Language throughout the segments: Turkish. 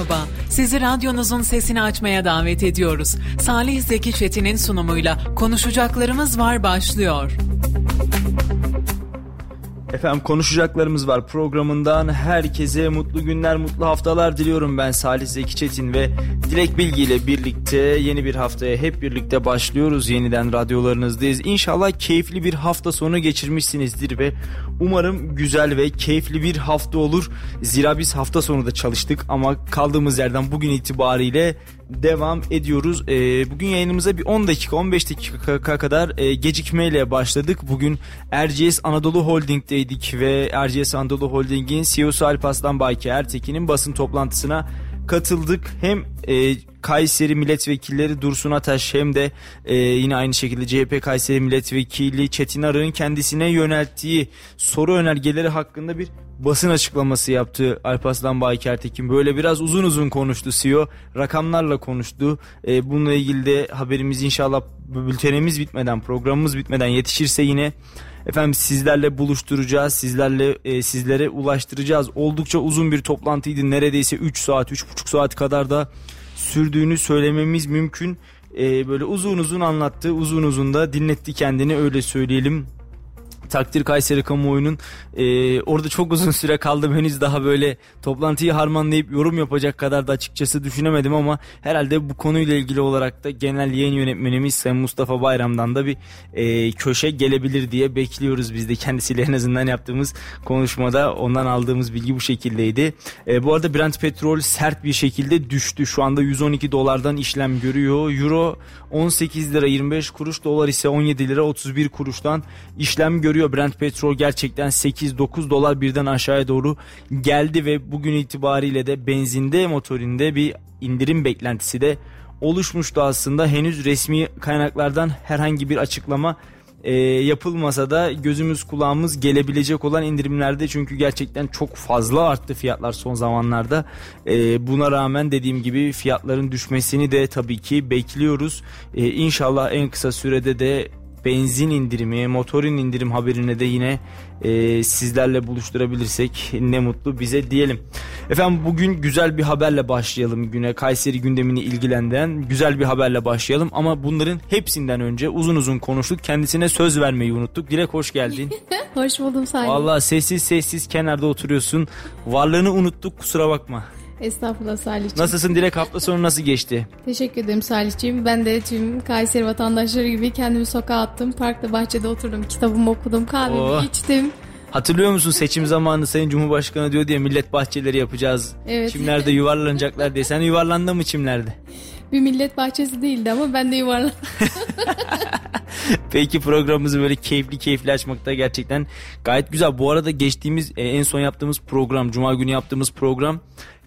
Merhaba, sizi radyonuzun sesini açmaya davet ediyoruz. Salih Zeki Çetin'in sunumuyla Konuşacaklarımız Var başlıyor. Efendim konuşacaklarımız var programından. Herkese mutlu günler mutlu haftalar diliyorum ben Salih Zeki Çetin ve Dilek Bilgi ile birlikte yeni bir haftaya hep birlikte başlıyoruz. Yeniden radyolarınızdayız. İnşallah keyifli bir hafta sonu geçirmişsinizdir ve umarım güzel ve keyifli bir hafta olur. Zira biz hafta sonu da çalıştık ama kaldığımız yerden bugün itibariyle devam ediyoruz. E, bugün yayınımıza bir 10 dakika 15 dakika kadar e, gecikmeyle başladık. Bugün Erciyes Anadolu Holding'deydik ve Erciyes Anadolu Holding'in CEO'su Alparslan Bayki Ertekin'in basın toplantısına katıldık. Hem e, Kayseri milletvekilleri Dursun Ataş hem de e, yine aynı şekilde CHP Kayseri milletvekili Çetin Arık'ın kendisine yönelttiği soru önergeleri hakkında bir basın açıklaması yaptı Alparslan Bayker Tekin. Böyle biraz uzun uzun konuştu CEO. Rakamlarla konuştu. E, bununla ilgili de haberimiz inşallah bültenimiz bitmeden, programımız bitmeden yetişirse yine efendim sizlerle buluşturacağız. Sizlerle e, sizlere ulaştıracağız. Oldukça uzun bir toplantıydı. Neredeyse 3 saat, 3,5 saat kadar da sürdüğünü söylememiz mümkün. E, böyle uzun uzun anlattı. Uzun uzun da dinletti kendini öyle söyleyelim. Takdir Kayseri kamuoyunun e, orada çok uzun süre kaldım henüz daha böyle toplantıyı harmanlayıp yorum yapacak kadar da açıkçası düşünemedim ama herhalde bu konuyla ilgili olarak da genel yayın yönetmenimiz Sayın Mustafa Bayram'dan da bir e, köşe gelebilir diye bekliyoruz biz de kendisiyle en azından yaptığımız konuşmada ondan aldığımız bilgi bu şekildeydi. E, bu arada Brent petrol sert bir şekilde düştü şu anda 112 dolardan işlem görüyor. Euro 18 lira 25 kuruş dolar ise 17 lira 31 kuruştan işlem görüyor görüyor. Brent petrol gerçekten 8-9 dolar birden aşağıya doğru geldi ve bugün itibariyle de benzinde motorinde bir indirim beklentisi de oluşmuştu aslında. Henüz resmi kaynaklardan herhangi bir açıklama e, yapılmasa da gözümüz kulağımız gelebilecek olan indirimlerde çünkü gerçekten çok fazla arttı fiyatlar son zamanlarda. E, buna rağmen dediğim gibi fiyatların düşmesini de tabii ki bekliyoruz. E, inşallah en kısa sürede de benzin indirimi, motorin indirim haberine de yine e, sizlerle buluşturabilirsek ne mutlu bize diyelim. Efendim bugün güzel bir haberle başlayalım güne. Kayseri gündemini ilgilendiren güzel bir haberle başlayalım ama bunların hepsinden önce uzun uzun konuştuk. Kendisine söz vermeyi unuttuk. Dilek hoş geldin. hoş buldum Salim. Valla sessiz sessiz kenarda oturuyorsun. Varlığını unuttuk kusura bakma. Estağfurullah Salihciğim. Nasılsın Dilek hafta sonu nasıl geçti? Teşekkür ederim Salihciğim. Ben de tüm Kayseri vatandaşları gibi kendimi sokağa attım. Parkta bahçede oturdum. Kitabımı okudum. Kahvemi oh. içtim. Hatırlıyor musun seçim zamanı Sayın Cumhurbaşkanı diyor diye millet bahçeleri yapacağız. Evet. Çimlerde yuvarlanacaklar diye. Sen yuvarlandın mı çimlerde? Bir millet bahçesi değildi ama ben de yuvarlandım. Peki programımızı böyle keyifli keyifli açmakta gerçekten gayet güzel. Bu arada geçtiğimiz e, en son yaptığımız program, Cuma günü yaptığımız program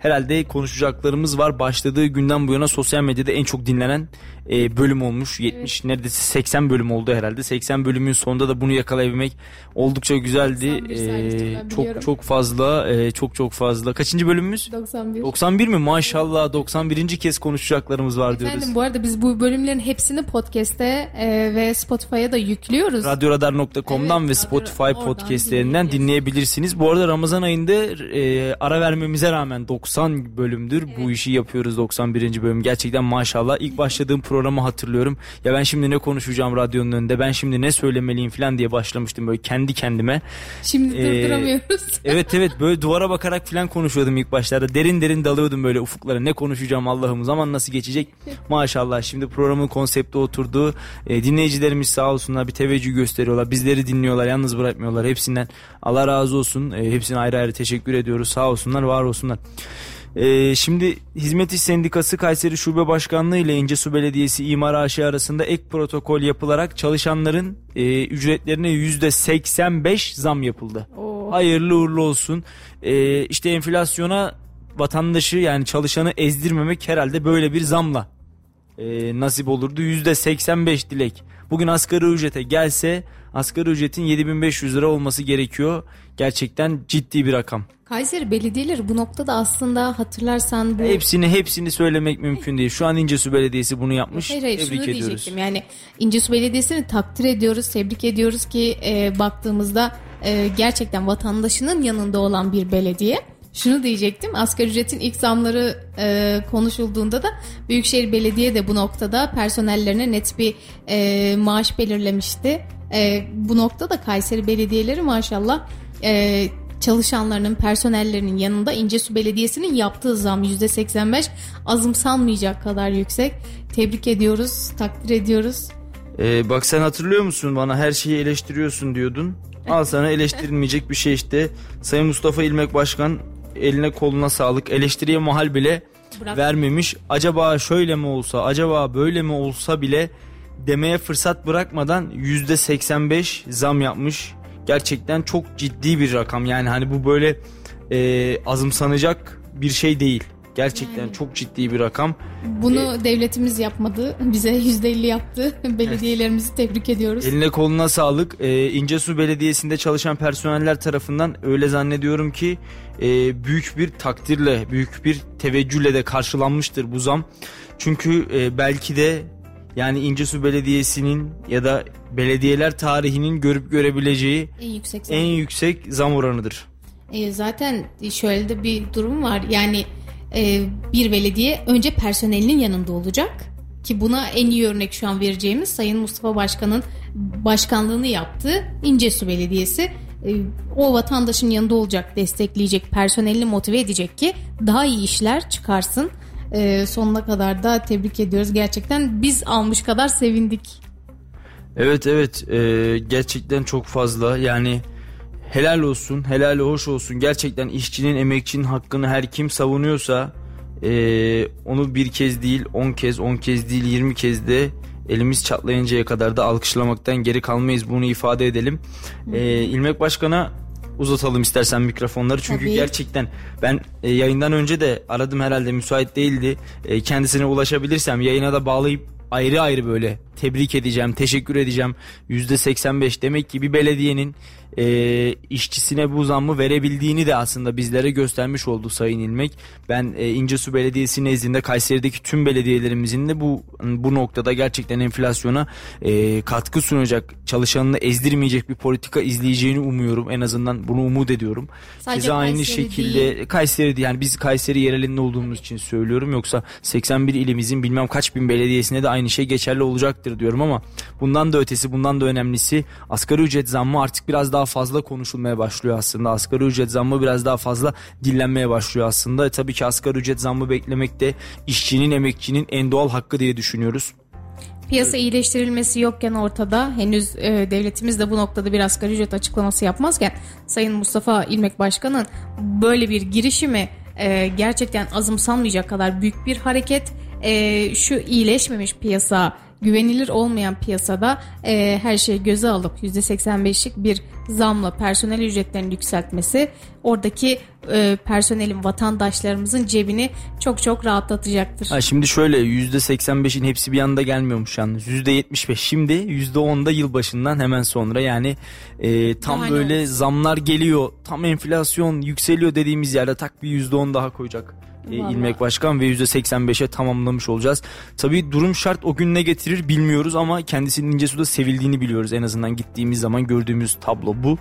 herhalde konuşacaklarımız var. Başladığı günden bu yana sosyal medyada en çok dinlenen e, bölüm olmuş. 70 evet. neredeyse 80 bölüm oldu herhalde. 80 bölümün sonunda da bunu yakalayabilmek oldukça güzeldi. E, çok çok fazla e, çok çok fazla. Kaçıncı bölümümüz? 91. 91 mi? Maşallah 91. kez konuşacaklarımız var diyoruz. Efendim bu arada biz bu bölümlerin hepsini podcast'te e, ve Spotify'a da yüklüyoruz. Radyoradar.com'dan evet, ve Spotify podcastlerinden dinleyebilirsiniz. Bu arada Ramazan ayında e, ara vermemize rağmen 90 bölümdür evet. bu işi yapıyoruz 91. bölüm. Gerçekten maşallah. ilk başladığım programı hatırlıyorum. Ya ben şimdi ne konuşacağım radyonun önünde ben şimdi ne söylemeliyim falan diye başlamıştım böyle kendi kendime. Şimdi ee, durduramıyoruz. evet evet böyle duvara bakarak falan konuşuyordum ilk başlarda. Derin derin dalıyordum böyle ufuklara. Ne konuşacağım Allah'ım zaman nasıl geçecek? Maşallah şimdi programın konsepti oturdu. E, dinleyicilerimiz sağ olsunlar bir teveccüh gösteriyorlar. Bizleri dinliyorlar yalnız bırakmıyorlar. Hepsinden Allah razı olsun. E, hepsine ayrı ayrı teşekkür ediyoruz. Sağ olsunlar var olsunlar. Ee, şimdi Hizmet İş Sendikası Kayseri Şube Başkanlığı ile İncesu Belediyesi İmar AŞ arasında ek protokol yapılarak çalışanların e, ücretlerine %85 zam yapıldı. Oo. Hayırlı uğurlu olsun. Ee, işte enflasyona vatandaşı yani çalışanı ezdirmemek herhalde böyle bir zamla e, nasip olurdu. %85 dilek. Bugün asgari ücrete gelse asgari ücretin 7500 lira olması gerekiyor. Gerçekten ciddi bir rakam. Kayseri belediyeleri bu noktada aslında hatırlarsan bu... Hepsini hepsini söylemek mümkün değil. Şu an İncesu Belediyesi bunu yapmış. Hayır hayır Tebrik şunu ediyoruz. Yani İncesu Belediyesi'ni takdir ediyoruz, tebrik ediyoruz ki e, baktığımızda e, gerçekten vatandaşının yanında olan bir belediye. Şunu diyecektim. Asgari ücretin ilk zamları e, konuşulduğunda da Büyükşehir Belediye de bu noktada personellerine net bir e, maaş belirlemişti. E, bu noktada Kayseri Belediyeleri maşallah e, çalışanlarının, personellerinin yanında İncesu Belediyesi'nin yaptığı zam %85 azımsanmayacak kadar yüksek. Tebrik ediyoruz, takdir ediyoruz. Ee, bak sen hatırlıyor musun bana her şeyi eleştiriyorsun diyordun. Al sana eleştirilmeyecek bir şey işte. Sayın Mustafa İlmek Başkan eline koluna sağlık. Eleştiriye mahal bile Bırak. vermemiş. Acaba şöyle mi olsa, acaba böyle mi olsa bile demeye fırsat bırakmadan %85 zam yapmış. Gerçekten çok ciddi bir rakam. Yani hani bu böyle e, azımsanacak bir şey değil. Gerçekten çok ciddi bir rakam. Bunu ee, devletimiz yapmadı. Bize %50 yaptı. Belediyelerimizi tebrik ediyoruz. Eline koluna sağlık. Ee, İncesu Belediyesi'nde çalışan personeller tarafından öyle zannediyorum ki e, büyük bir takdirle, büyük bir teveccühle de karşılanmıştır bu zam. Çünkü e, belki de yani İncesu Belediyesi'nin ya da belediyeler tarihinin görüp görebileceği en yüksek zam, en yüksek zam oranıdır. E, zaten şöyle de bir durum var. Yani e, bir belediye önce personelinin yanında olacak ki buna en iyi örnek şu an vereceğimiz Sayın Mustafa Başkan'ın başkanlığını yaptığı İncesu Belediyesi e, o vatandaşın yanında olacak, destekleyecek, personelini motive edecek ki daha iyi işler çıkarsın. E, sonuna kadar da tebrik ediyoruz. Gerçekten biz almış kadar sevindik. Evet evet e, gerçekten çok fazla yani helal olsun, helal hoş olsun. Gerçekten işçinin, emekçinin hakkını her kim savunuyorsa e, onu bir kez değil, on kez, on kez değil, yirmi kez de elimiz çatlayıncaya kadar da alkışlamaktan geri kalmayız. Bunu ifade edelim. E, İlmek Başkan'a uzatalım istersen mikrofonları çünkü Tabii. gerçekten ben e, yayından önce de aradım herhalde müsait değildi. E, kendisine ulaşabilirsem yayına da bağlayıp ayrı ayrı böyle tebrik edeceğim, teşekkür edeceğim. %85 demek ki bir belediyenin e, işçisine bu zammı verebildiğini de aslında bizlere göstermiş oldu Sayın İlmek. Ben e, İncesu Belediyesi nezdinde Kayseri'deki tüm belediyelerimizin de bu bu noktada gerçekten enflasyona e, katkı sunacak, çalışanını ezdirmeyecek bir politika izleyeceğini umuyorum. En azından bunu umut ediyorum. Sadece Size aynı Kayseri şekilde değil. Kayseri yani biz Kayseri yerelinde olduğumuz için söylüyorum. Yoksa 81 ilimizin bilmem kaç bin belediyesine de aynı şey geçerli olacaktır diyorum ama bundan da ötesi, bundan da önemlisi asgari ücret zammı artık biraz daha daha fazla konuşulmaya başlıyor aslında. Asgari ücret zammı biraz daha fazla dillenmeye başlıyor aslında. E, tabii ki asgari ücret zammı beklemek de işçinin, emekçinin en doğal hakkı diye düşünüyoruz. Piyasa iyileştirilmesi yokken ortada henüz e, devletimiz de bu noktada bir asgari ücret açıklaması yapmazken Sayın Mustafa İlmek Başkan'ın böyle bir girişimi e, gerçekten azımsanmayacak kadar büyük bir hareket. E, şu iyileşmemiş piyasa güvenilir olmayan piyasada e, her şeyi göze alıp %85'lik bir zamla personel ücretlerini yükseltmesi oradaki e, personelin vatandaşlarımızın cebini çok çok rahatlatacaktır. Ha, şimdi şöyle %85'in hepsi bir anda gelmiyormuş yalnız. %75 şimdi %10'da yılbaşından hemen sonra yani e, tam Daha böyle zamlar geliyor tam enflasyon yükseliyor dediğimiz yerde tak bir %10 daha koyacak e, İlmek Başkan ve %85'e tamamlamış olacağız. Tabii durum şart o gün ne getirir bilmiyoruz ama kendisinin İncesu'da sevildiğini biliyoruz. En azından gittiğimiz zaman gördüğümüz tablo bu.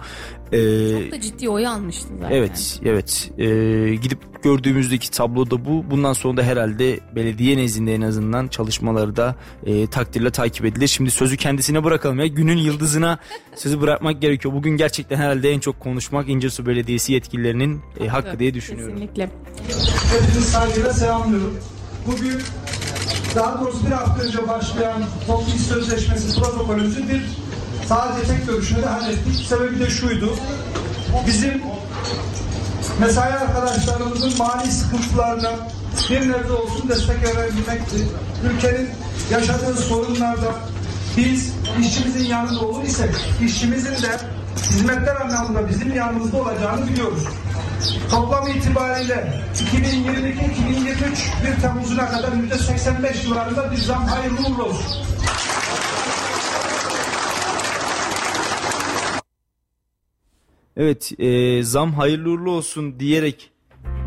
Ee, Çok da ciddi oy almıştı zaten. Evet, evet. Ee, gidip gördüğümüzdeki tablo da bu. Bundan sonra da herhalde belediye nezdinde en azından çalışmaları da e, takdirle takip edilir. Şimdi sözü kendisine bırakalım ya. Günün yıldızına sözü bırakmak gerekiyor. Bugün gerçekten herhalde en çok konuşmak İncesu Belediyesi yetkililerinin e, hakkı evet, diye düşünüyorum. Kesinlikle. Hepinizi saygıyla selamlıyorum. Bugün daha doğrusu bir hafta önce başlayan toplu iş sözleşmesi protokolümüzün bir sadece tek görüşünü de hallettik. Sebebi de şuydu. Bizim mesai arkadaşlarımızın mali sıkıntılarına bir nebze olsun destek verebilmekti. Ülkenin yaşadığı sorunlarda biz işçimizin yanında olur isek işçimizin de hizmetler anlamında bizim yanımızda olacağını biliyoruz. Toplam itibariyle 2022-2023 1 Temmuz'una kadar %85 civarında bir zam hayırlı uğurlu olsun. Evet e, zam hayırlı uğurlu olsun diyerek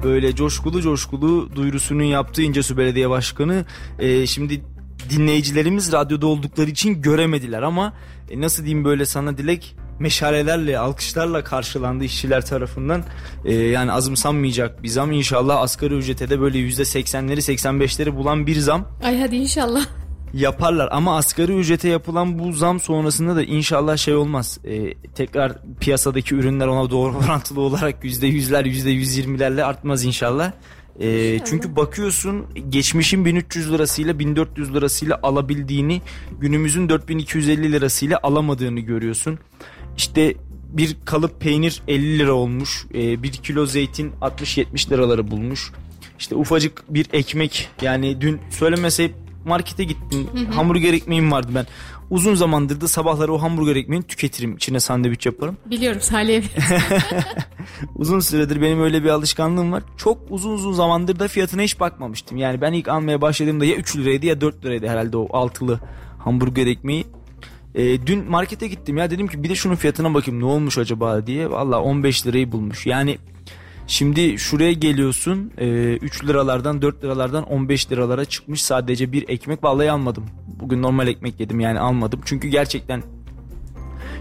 böyle coşkulu coşkulu duyurusunu yaptığı İncesu Belediye Başkanı e, şimdi dinleyicilerimiz radyoda oldukları için göremediler ama e, nasıl diyeyim böyle sana Dilek meşalelerle, alkışlarla karşılandı işçiler tarafından. Ee, yani azımsanmayacak bir zam. İnşallah asgari ücrete de böyle %80'leri 85'leri bulan bir zam Ay hadi inşallah. Yaparlar ama asgari ücrete yapılan bu zam sonrasında da inşallah şey olmaz. Ee, tekrar piyasadaki ürünler ona doğru orantılı olarak %100'ler %120'lerle artmaz inşallah. Ee, çünkü bakıyorsun geçmişin 1300 lirasıyla 1400 lirasıyla alabildiğini günümüzün 4250 lirasıyla alamadığını görüyorsun. İşte bir kalıp peynir 50 lira olmuş. Ee, bir kilo zeytin 60-70 liraları bulmuş. İşte ufacık bir ekmek yani dün söylemeseyip markete gittim. Hamburger ekmeğim vardı ben. Uzun zamandır da sabahları o hamburger ekmeğini tüketirim. İçine sandviç yaparım. Biliyorum Salih. Uzun süredir benim öyle bir alışkanlığım var. Çok uzun uzun zamandır da fiyatına hiç bakmamıştım. Yani ben ilk almaya başladığımda ya 3 liraydı ya 4 liraydı herhalde o altılı hamburger ekmeği. Ee, dün markete gittim ya dedim ki bir de şunun fiyatına bakayım ne olmuş acaba diye. Valla 15 lirayı bulmuş. Yani şimdi şuraya geliyorsun e, 3 liralardan 4 liralardan 15 liralara çıkmış sadece bir ekmek. Vallahi almadım. Bugün normal ekmek yedim yani almadım. Çünkü gerçekten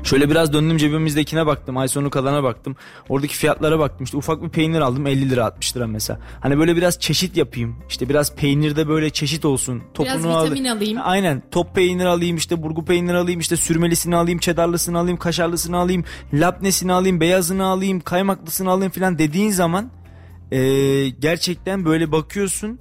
Şöyle biraz döndüm cebimizdekine baktım. Ay sonu kalana baktım. Oradaki fiyatlara baktım. İşte ufak bir peynir aldım 50 lira 60 lira mesela. Hani böyle biraz çeşit yapayım. İşte biraz peynirde böyle çeşit olsun. Biraz Topunu al- vitamin alayım. Aynen. Top peynir alayım işte burgu peynir alayım işte sürmelisini alayım, çedarlısını alayım, kaşarlısını alayım, labnesini alayım, beyazını alayım, kaymaklısını alayım filan dediğin zaman eee, gerçekten böyle bakıyorsun.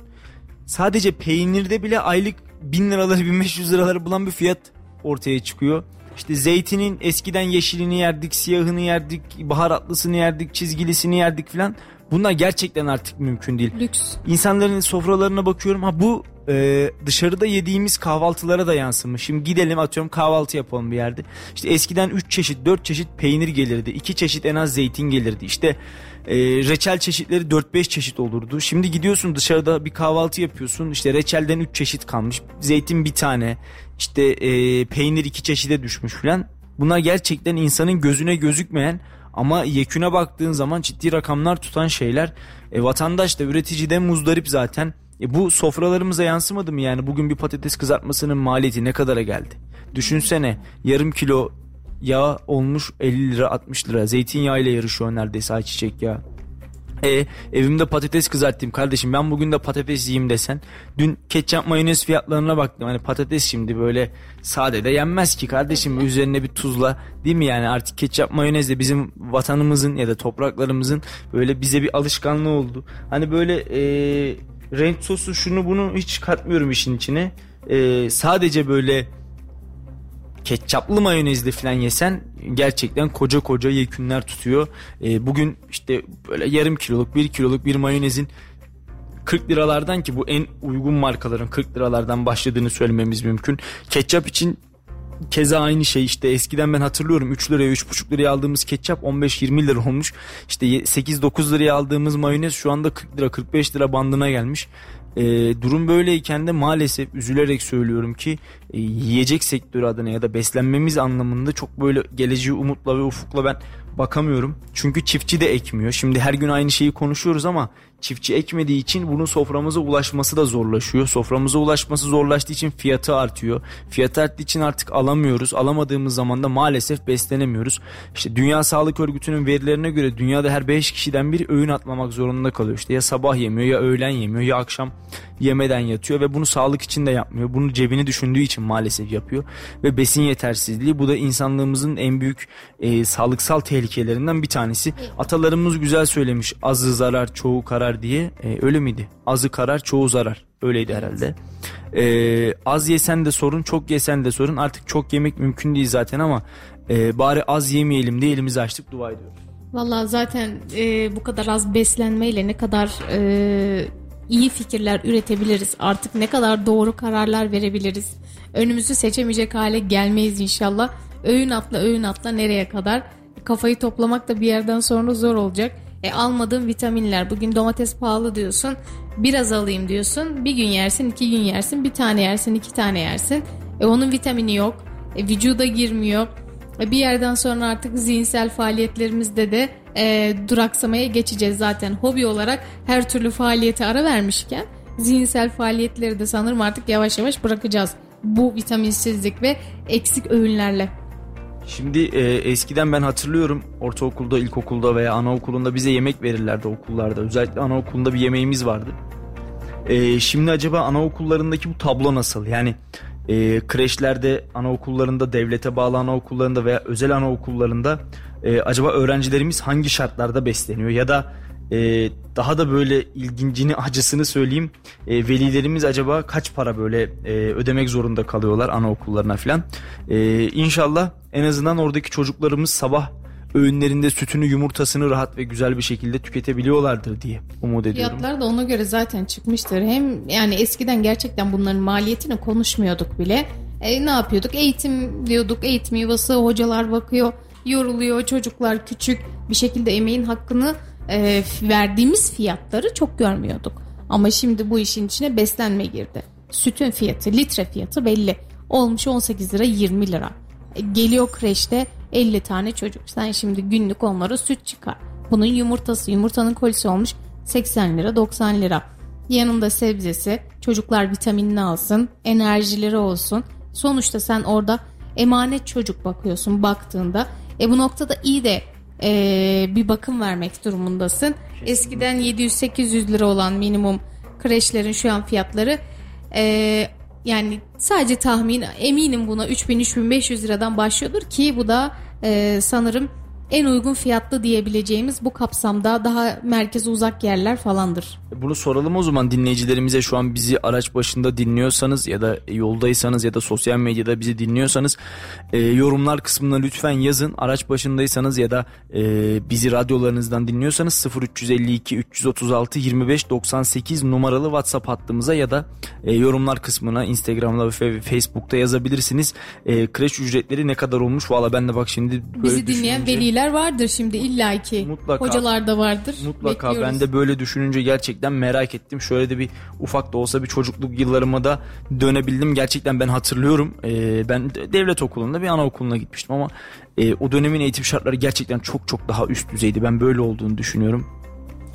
Sadece peynirde bile aylık 1000 liraları 1500 liraları bulan bir fiyat ortaya çıkıyor. İşte zeytinin eskiden yeşilini yerdik, siyahını yerdik, baharatlısını yerdik, çizgilisini yerdik filan. Bunlar gerçekten artık mümkün değil. Lüks. İnsanların sofralarına bakıyorum. Ha bu e, dışarıda yediğimiz kahvaltılara da yansımış. Şimdi gidelim atıyorum kahvaltı yapalım bir yerde. İşte eskiden 3 çeşit 4 çeşit peynir gelirdi. 2 çeşit en az zeytin gelirdi. İşte e, reçel çeşitleri 4-5 çeşit olurdu. Şimdi gidiyorsun dışarıda bir kahvaltı yapıyorsun. İşte reçelden 3 çeşit kalmış. Zeytin bir tane. İşte e, peynir 2 çeşide düşmüş filan. Bunlar gerçekten insanın gözüne gözükmeyen ama yeküne baktığın zaman ciddi rakamlar tutan şeyler. E, vatandaş da üretici de muzdarip zaten. E, bu sofralarımıza yansımadı mı yani bugün bir patates kızartmasının maliyeti ne kadara geldi? Düşünsene yarım kilo yağ olmuş 50 lira 60 lira. Zeytinyağı ile yarışıyor neredeyse ayçiçek yağı. E, evimde patates kızarttım kardeşim ben bugün de patates yiyeyim desen. Dün ketçap mayonez fiyatlarına baktım. Hani patates şimdi böyle sade de yenmez ki kardeşim üzerine bir tuzla değil mi yani artık ketçap mayonez de bizim vatanımızın ya da topraklarımızın böyle bize bir alışkanlığı oldu. Hani böyle e, renk sosu şunu bunu hiç katmıyorum işin içine. E, sadece böyle ketçaplı mayonezli falan yesen gerçekten koca koca yekünler tutuyor. Ee, bugün işte böyle yarım kiloluk bir kiloluk bir mayonezin 40 liralardan ki bu en uygun markaların 40 liralardan başladığını söylememiz mümkün. Ketçap için keza aynı şey işte eskiden ben hatırlıyorum 3 liraya 3,5 liraya aldığımız ketçap 15-20 lira olmuş. İşte 8-9 liraya aldığımız mayonez şu anda 40 lira 45 lira bandına gelmiş. Ee, durum böyleyken de maalesef üzülerek söylüyorum ki e, yiyecek sektörü adına ya da beslenmemiz anlamında çok böyle geleceği umutla ve ufukla ben bakamıyorum. Çünkü çiftçi de ekmiyor. Şimdi her gün aynı şeyi konuşuyoruz ama çiftçi ekmediği için bunun soframıza ulaşması da zorlaşıyor. Soframıza ulaşması zorlaştığı için fiyatı artıyor. Fiyatı arttığı için artık alamıyoruz. Alamadığımız zaman da maalesef beslenemiyoruz. İşte Dünya Sağlık Örgütü'nün verilerine göre dünyada her 5 kişiden biri öğün atmamak zorunda kalıyor. İşte ya sabah yemiyor ya öğlen yemiyor ya akşam yemeden yatıyor ve bunu sağlık için de yapmıyor. Bunu cebini düşündüğü için maalesef yapıyor. Ve besin yetersizliği bu da insanlığımızın en büyük e, sağlıksal tehlikelerinden bir tanesi. Atalarımız güzel söylemiş azı zarar çoğu karar diye. E, öyle miydi? Azı karar çoğu zarar. Öyleydi herhalde. E, az yesen de sorun çok yesen de sorun. Artık çok yemek mümkün değil zaten ama e, bari az yemeyelim diye elimizi açtık dua ediyoruz. Valla zaten e, bu kadar az beslenmeyle ne kadar e, iyi fikirler üretebiliriz. Artık ne kadar doğru kararlar verebiliriz. Önümüzü seçemeyecek hale gelmeyiz inşallah. Öğün atla öğün atla nereye kadar? Kafayı toplamak da bir yerden sonra zor olacak. E almadığın vitaminler. Bugün domates pahalı diyorsun. Biraz alayım diyorsun. Bir gün yersin, iki gün yersin. Bir tane yersin, iki tane yersin. E onun vitamini yok. E, vücuda girmiyor. E, bir yerden sonra artık zihinsel faaliyetlerimizde de e, duraksamaya geçeceğiz zaten. Hobi olarak her türlü faaliyete ara vermişken zihinsel faaliyetleri de sanırım artık yavaş yavaş bırakacağız. Bu vitaminsizlik ve eksik öğünlerle. Şimdi e, eskiden ben hatırlıyorum ortaokulda, ilkokulda veya anaokulunda bize yemek verirlerdi okullarda. Özellikle anaokulunda bir yemeğimiz vardı. E, şimdi acaba anaokullarındaki bu tablo nasıl? Yani e, kreşlerde, anaokullarında, devlete bağlı anaokullarında veya özel anaokullarında e, acaba öğrencilerimiz hangi şartlarda besleniyor? Ya da e, daha da böyle ilgincini acısını söyleyeyim e, velilerimiz acaba kaç para böyle e, ödemek zorunda kalıyorlar anaokullarına filan e, İnşallah en azından oradaki çocuklarımız sabah öğünlerinde sütünü yumurtasını rahat ve güzel bir şekilde tüketebiliyorlardır diye umut ediyorum. Fiyatlar da ona göre zaten çıkmıştır. Hem yani eskiden gerçekten bunların maliyetini konuşmuyorduk bile. E, ne yapıyorduk? Eğitim diyorduk. Eğitim yuvası hocalar bakıyor. Yoruluyor çocuklar küçük. Bir şekilde emeğin hakkını e, verdiğimiz fiyatları çok görmüyorduk. Ama şimdi bu işin içine beslenme girdi. Sütün fiyatı, litre fiyatı belli. Olmuş 18 lira 20 lira. E, geliyor kreşte 50 tane çocuk. Sen şimdi günlük onlara süt çıkar. Bunun yumurtası, yumurtanın kolisi olmuş 80 lira 90 lira. Yanında sebzesi, çocuklar vitaminini alsın, enerjileri olsun. Sonuçta sen orada emanet çocuk bakıyorsun baktığında. E bu noktada iyi de e, bir bakım vermek durumundasın. Eskiden 700-800 lira olan minimum kreşlerin şu an fiyatları e, yani sadece tahmin eminim buna 3000-3500 liradan başlıyordur ki bu da e, sanırım en uygun fiyatlı diyebileceğimiz bu kapsamda daha merkeze uzak yerler falandır. Bunu soralım o zaman dinleyicilerimize şu an bizi araç başında dinliyorsanız ya da yoldaysanız ya da sosyal medyada bizi dinliyorsanız e, yorumlar kısmına lütfen yazın. Araç başındaysanız ya da e, bizi radyolarınızdan dinliyorsanız 0352 336 25 98 numaralı WhatsApp hattımıza ya da e, yorumlar kısmına Instagram'da ve Facebook'ta yazabilirsiniz. E, kreş ücretleri ne kadar olmuş? Valla ben de bak şimdi böyle Bizi dinleyen düşününce... veliler vardır şimdi illaki. Mutlaka. Hocalar da vardır. Mutlaka Bekliyoruz. ben de böyle düşününce gerçekten merak ettim. Şöyle de bir ufak da olsa bir çocukluk yıllarıma da dönebildim. Gerçekten ben hatırlıyorum. Ee, ben devlet okulunda bir anaokuluna gitmiştim ama e, o dönemin eğitim şartları gerçekten çok çok daha üst düzeydi. Ben böyle olduğunu düşünüyorum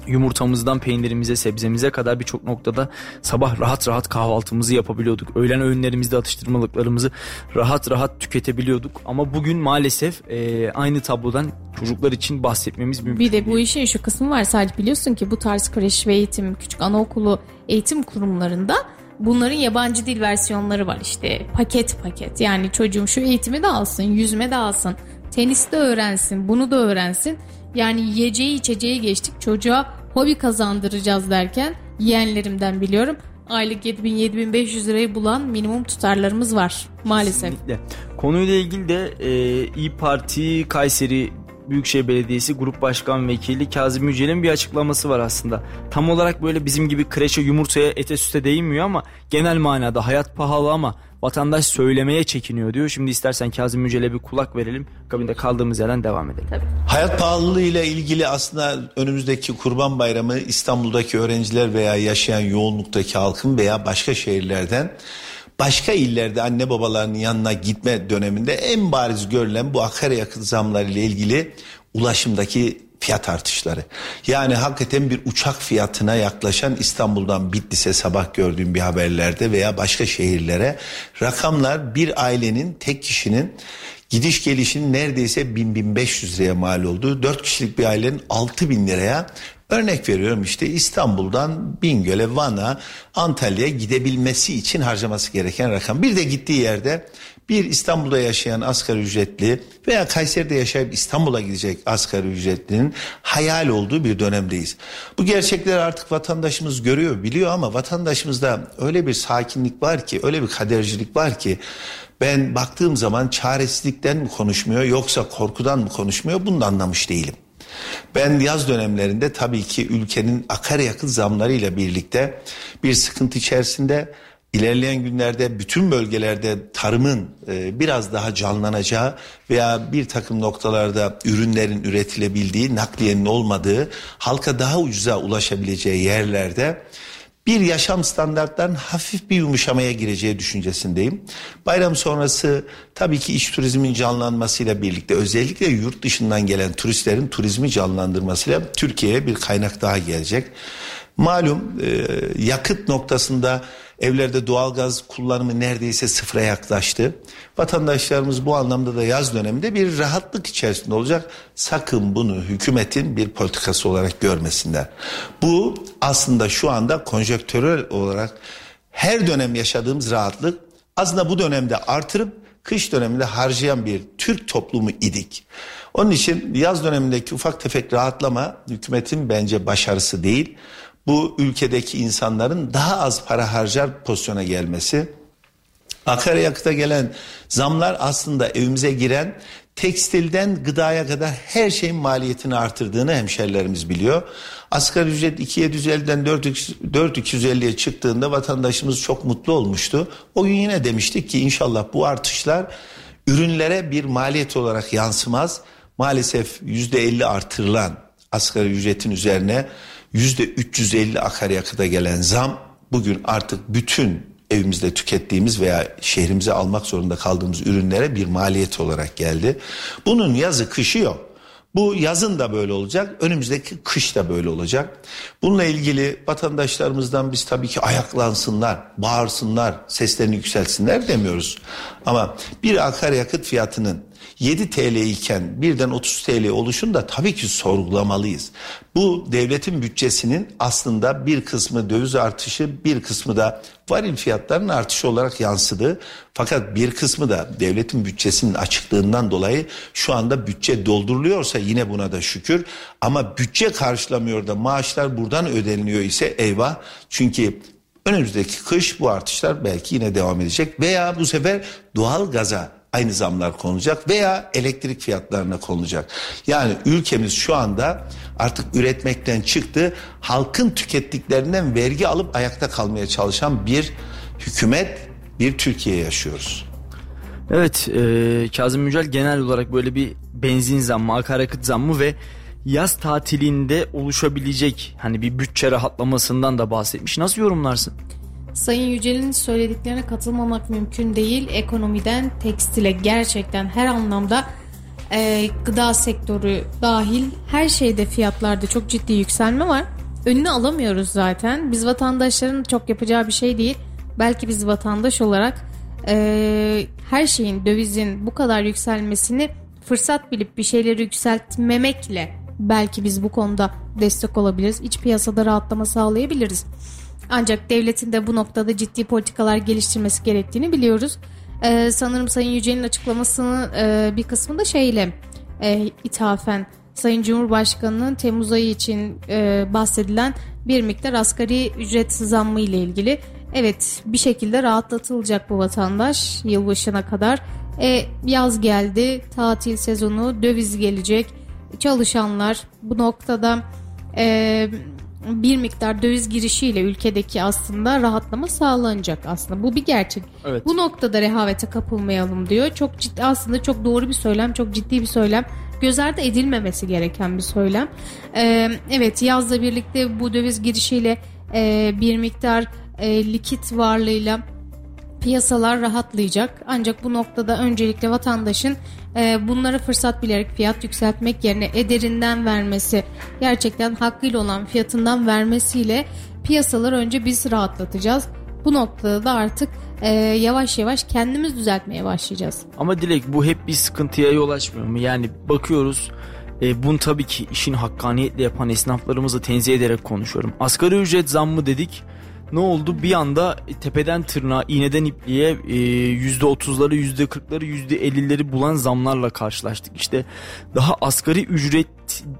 yumurtamızdan peynirimize, sebzemize kadar birçok noktada sabah rahat rahat kahvaltımızı yapabiliyorduk. Öğlen öğünlerimizde atıştırmalıklarımızı rahat rahat tüketebiliyorduk. Ama bugün maalesef e, aynı tablodan çocuklar için bahsetmemiz mümkün Bir de bu işin şu kısmı var sadece biliyorsun ki bu tarz kreş ve eğitim, küçük anaokulu eğitim kurumlarında bunların yabancı dil versiyonları var. İşte paket paket. Yani çocuğum şu eğitimi de alsın yüzme de alsın tenis de öğrensin bunu da öğrensin. Yani yiyeceği içeceği geçtik. Çocuğa hobi kazandıracağız derken yeğenlerimden biliyorum aylık 7000-7500 lirayı bulan minimum tutarlarımız var maalesef. Kesinlikle. Konuyla ilgili de e, İyi Parti Kayseri Büyükşehir Belediyesi Grup Başkan Vekili Kazım Yücel'in bir açıklaması var aslında. Tam olarak böyle bizim gibi kreşe yumurtaya ete süte değinmiyor ama genel manada hayat pahalı ama vatandaş söylemeye çekiniyor diyor. Şimdi istersen Kazım Yücel'e bir kulak verelim. Kabinde kaldığımız yerden devam edelim. Tabii. Hayat pahalılığı ile ilgili aslında önümüzdeki Kurban Bayramı İstanbul'daki öğrenciler veya yaşayan yoğunluktaki halkın veya başka şehirlerden başka illerde anne babalarının yanına gitme döneminde en bariz görülen bu akaryakıt zamları ile ilgili ulaşımdaki fiyat artışları. Yani hakikaten bir uçak fiyatına yaklaşan İstanbul'dan Bitlis'e sabah gördüğüm bir haberlerde veya başka şehirlere rakamlar bir ailenin tek kişinin gidiş gelişinin neredeyse 1000-1500 liraya mal olduğu 4 kişilik bir ailenin 6000 liraya Örnek veriyorum işte İstanbul'dan Bingöl'e, Van'a, Antalya'ya gidebilmesi için harcaması gereken rakam. Bir de gittiği yerde bir İstanbul'da yaşayan asgari ücretli veya Kayseri'de yaşayıp İstanbul'a gidecek asgari ücretlinin hayal olduğu bir dönemdeyiz. Bu gerçekleri artık vatandaşımız görüyor, biliyor ama vatandaşımızda öyle bir sakinlik var ki, öyle bir kadercilik var ki ben baktığım zaman çaresizlikten mi konuşmuyor yoksa korkudan mı konuşmuyor bunu da anlamış değilim. Ben yaz dönemlerinde tabii ki ülkenin akaryakıt zamlarıyla birlikte bir sıkıntı içerisinde ilerleyen günlerde bütün bölgelerde tarımın e, biraz daha canlanacağı veya bir takım noktalarda ürünlerin üretilebildiği, nakliyenin olmadığı, halka daha ucuza ulaşabileceği yerlerde bir yaşam standartlarının hafif bir yumuşamaya gireceği düşüncesindeyim. Bayram sonrası tabii ki iç turizmin canlanmasıyla birlikte özellikle yurt dışından gelen turistlerin turizmi canlandırmasıyla Türkiye'ye bir kaynak daha gelecek. Malum e, yakıt noktasında Evlerde doğalgaz kullanımı neredeyse sıfıra yaklaştı. Vatandaşlarımız bu anlamda da yaz döneminde bir rahatlık içerisinde olacak. Sakın bunu hükümetin bir politikası olarak görmesinler. Bu aslında şu anda konjektörel olarak her dönem yaşadığımız rahatlık aslında bu dönemde artırıp kış döneminde harcayan bir Türk toplumu idik. Onun için yaz dönemindeki ufak tefek rahatlama hükümetin bence başarısı değil. Bu ülkedeki insanların daha az para harcar pozisyona gelmesi. Akaryakıta gelen zamlar aslında evimize giren tekstilden gıdaya kadar her şeyin maliyetini artırdığını hemşerilerimiz biliyor. Asgari ücret 2750'den 4250'ye çıktığında vatandaşımız çok mutlu olmuştu. O gün yine demiştik ki inşallah bu artışlar ürünlere bir maliyet olarak yansımaz. Maalesef %50 artırılan asgari ücretin üzerine %350 akaryakıta gelen zam bugün artık bütün evimizde tükettiğimiz veya şehrimize almak zorunda kaldığımız ürünlere bir maliyet olarak geldi. Bunun yazı kışı yok. Bu yazın da böyle olacak, önümüzdeki kış da böyle olacak. Bununla ilgili vatandaşlarımızdan biz tabii ki ayaklansınlar, bağırsınlar, seslerini yükselsinler demiyoruz. Ama bir akaryakıt fiyatının 7 TL iken birden 30 TL oluşun da tabii ki sorgulamalıyız. Bu devletin bütçesinin aslında bir kısmı döviz artışı bir kısmı da varil fiyatlarının artışı olarak yansıdı. Fakat bir kısmı da devletin bütçesinin açıklığından dolayı şu anda bütçe dolduruluyorsa yine buna da şükür. Ama bütçe karşılamıyor da maaşlar buradan ödeniliyor ise eyvah. Çünkü önümüzdeki kış bu artışlar belki yine devam edecek veya bu sefer doğal gaza aynı zamlar konulacak veya elektrik fiyatlarına konulacak. Yani ülkemiz şu anda artık üretmekten çıktı. Halkın tükettiklerinden vergi alıp ayakta kalmaya çalışan bir hükümet, bir Türkiye yaşıyoruz. Evet, e, Kazım Yücel genel olarak böyle bir benzin zammı, akaryakıt zammı ve yaz tatilinde oluşabilecek hani bir bütçe rahatlamasından da bahsetmiş. Nasıl yorumlarsın? Sayın Yücel'in söylediklerine katılmamak mümkün değil. Ekonomiden tekstile gerçekten her anlamda e, gıda sektörü dahil her şeyde fiyatlarda çok ciddi yükselme var. Önünü alamıyoruz zaten. Biz vatandaşların çok yapacağı bir şey değil. Belki biz vatandaş olarak e, her şeyin dövizin bu kadar yükselmesini fırsat bilip bir şeyleri yükseltmemekle belki biz bu konuda destek olabiliriz. İç piyasada rahatlama sağlayabiliriz. Ancak devletin de bu noktada ciddi politikalar geliştirmesi gerektiğini biliyoruz. Ee, sanırım Sayın Yücel'in açıklamasının e, bir kısmında şeyle e, ithafen Sayın Cumhurbaşkanı'nın Temmuz ayı için e, bahsedilen bir miktar asgari ücret zammı ile ilgili. Evet bir şekilde rahatlatılacak bu vatandaş yılbaşına kadar. E, yaz geldi, tatil sezonu, döviz gelecek. Çalışanlar bu noktada e, bir miktar döviz girişiyle ülkedeki aslında rahatlama sağlanacak aslında. Bu bir gerçek. Evet. Bu noktada rehavete kapılmayalım diyor. Çok ciddi aslında çok doğru bir söylem, çok ciddi bir söylem. Göz ardı edilmemesi gereken bir söylem. Ee, evet yazla birlikte bu döviz girişiyle e, bir miktar e, likit varlığıyla piyasalar rahatlayacak. Ancak bu noktada öncelikle vatandaşın e, bunlara fırsat bilerek fiyat yükseltmek yerine ederinden vermesi, gerçekten hakkıyla olan fiyatından vermesiyle piyasalar önce biz rahatlatacağız. Bu noktada da artık e, yavaş yavaş kendimiz düzeltmeye başlayacağız. Ama Dilek bu hep bir sıkıntıya yol açmıyor mu? Yani bakıyoruz e, bunu tabii ki işin hakkaniyetle yapan esnaflarımızı tenzih ederek konuşuyorum. Asgari ücret zammı dedik ne oldu? Bir anda tepeden tırnağa, iğneden ipliğe %30'ları, %40'ları, %50'leri bulan zamlarla karşılaştık. İşte daha asgari ücret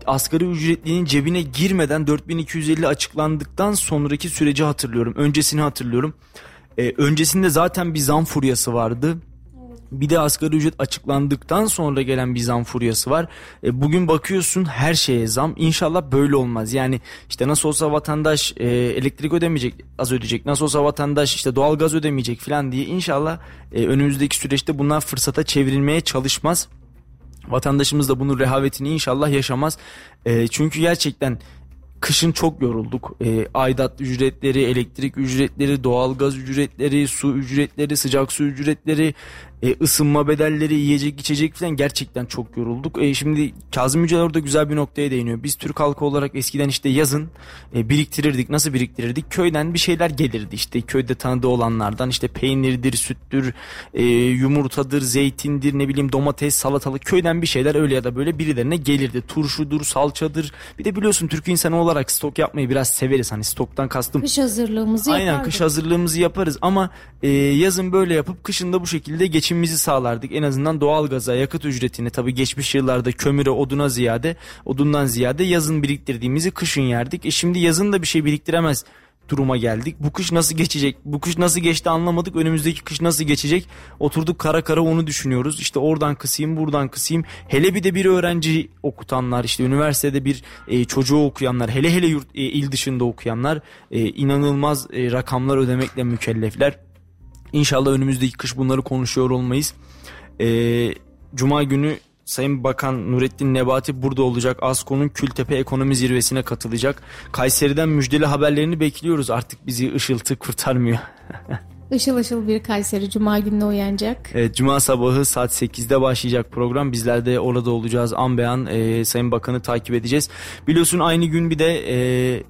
asgari ücretlinin cebine girmeden 4250 açıklandıktan sonraki süreci hatırlıyorum. Öncesini hatırlıyorum. Ee, öncesinde zaten bir zam furyası vardı. Bir de asgari ücret açıklandıktan sonra gelen bir zam furyası var. E, bugün bakıyorsun her şeye zam. İnşallah böyle olmaz. Yani işte nasıl olsa vatandaş e, elektrik ödemeyecek, az ödeyecek. Nasıl olsa vatandaş işte doğal gaz ödemeyecek falan diye inşallah e, önümüzdeki süreçte bunlar fırsata çevrilmeye çalışmaz. Vatandaşımız da bunun rehavetini inşallah yaşamaz. E, çünkü gerçekten kışın çok yorulduk. E, aidat ücretleri, elektrik ücretleri, doğalgaz ücretleri, su ücretleri, sıcak su ücretleri e, ısınma bedelleri, yiyecek içecek falan gerçekten çok yorulduk. E, şimdi Kazım Yücel orada güzel bir noktaya değiniyor. Biz Türk halkı olarak eskiden işte yazın e, biriktirirdik. Nasıl biriktirirdik? Köyden bir şeyler gelirdi işte köyde tanıdığı olanlardan işte peynirdir, süttür, e, yumurtadır, zeytindir, ne bileyim domates, salatalık köyden bir şeyler öyle ya da böyle birilerine gelirdi. Turşudur, salçadır. Bir de biliyorsun Türk insanı olarak stok yapmayı biraz severiz. Hani stoktan kastım. Kış hazırlığımızı Aynen yapardık. kış hazırlığımızı yaparız ama e, yazın böyle yapıp kışın da bu şekilde geçimimizi sağlardık. En azından doğalgaza, yakıt ücretini tabii geçmiş yıllarda kömüre, oduna ziyade, odundan ziyade yazın biriktirdiğimizi kışın yerdik. E şimdi yazın da bir şey biriktiremez duruma geldik. Bu kış nasıl geçecek? Bu kış nasıl geçti anlamadık. Önümüzdeki kış nasıl geçecek? Oturduk kara kara onu düşünüyoruz. İşte oradan kısayım, buradan kısayım. Hele bir de bir öğrenci okutanlar, işte üniversitede bir e, çocuğu okuyanlar, hele hele yurt, e, il dışında okuyanlar e, inanılmaz e, rakamlar ödemekle mükellefler. İnşallah önümüzdeki kış bunları konuşuyor olmayız. Ee, Cuma günü Sayın Bakan Nurettin Nebati burada olacak. ASKO'nun Kültepe Ekonomi Zirvesi'ne katılacak. Kayseri'den müjdeli haberlerini bekliyoruz. Artık bizi ışıltı kurtarmıyor. Işıl ışıl bir Kayseri Cuma gününe uyanacak. Evet, Cuma sabahı saat 8'de başlayacak program. Bizler de orada olacağız. An beyan e, Sayın Bakan'ı takip edeceğiz. Biliyorsun aynı gün bir de e,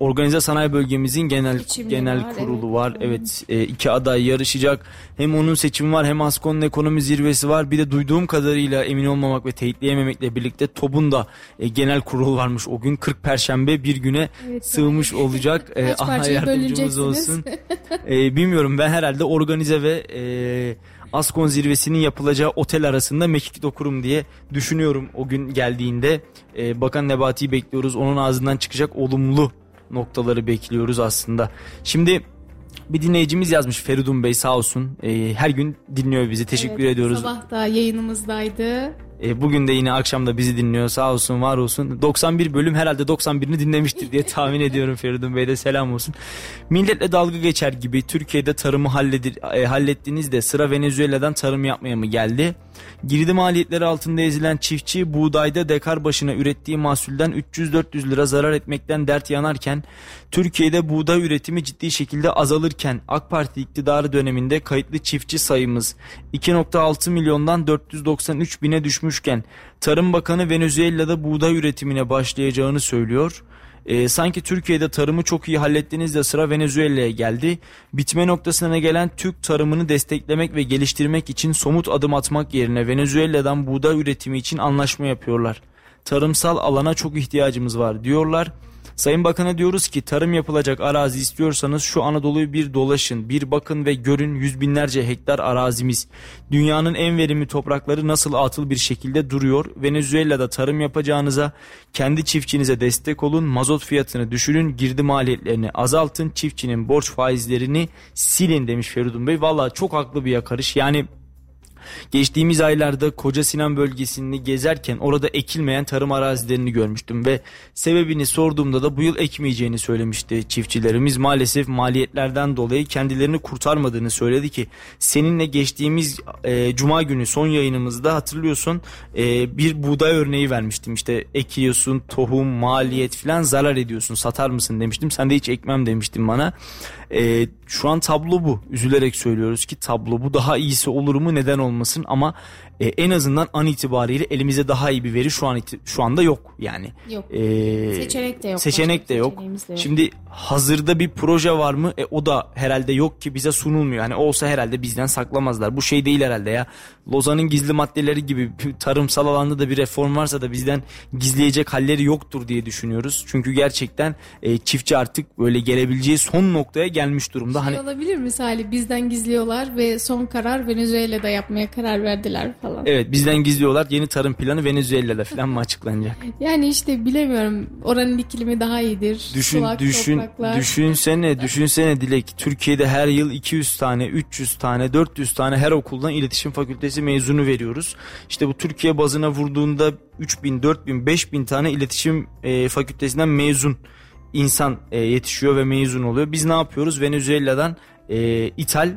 Organize Sanayi Bölgemizin genel Seçimleri genel var, kurulu evet. var. Evet, e, iki aday yarışacak. Hem onun seçimi var, hem Askon'un ekonomi zirvesi var. Bir de duyduğum kadarıyla emin olmamak ve teyitleyememekle birlikte TOB'un da e, genel kurul varmış. O gün 40 perşembe bir güne Evet, sığmış olacak. E, Allah yardımcımız olsun. E, bilmiyorum ben herhalde organize ve e, Askon zirvesinin yapılacağı otel arasında mekik dokurum diye düşünüyorum o gün geldiğinde. E, Bakan Nebati'yi bekliyoruz. Onun ağzından çıkacak olumlu noktaları bekliyoruz aslında. Şimdi bir dinleyicimiz yazmış Feridun Bey sağ olsun. E, her gün dinliyor bizi. Teşekkür Evet, ediyoruz. Sabah da yayınımızdaydı. E, bugün de yine akşam da bizi dinliyor. Sağ olsun, var olsun. 91 bölüm herhalde 91'ini dinlemiştir diye tahmin ediyorum Feridun Bey de selam olsun. Milletle dalga geçer gibi Türkiye'de tarımı halledir, e, hallettiğinizde sıra Venezuela'dan tarım yapmaya mı geldi? Girdi maliyetleri altında ezilen çiftçi buğdayda dekar başına ürettiği mahsulden 300-400 lira zarar etmekten dert yanarken Türkiye'de buğday üretimi ciddi şekilde azalırken AK Parti iktidarı döneminde kayıtlı çiftçi sayımız 2.6 milyondan 493 bine düşmüşken Tarım Bakanı Venezuela'da buğday üretimine başlayacağını söylüyor. Ee, sanki Türkiye'de tarımı çok iyi hallettiğinizde sıra Venezuela'ya geldi. Bitme noktasına gelen Türk tarımını desteklemek ve geliştirmek için somut adım atmak yerine Venezuela'dan buğday üretimi için anlaşma yapıyorlar. Tarımsal alana çok ihtiyacımız var diyorlar. Sayın Bakan'a diyoruz ki tarım yapılacak arazi istiyorsanız şu Anadolu'yu bir dolaşın, bir bakın ve görün yüz binlerce hektar arazimiz. Dünyanın en verimli toprakları nasıl atıl bir şekilde duruyor. Venezuela'da tarım yapacağınıza kendi çiftçinize destek olun, mazot fiyatını düşürün, girdi maliyetlerini azaltın, çiftçinin borç faizlerini silin demiş Feridun Bey. Valla çok haklı bir yakarış. Yani Geçtiğimiz aylarda Koca Sinan bölgesini gezerken orada ekilmeyen tarım arazilerini görmüştüm ve sebebini sorduğumda da bu yıl ekmeyeceğini söylemişti çiftçilerimiz. Maalesef maliyetlerden dolayı kendilerini kurtarmadığını söyledi ki seninle geçtiğimiz e, cuma günü son yayınımızda hatırlıyorsun e, bir buğday örneği vermiştim. İşte ekiyorsun tohum maliyet falan zarar ediyorsun satar mısın demiştim. Sen de hiç ekmem demiştin bana. E, şu an tablo bu. Üzülerek söylüyoruz ki tablo bu. Daha iyisi olur mu neden olmasın ama e, en azından an itibariyle elimizde daha iyi bir veri şu an şu anda yok yani. Yok. E, Seçenek de yok. Seçenek de yok. de yok. Şimdi hazırda bir proje var mı? E, o da herhalde yok ki bize sunulmuyor. Hani olsa herhalde bizden saklamazlar. Bu şey değil herhalde ya. Lozan'ın gizli maddeleri gibi tarımsal alanda da bir reform varsa da bizden gizleyecek halleri yoktur diye düşünüyoruz. Çünkü gerçekten e, çiftçi artık böyle gelebileceği son noktaya gelmiş durumda. Şey Hani olabilir misali bizden gizliyorlar ve son karar Venezuela'da yapmaya karar verdiler falan. Evet bizden gizliyorlar. Yeni tarım planı Venezuela'da falan mı açıklanacak? Yani işte bilemiyorum oranın iklimi daha iyidir. Düşün Sulak düşün topraklar. düşünsene düşünsene Dilek Türkiye'de her yıl 200 tane 300 tane 400 tane her okuldan iletişim fakültesi mezunu veriyoruz. İşte bu Türkiye bazına vurduğunda 3000 4000 5000 tane iletişim e, fakültesinden mezun insan e, yetişiyor ve mezun oluyor. Biz ne yapıyoruz? Venezuela'dan e, ithal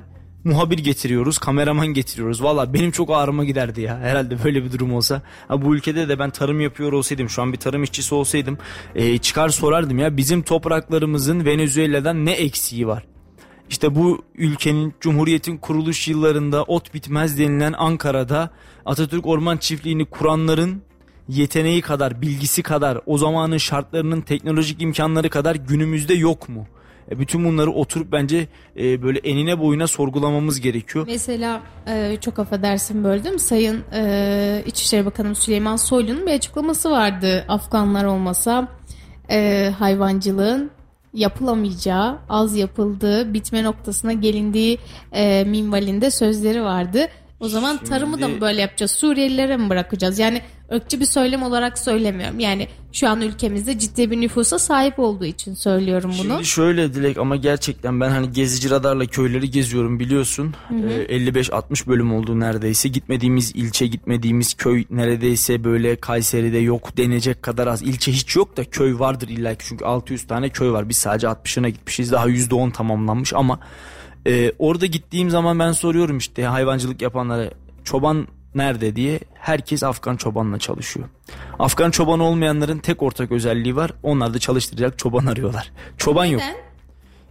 muhabir getiriyoruz, kameraman getiriyoruz. Valla benim çok ağrıma giderdi ya. Herhalde böyle bir durum olsa. Ha, bu ülkede de ben tarım yapıyor olsaydım, şu an bir tarım işçisi olsaydım e, çıkar sorardım ya bizim topraklarımızın Venezuela'dan ne eksiği var? İşte bu ülkenin Cumhuriyet'in kuruluş yıllarında ot bitmez denilen Ankara'da Atatürk Orman Çiftliği'ni kuranların yeteneği kadar, bilgisi kadar, o zamanın şartlarının teknolojik imkanları kadar günümüzde yok mu? E bütün bunları oturup bence e, böyle enine boyuna sorgulamamız gerekiyor. Mesela e, çok affedersin böldüm. Sayın e, İçişleri Bakanı Süleyman Soylu'nun bir açıklaması vardı. Afganlar olmasa e, hayvancılığın yapılamayacağı, az yapıldığı, bitme noktasına gelindiği e, minvalinde sözleri vardı. O zaman Şimdi... tarımı da mı böyle yapacağız? Suriyelilere mi bırakacağız? Yani ırkçı bir söylem olarak söylemiyorum. Yani şu an ülkemizde ciddi bir nüfusa sahip olduğu için söylüyorum bunu. Şimdi şöyle Dilek ama gerçekten ben hani gezici radarla köyleri geziyorum biliyorsun. Ee, 55-60 bölüm oldu neredeyse. Gitmediğimiz ilçe, gitmediğimiz köy neredeyse böyle Kayseri'de yok denecek kadar az. İlçe hiç yok da köy vardır illa ki. Çünkü 600 tane köy var. Biz sadece 60'ına gitmişiz. Daha %10 tamamlanmış ama e, orada gittiğim zaman ben soruyorum işte hayvancılık yapanlara çoban nerede diye herkes Afgan çobanla çalışıyor. Afgan çoban olmayanların tek ortak özelliği var. Onlar da çalıştıracak çoban arıyorlar. Çoban yok.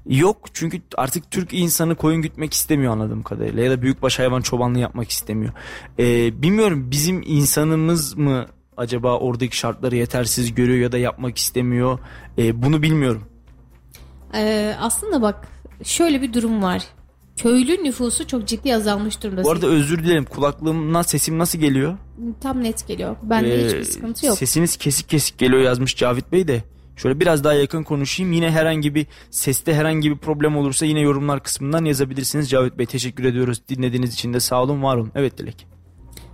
Yok çünkü artık Türk insanı koyun gütmek istemiyor anladığım kadarıyla ya da büyükbaş hayvan çobanlığı yapmak istemiyor. Ee, bilmiyorum bizim insanımız mı acaba oradaki şartları yetersiz görüyor ya da yapmak istemiyor. Ee, bunu bilmiyorum. Ee, aslında bak şöyle bir durum var. Köylü nüfusu çok ciddi azalmış durumda. Bu arada özür dilerim kulaklığımdan sesim nasıl geliyor? Tam net geliyor. Bende Ee, hiçbir sıkıntı yok. Sesiniz kesik kesik geliyor yazmış Cavit Bey de. Şöyle biraz daha yakın konuşayım. Yine herhangi bir seste herhangi bir problem olursa yine yorumlar kısmından yazabilirsiniz. Cavit Bey teşekkür ediyoruz. Dinlediğiniz için de sağ olun var olun. Evet Dilek.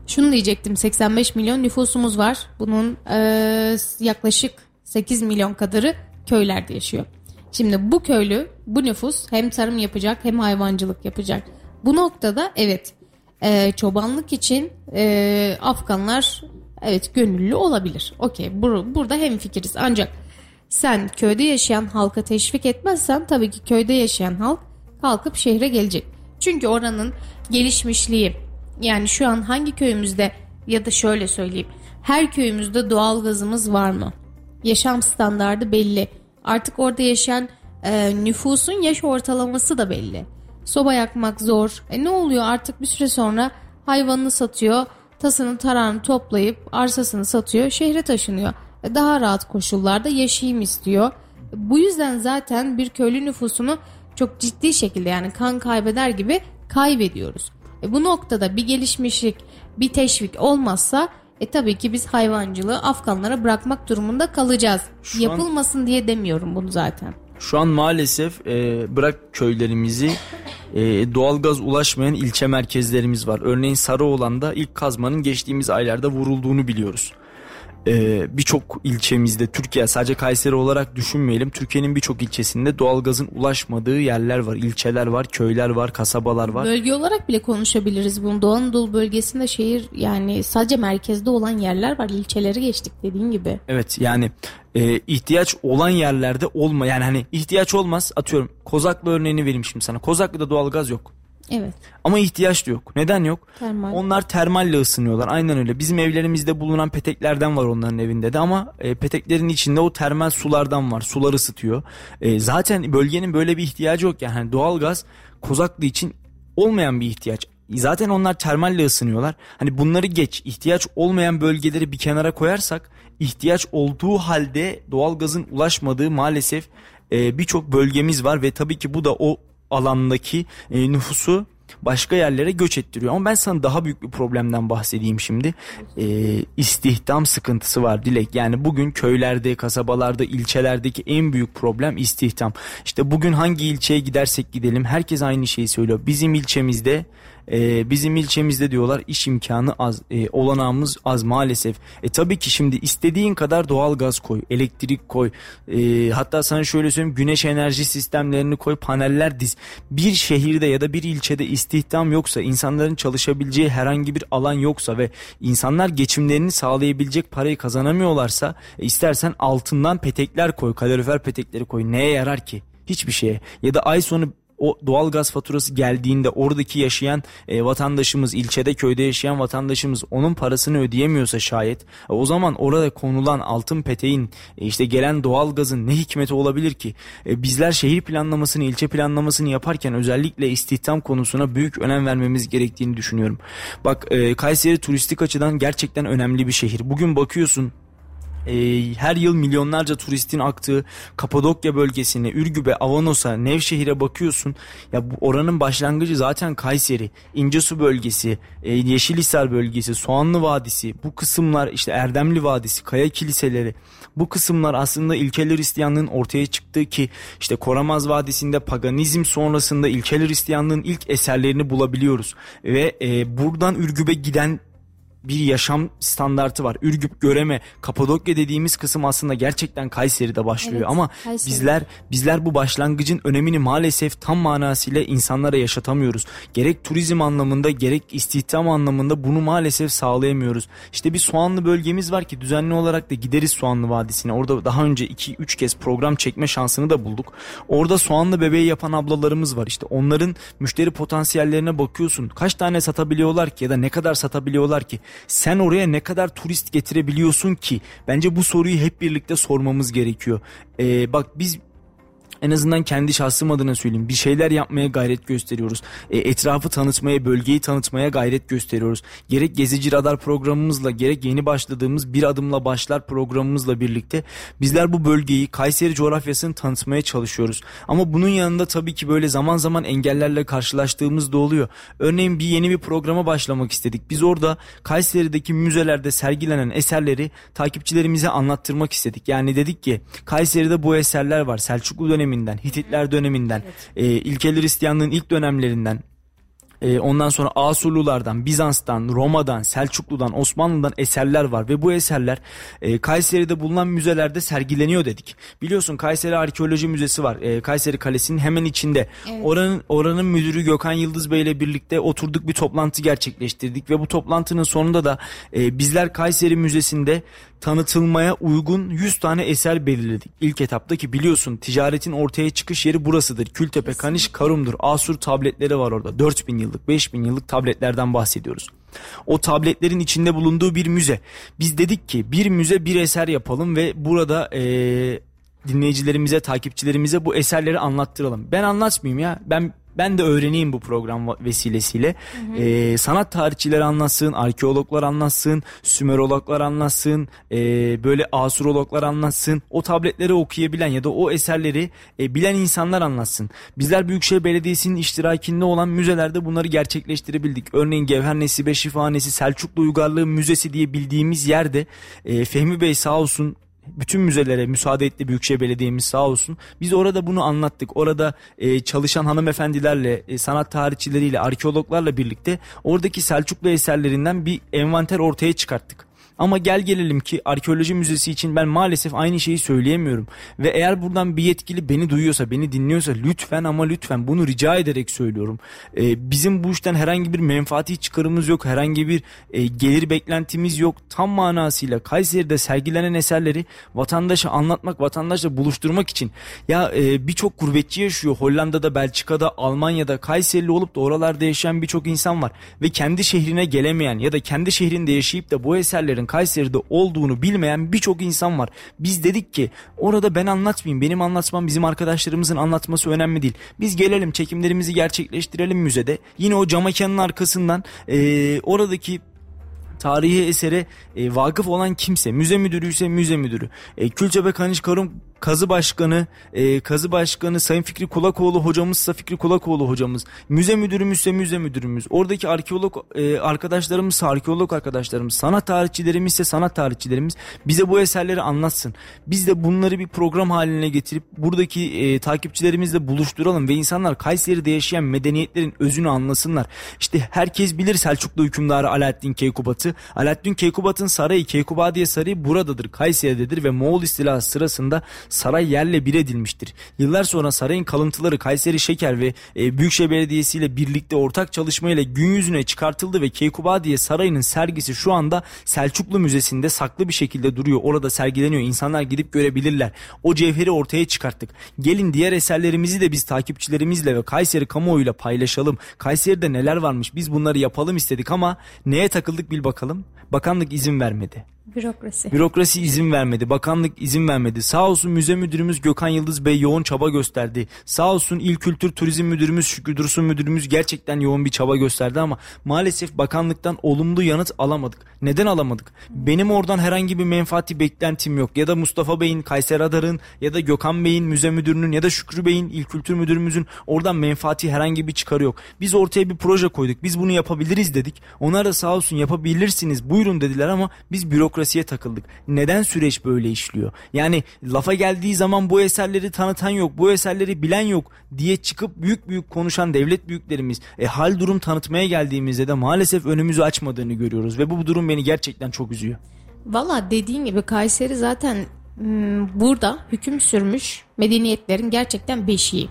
Şunu diyecektim 85 milyon nüfusumuz var. Bunun eee, yaklaşık 8 milyon kadarı köylerde yaşıyor. Şimdi bu köylü bu nüfus hem tarım yapacak hem hayvancılık yapacak. Bu noktada evet eee, çobanlık için eee, Afganlar evet gönüllü olabilir. Okey bur- burada hem fikiriz ancak sen köyde yaşayan halka teşvik etmezsen tabii ki köyde yaşayan halk kalkıp şehre gelecek. Çünkü oranın gelişmişliği yani şu an hangi köyümüzde ya da şöyle söyleyeyim her köyümüzde doğal gazımız var mı? Yaşam standardı belli. Artık orada yaşayan e, nüfusun yaş ortalaması da belli. Soba yakmak zor. E ne oluyor artık bir süre sonra hayvanını satıyor, tasını tarağını toplayıp arsasını satıyor, şehre taşınıyor. E, Daha rahat koşullarda yaşayayım istiyor. Bu yüzden zaten bir köylü nüfusunu çok ciddi şekilde yani kan kaybeder gibi kaybediyoruz. E bu noktada bir gelişmişlik, bir teşvik olmazsa e tabii ki biz hayvancılığı Afganlara bırakmak durumunda kalacağız. Şu an- Yapılmasın diye demiyorum bunu zaten. Şu an maalesef e, bırak köylerimizi e, doğalgaz ulaşmayan ilçe merkezlerimiz var. Örneğin Sarıoğlan'da ilk kazmanın geçtiğimiz aylarda vurulduğunu biliyoruz. E, birçok ilçemizde Türkiye sadece Kayseri olarak düşünmeyelim. Türkiye'nin birçok ilçesinde doğalgazın ulaşmadığı yerler var, ilçeler var, köyler var, kasabalar var. Bölge olarak bile konuşabiliriz bunu. Doğu Anadolu bölgesinde şehir yani sadece merkezde olan yerler var. İlçeleri geçtik dediğin gibi. Evet yani e, ihtiyaç olan yerlerde olma yani hani ihtiyaç olmaz atıyorum Kozaklı örneğini vereyim şimdi sana. Kozaklı'da doğalgaz yok. Evet. Ama ihtiyaç da yok. Neden yok? Termal. Onlar termalle ısınıyorlar. Aynen öyle. Bizim evlerimizde bulunan peteklerden var onların evinde de ama e, peteklerin içinde o termal sulardan var. Sular ısıtıyor. E, zaten bölgenin böyle bir ihtiyacı yok yani. Hani doğalgaz Kozaklı için olmayan bir ihtiyaç. Zaten onlar termalle ısınıyorlar. Hani bunları geç. ihtiyaç olmayan bölgeleri bir kenara koyarsak ihtiyaç olduğu halde doğalgazın ulaşmadığı maalesef e, birçok bölgemiz var ve tabii ki bu da o alandaki e, nüfusu başka yerlere göç ettiriyor. Ama ben sana daha büyük bir problemden bahsedeyim şimdi. E, istihdam sıkıntısı var Dilek. Yani bugün köylerde, kasabalarda, ilçelerdeki en büyük problem istihdam. İşte bugün hangi ilçeye gidersek gidelim herkes aynı şeyi söylüyor. Bizim ilçemizde e, bizim ilçemizde diyorlar iş imkanı az, e, olanağımız az maalesef. E tabii ki şimdi istediğin kadar doğal gaz koy, elektrik koy. E, hatta sana şöyle söyleyeyim güneş enerji sistemlerini koy, paneller diz. Bir şehirde ya da bir ilçede istihdam yoksa, insanların çalışabileceği herhangi bir alan yoksa ve insanlar geçimlerini sağlayabilecek parayı kazanamıyorlarsa e, istersen altından petekler koy, kalorifer petekleri koy. Neye yarar ki? Hiçbir şeye. Ya da ay sonu o doğal gaz faturası geldiğinde oradaki yaşayan e, vatandaşımız ilçede köyde yaşayan vatandaşımız onun parasını ödeyemiyorsa şayet e, o zaman orada konulan altın peteğin e, işte gelen doğal gazın ne hikmeti olabilir ki? E, bizler şehir planlamasını ilçe planlamasını yaparken özellikle istihdam konusuna büyük önem vermemiz gerektiğini düşünüyorum. Bak e, Kayseri turistik açıdan gerçekten önemli bir şehir. Bugün bakıyorsun e, her yıl milyonlarca turistin aktığı Kapadokya bölgesine, Ürgüp'e, Avanos'a, Nevşehir'e bakıyorsun. Ya bu oranın başlangıcı zaten Kayseri, İncesu bölgesi, e, Yeşilhisar bölgesi, Soğanlı Vadisi, bu kısımlar işte Erdemli Vadisi, Kaya Kiliseleri. Bu kısımlar aslında ilkel Hristiyanlığın ortaya çıktığı ki işte Koramaz Vadisi'nde paganizm sonrasında ilkel Hristiyanlığın ilk eserlerini bulabiliyoruz. Ve e, buradan Ürgüp'e giden bir yaşam standartı var. Ürgüp, Göreme, Kapadokya dediğimiz kısım aslında gerçekten Kayseri'de başlıyor evet, ama Kayseri. bizler bizler bu başlangıcın önemini maalesef tam manasıyla insanlara yaşatamıyoruz. Gerek turizm anlamında gerek istihdam anlamında bunu maalesef sağlayamıyoruz. İşte bir Soğanlı bölgemiz var ki düzenli olarak da gideriz Soğanlı Vadisi'ne. Orada daha önce 2-3 kez program çekme şansını da bulduk. Orada soğanlı bebeği yapan ablalarımız var. İşte onların müşteri potansiyellerine bakıyorsun. Kaç tane satabiliyorlar ki ya da ne kadar satabiliyorlar ki? Sen oraya ne kadar turist getirebiliyorsun ki? Bence bu soruyu hep birlikte sormamız gerekiyor. Ee, bak biz en azından kendi şahsım adına söyleyeyim bir şeyler yapmaya gayret gösteriyoruz. E, etrafı tanıtmaya, bölgeyi tanıtmaya gayret gösteriyoruz. Gerek Gezici Radar programımızla gerek yeni başladığımız Bir Adımla Başlar programımızla birlikte bizler bu bölgeyi, Kayseri coğrafyasını tanıtmaya çalışıyoruz. Ama bunun yanında tabii ki böyle zaman zaman engellerle karşılaştığımız da oluyor. Örneğin bir yeni bir programa başlamak istedik. Biz orada Kayseri'deki müzelerde sergilenen eserleri takipçilerimize anlattırmak istedik. Yani dedik ki Kayseri'de bu eserler var. Selçuklu dönemi döneminden, Hititler döneminden, evet. e, ilkel Hristiyanlığın ilk dönemlerinden e, ondan sonra Asurlulardan, Bizans'tan, Roma'dan, Selçuklu'dan, Osmanlı'dan eserler var ve bu eserler e, Kayseri'de bulunan müzelerde sergileniyor dedik. Biliyorsun Kayseri Arkeoloji Müzesi var. E, Kayseri Kalesi'nin hemen içinde. Evet. Oranın oranın müdürü Gökhan Yıldız Bey ile birlikte oturduk bir toplantı gerçekleştirdik ve bu toplantının sonunda da e, bizler Kayseri Müzesi'nde tanıtılmaya uygun 100 tane eser belirledik. İlk etapta ki biliyorsun ticaretin ortaya çıkış yeri burasıdır. Kültepe, Kaniş, Karum'dur. Asur tabletleri var orada. 4000 yıllık, 5000 yıllık tabletlerden bahsediyoruz. O tabletlerin içinde bulunduğu bir müze. Biz dedik ki bir müze bir eser yapalım ve burada ee, dinleyicilerimize, takipçilerimize bu eserleri anlattıralım. Ben anlatmayayım ya. Ben ben de öğreneyim bu program vesilesiyle. Hı hı. Ee, sanat tarihçileri anlatsın, arkeologlar anlatsın, sümerologlar anlatsın, e, böyle asurologlar anlatsın. O tabletleri okuyabilen ya da o eserleri e, bilen insanlar anlatsın. Bizler Büyükşehir Belediyesi'nin iştirakinde olan müzelerde bunları gerçekleştirebildik. Örneğin Gevher Nesibe Şifahanesi, Selçuklu Uygarlığı Müzesi diye bildiğimiz yerde e, Fehmi Bey sağ olsun bütün müzelere müsaade etti Büyükşehir Belediye'miz sağ olsun. Biz orada bunu anlattık. Orada e, çalışan hanımefendilerle, e, sanat tarihçileriyle, arkeologlarla birlikte oradaki Selçuklu eserlerinden bir envanter ortaya çıkarttık. Ama gel gelelim ki arkeoloji müzesi için ben maalesef aynı şeyi söyleyemiyorum. Ve eğer buradan bir yetkili beni duyuyorsa, beni dinliyorsa lütfen ama lütfen bunu rica ederek söylüyorum. Ee, bizim bu işten herhangi bir menfaati çıkarımız yok. Herhangi bir e, gelir beklentimiz yok. Tam manasıyla Kayseri'de sergilenen eserleri vatandaşa anlatmak, vatandaşla buluşturmak için. Ya e, birçok gurbetçi yaşıyor. Hollanda'da, Belçika'da, Almanya'da, Kayserili olup da oralarda yaşayan birçok insan var. Ve kendi şehrine gelemeyen ya da kendi şehrinde yaşayıp da bu eserlerin Kayseri'de olduğunu bilmeyen birçok insan var. Biz dedik ki orada ben anlatmayayım. Benim anlatmam bizim arkadaşlarımızın anlatması önemli değil. Biz gelelim çekimlerimizi gerçekleştirelim müzede. Yine o cam arkasından e, oradaki tarihi esere e, vakıf olan kimse müze müdürü ise müze müdürü e, Külçebe Kaniş Karum Kazı Başkanı, e, Kazı Başkanı Sayın Fikri Kulakoğlu hocamızsa Fikri Kulakoğlu hocamız, müze müdürümüzse müze müdürümüz, oradaki arkeolog e, arkadaşlarımız arkeolog arkadaşlarımız, sanat tarihçilerimiz ise sanat tarihçilerimiz bize bu eserleri anlatsın. Biz de bunları bir program haline getirip buradaki e, takipçilerimizle buluşturalım ve insanlar Kayseri'de yaşayan medeniyetlerin özünü anlasınlar. İşte herkes bilir Selçuklu hükümdarı Alaaddin Keykubat'ı. Alaaddin Keykubat'ın sarayı Keykubadiye Sarayı buradadır, Kayseri'dedir ve Moğol istilası sırasında Saray yerle bir edilmiştir. Yıllar sonra sarayın kalıntıları Kayseri Şeker ve e, Büyükşehir Belediyesi ile birlikte ortak çalışmayla gün yüzüne çıkartıldı ve Keykubadiye Sarayı'nın sergisi şu anda Selçuklu Müzesi'nde saklı bir şekilde duruyor. Orada sergileniyor. İnsanlar gidip görebilirler. O cevheri ortaya çıkarttık. Gelin diğer eserlerimizi de biz takipçilerimizle ve Kayseri kamuoyuyla paylaşalım. Kayseri'de neler varmış biz bunları yapalım istedik ama neye takıldık bil bakalım. Bakanlık izin vermedi. Bürokrasi. Bürokrasi izin vermedi, bakanlık izin vermedi. Sağ olsun müze müdürümüz Gökhan Yıldız Bey yoğun çaba gösterdi. Sağ olsun İl Kültür Turizm Müdürümüz Şükrü Dursun Müdürümüz gerçekten yoğun bir çaba gösterdi ama maalesef bakanlıktan olumlu yanıt alamadık. Neden alamadık? Benim oradan herhangi bir menfaati beklentim yok. Ya da Mustafa Bey'in, Kayseri Adar'ın ya da Gökhan Bey'in müze müdürünün ya da Şükrü Bey'in İl Kültür Müdürümüzün oradan menfaati herhangi bir çıkarı yok. Biz ortaya bir proje koyduk. Biz bunu yapabiliriz dedik. Onlar da sağ olsun yapabilirsiniz buyurun dediler ama biz bürokrasiye takıldık. Neden süreç böyle işliyor? Yani lafa geldiği zaman bu eserleri tanıtan yok, bu eserleri bilen yok diye çıkıp büyük büyük konuşan devlet büyüklerimiz e, hal durum tanıtmaya geldiğimizde de maalesef önümüzü açmadığını görüyoruz ve bu durum beni gerçekten çok üzüyor. Valla dediğin gibi Kayseri zaten hmm, burada hüküm sürmüş medeniyetlerin gerçekten beşiği.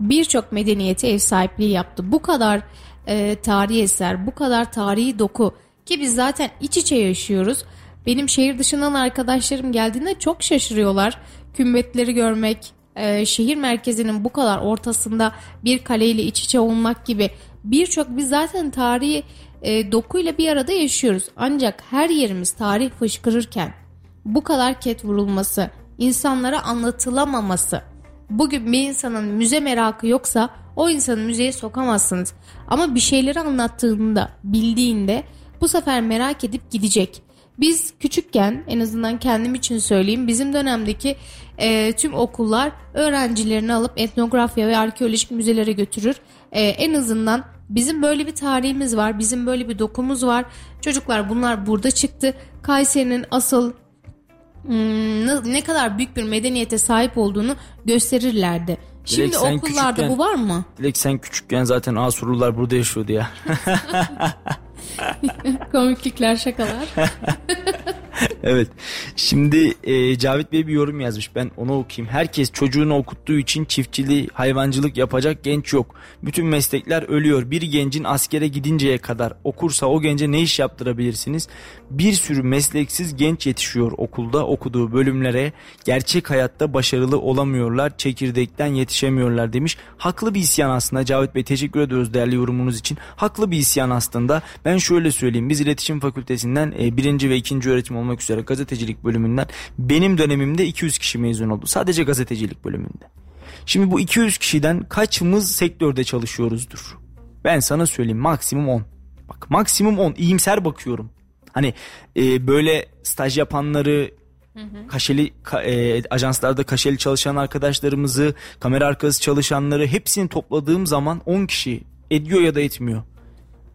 Birçok medeniyete ev sahipliği yaptı. Bu kadar e, tarihi eser, bu kadar tarihi doku ki biz zaten iç içe yaşıyoruz. Benim şehir dışından arkadaşlarım geldiğinde çok şaşırıyorlar. Kümbetleri görmek, e, şehir merkezinin bu kadar ortasında bir kaleyle iç içe olmak gibi birçok biz zaten tarihi e, dokuyla bir arada yaşıyoruz. Ancak her yerimiz tarih fışkırırken bu kadar ket vurulması, insanlara anlatılamaması. Bugün bir insanın müze merakı yoksa o insanı müzeye sokamazsınız. Ama bir şeyleri anlattığında, bildiğinde bu sefer merak edip gidecek. Biz küçükken en azından kendim için söyleyeyim bizim dönemdeki e, tüm okullar öğrencilerini alıp etnografya ve arkeolojik müzelere götürür. E, en azından bizim böyle bir tarihimiz var, bizim böyle bir dokumuz var. Çocuklar bunlar burada çıktı. Kayseri'nin asıl hmm, ne kadar büyük bir medeniyete sahip olduğunu gösterirlerdi. Şimdi okullarda küçükken- bu var mı? Dilek sen küçükken zaten Asurlular burada yaşıyordu ya. Komiklikler, şakalar. evet. Şimdi e, Cavit Bey bir yorum yazmış. Ben onu okuyayım. Herkes çocuğunu okuttuğu için çiftçiliği, hayvancılık yapacak genç yok. Bütün meslekler ölüyor. Bir gencin askere gidinceye kadar okursa o gence ne iş yaptırabilirsiniz? Bir sürü mesleksiz genç yetişiyor okulda okuduğu bölümlere. Gerçek hayatta başarılı olamıyorlar. Çekirdekten yetişemiyorlar demiş. Haklı bir isyan aslında Cavit Bey. Teşekkür ediyoruz değerli yorumunuz için. Haklı bir isyan aslında. Ben şöyle söyleyeyim. Biz iletişim fakültesinden e, birinci ve ikinci öğretim olmak üzere gazetecilik bölümünden benim dönemimde 200 kişi mezun oldu. Sadece gazetecilik bölümünde. Şimdi bu 200 kişiden kaçımız sektörde çalışıyoruzdur? Ben sana söyleyeyim maksimum 10. Bak maksimum 10 iyimser bakıyorum. Hani e, böyle staj yapanları kaşeli ka- e, ajanslarda kaşeli çalışan arkadaşlarımızı, kamera arkası çalışanları hepsini topladığım zaman 10 kişi ediyor ya da etmiyor.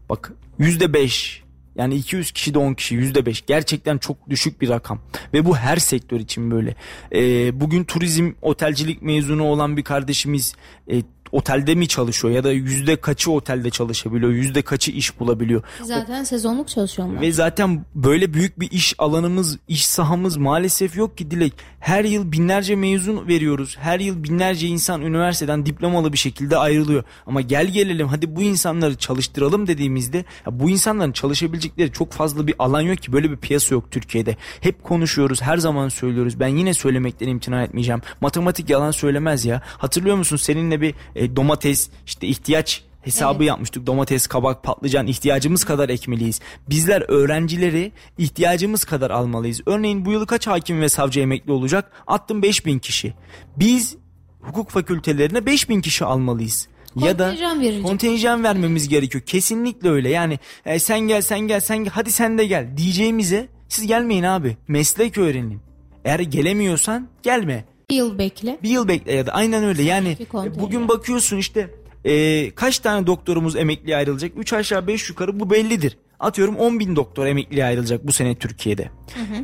Bak yüzde beş yani 200 kişi de 10 kişi yüzde beş gerçekten çok düşük bir rakam ve bu her sektör için böyle. Ee, bugün turizm otelcilik mezunu olan bir kardeşimiz e, otelde mi çalışıyor ya da yüzde kaçı otelde çalışabiliyor yüzde kaçı iş bulabiliyor. Zaten sezonluk çalışıyorlar. Ve zaten böyle büyük bir iş alanımız, iş sahamız maalesef yok ki Dilek. Her yıl binlerce mezun veriyoruz. Her yıl binlerce insan üniversiteden diplomalı bir şekilde ayrılıyor. Ama gel gelelim hadi bu insanları çalıştıralım dediğimizde ya bu insanların çalışabilecekleri çok fazla bir alan yok ki. Böyle bir piyasa yok Türkiye'de. Hep konuşuyoruz, her zaman söylüyoruz. Ben yine söylemekten imtina etmeyeceğim. Matematik yalan söylemez ya. Hatırlıyor musun seninle bir e, domates işte ihtiyaç hesabı Evet. yapmıştık. Domates, kabak, patlıcan ihtiyacımız kadar ekmeliyiz. Bizler öğrencileri ihtiyacımız kadar almalıyız. Örneğin bu yıl kaç hakim ve savcı emekli olacak? Attım 5000 kişi. Biz hukuk fakültelerine 5000 kişi almalıyız. Ya da Kontenjan verilecek. kontenjan vermemiz gerekiyor. Kesinlikle öyle. Yani e, sen gel sen gel sen gel hadi sen de gel diyeceğimize siz gelmeyin abi. Meslek öğrenin. Eğer gelemiyorsan gelme. Bir yıl bekle. Bir yıl bekle ya da aynen öyle yani bugün bakıyorsun işte e, kaç tane doktorumuz emekliye ayrılacak 3 aşağı 5 yukarı bu bellidir. Atıyorum 10 bin doktor emekliye ayrılacak bu sene Türkiye'de.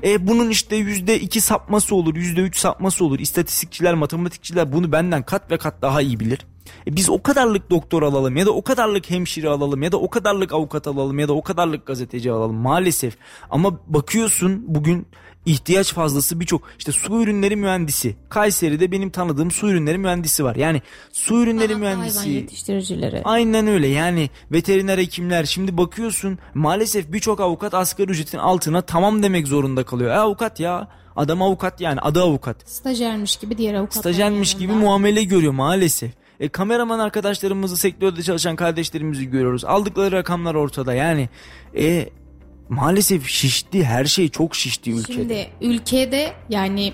E, bunun işte yüzde iki sapması olur yüzde üç sapması olur. İstatistikçiler matematikçiler bunu benden kat ve kat daha iyi bilir. E, biz o kadarlık doktor alalım ya da o kadarlık hemşire alalım ya da o kadarlık avukat alalım ya da o kadarlık gazeteci alalım maalesef. Ama bakıyorsun bugün ihtiyaç fazlası birçok işte su ürünleri mühendisi. Kayseri'de benim tanıdığım su ürünleri mühendisi var. Yani su ürünleri Aha, mühendisi. Hayvan yetiştiricileri. Aynen öyle yani veteriner hekimler şimdi bakıyorsun maalesef birçok avukat asgari ücretin altına tamam demek zorunda kalıyor. E, avukat ya adam avukat yani adı avukat. Stajyermiş gibi diğer avukatlar Stajyermiş gibi muamele görüyor maalesef. E, kameraman arkadaşlarımızı sektörde çalışan kardeşlerimizi görüyoruz. Aldıkları rakamlar ortada yani. E, maalesef şişti her şey çok şişti ülkede. Şimdi ülkede yani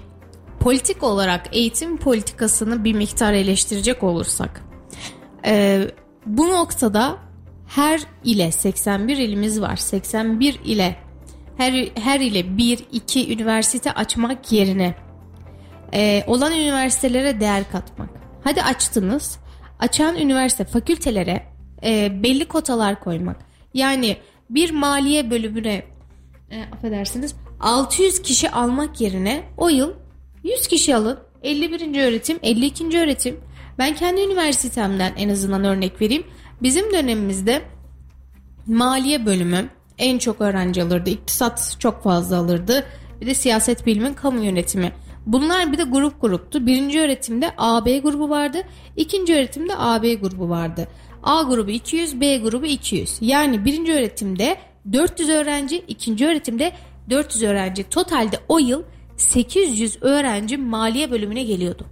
politik olarak eğitim politikasını bir miktar eleştirecek olursak e, bu noktada her ile 81 ilimiz var 81 ile her, her ile bir iki üniversite açmak yerine e, olan üniversitelere değer katmak. Hadi açtınız. Açan üniversite fakültelere e, belli kotalar koymak. Yani bir maliye bölümüne e, affedersiniz 600 kişi almak yerine o yıl 100 kişi alın. 51. öğretim, 52. öğretim. Ben kendi üniversitemden en azından örnek vereyim. Bizim dönemimizde maliye bölümü en çok öğrenci alırdı. İktisat çok fazla alırdı. Bir de siyaset bilimi, kamu yönetimi. Bunlar bir de grup gruptu. Birinci öğretimde AB grubu vardı. İkinci öğretimde AB grubu vardı. A grubu 200, B grubu 200. Yani birinci öğretimde 400 öğrenci, ikinci öğretimde 400 öğrenci. Totalde o yıl 800 öğrenci maliye bölümüne geliyordu.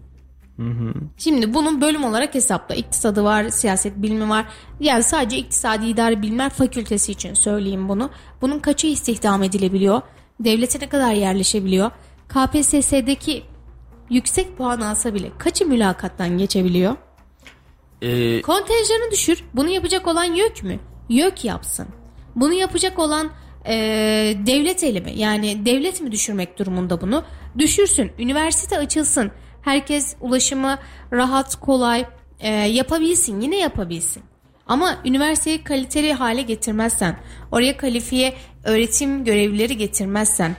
Şimdi bunun bölüm olarak hesapla. İktisadı var, siyaset bilimi var. Yani sadece iktisadi idare bilimler fakültesi için söyleyeyim bunu. Bunun kaçı istihdam edilebiliyor? Devlete ne kadar yerleşebiliyor? KPSS'deki yüksek puan alsa bile kaçı mülakattan geçebiliyor? E, Kontenjanı düşür. Bunu yapacak olan YÖK mü? YÖK yapsın. Bunu yapacak olan e, devlet eli mi? Yani devlet mi düşürmek durumunda bunu? Düşürsün. Üniversite açılsın. Herkes ulaşımı rahat, kolay e, yapabilsin. Yine yapabilsin. Ama üniversiteyi kaliteli hale getirmezsen, oraya kalifiye öğretim görevlileri getirmezsen,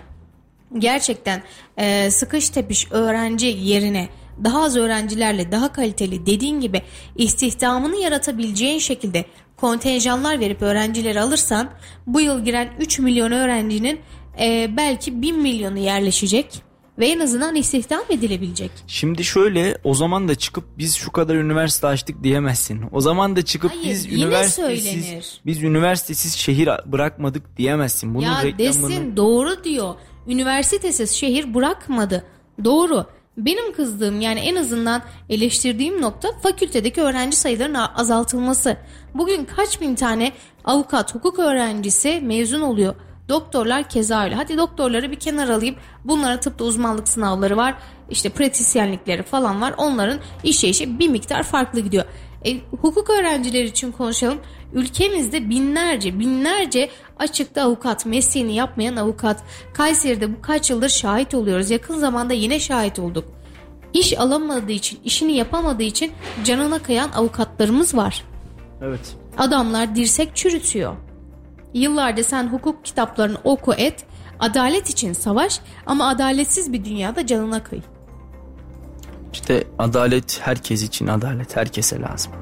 gerçekten e, sıkış tepiş öğrenci yerine daha az öğrencilerle daha kaliteli dediğin gibi istihdamını yaratabileceğin şekilde kontenjanlar verip öğrencileri alırsan bu yıl giren 3 milyon öğrencinin e, belki 1 milyonu yerleşecek ve en azından istihdam edilebilecek. Şimdi şöyle o zaman da çıkıp biz şu kadar üniversite açtık diyemezsin. O zaman da çıkıp Hayır, biz üniversitesiz söylenir. biz üniversitesiz şehir bırakmadık diyemezsin. Bunun ya reklamını desin doğru diyor. Üniversitesiz şehir bırakmadı. Doğru. Benim kızdığım yani en azından eleştirdiğim nokta fakültedeki öğrenci sayılarının azaltılması. Bugün kaç bin tane avukat, hukuk öğrencisi mezun oluyor. Doktorlar keza öyle. Hadi doktorları bir kenara alayım. Bunlara tıpta uzmanlık sınavları var. İşte pratisyenlikleri falan var. Onların işe işe bir miktar farklı gidiyor. E, hukuk öğrencileri için konuşalım. Ülkemizde binlerce binlerce açıkta avukat mesleğini yapmayan avukat. Kayseri'de bu kaç yıldır şahit oluyoruz. Yakın zamanda yine şahit olduk. İş alamadığı için, işini yapamadığı için canına kayan avukatlarımız var. Evet. Adamlar dirsek çürütüyor. Yıllarca sen hukuk kitaplarını oku et, adalet için savaş ama adaletsiz bir dünyada canına kıy. İşte adalet herkes için adalet herkese lazım.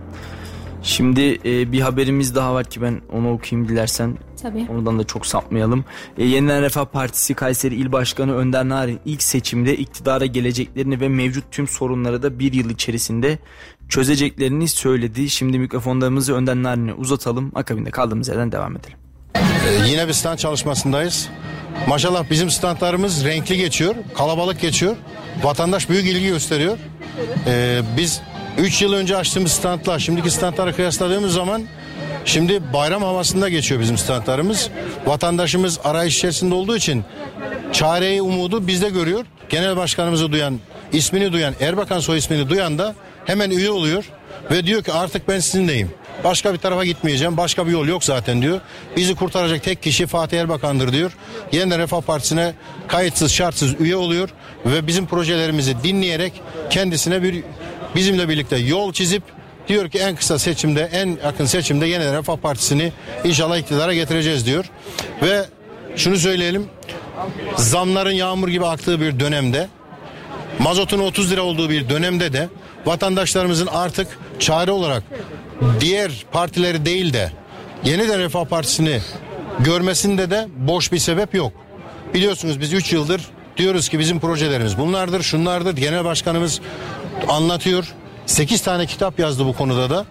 Şimdi e, bir haberimiz daha var ki ben onu okuyayım dilersen. Tabii. Oradan da çok sapmayalım. E, Yeniden Refah Partisi Kayseri İl Başkanı Önder Narin ilk seçimde iktidara geleceklerini ve mevcut tüm sorunları da bir yıl içerisinde çözeceklerini söyledi. Şimdi mikrofonlarımızı Önder Narin'e uzatalım. Akabinde kaldığımız yerden devam edelim. Ee, Yine bir stand çalışmasındayız. Maşallah bizim standlarımız renkli geçiyor, kalabalık geçiyor. Vatandaş büyük ilgi gösteriyor. Ee, biz 3 yıl önce açtığımız standla şimdiki standlara kıyasladığımız zaman şimdi bayram havasında geçiyor bizim standlarımız. Vatandaşımız arayış içerisinde olduğu için çareyi umudu bizde görüyor. Genel başkanımızı duyan, ismini duyan, Erbakan soy ismini duyan da hemen üye oluyor ve diyor ki artık ben sizinleyim. Başka bir tarafa gitmeyeceğim. Başka bir yol yok zaten diyor. Bizi kurtaracak tek kişi Fatih Erbakan'dır diyor. Yeniden Refah Partisi'ne kayıtsız şartsız üye oluyor ve bizim projelerimizi dinleyerek kendisine bir bizimle birlikte yol çizip diyor ki en kısa seçimde en yakın seçimde yeniden Refah Partisi'ni inşallah iktidara getireceğiz diyor. Ve şunu söyleyelim zamların yağmur gibi aktığı bir dönemde mazotun 30 lira olduğu bir dönemde de vatandaşlarımızın artık çare olarak diğer partileri değil de yeniden Refah Partisi'ni görmesinde de boş bir sebep yok. Biliyorsunuz biz 3 yıldır Diyoruz ki bizim projelerimiz bunlardır, şunlardır. Genel başkanımız anlatıyor. 8 tane kitap yazdı bu konuda da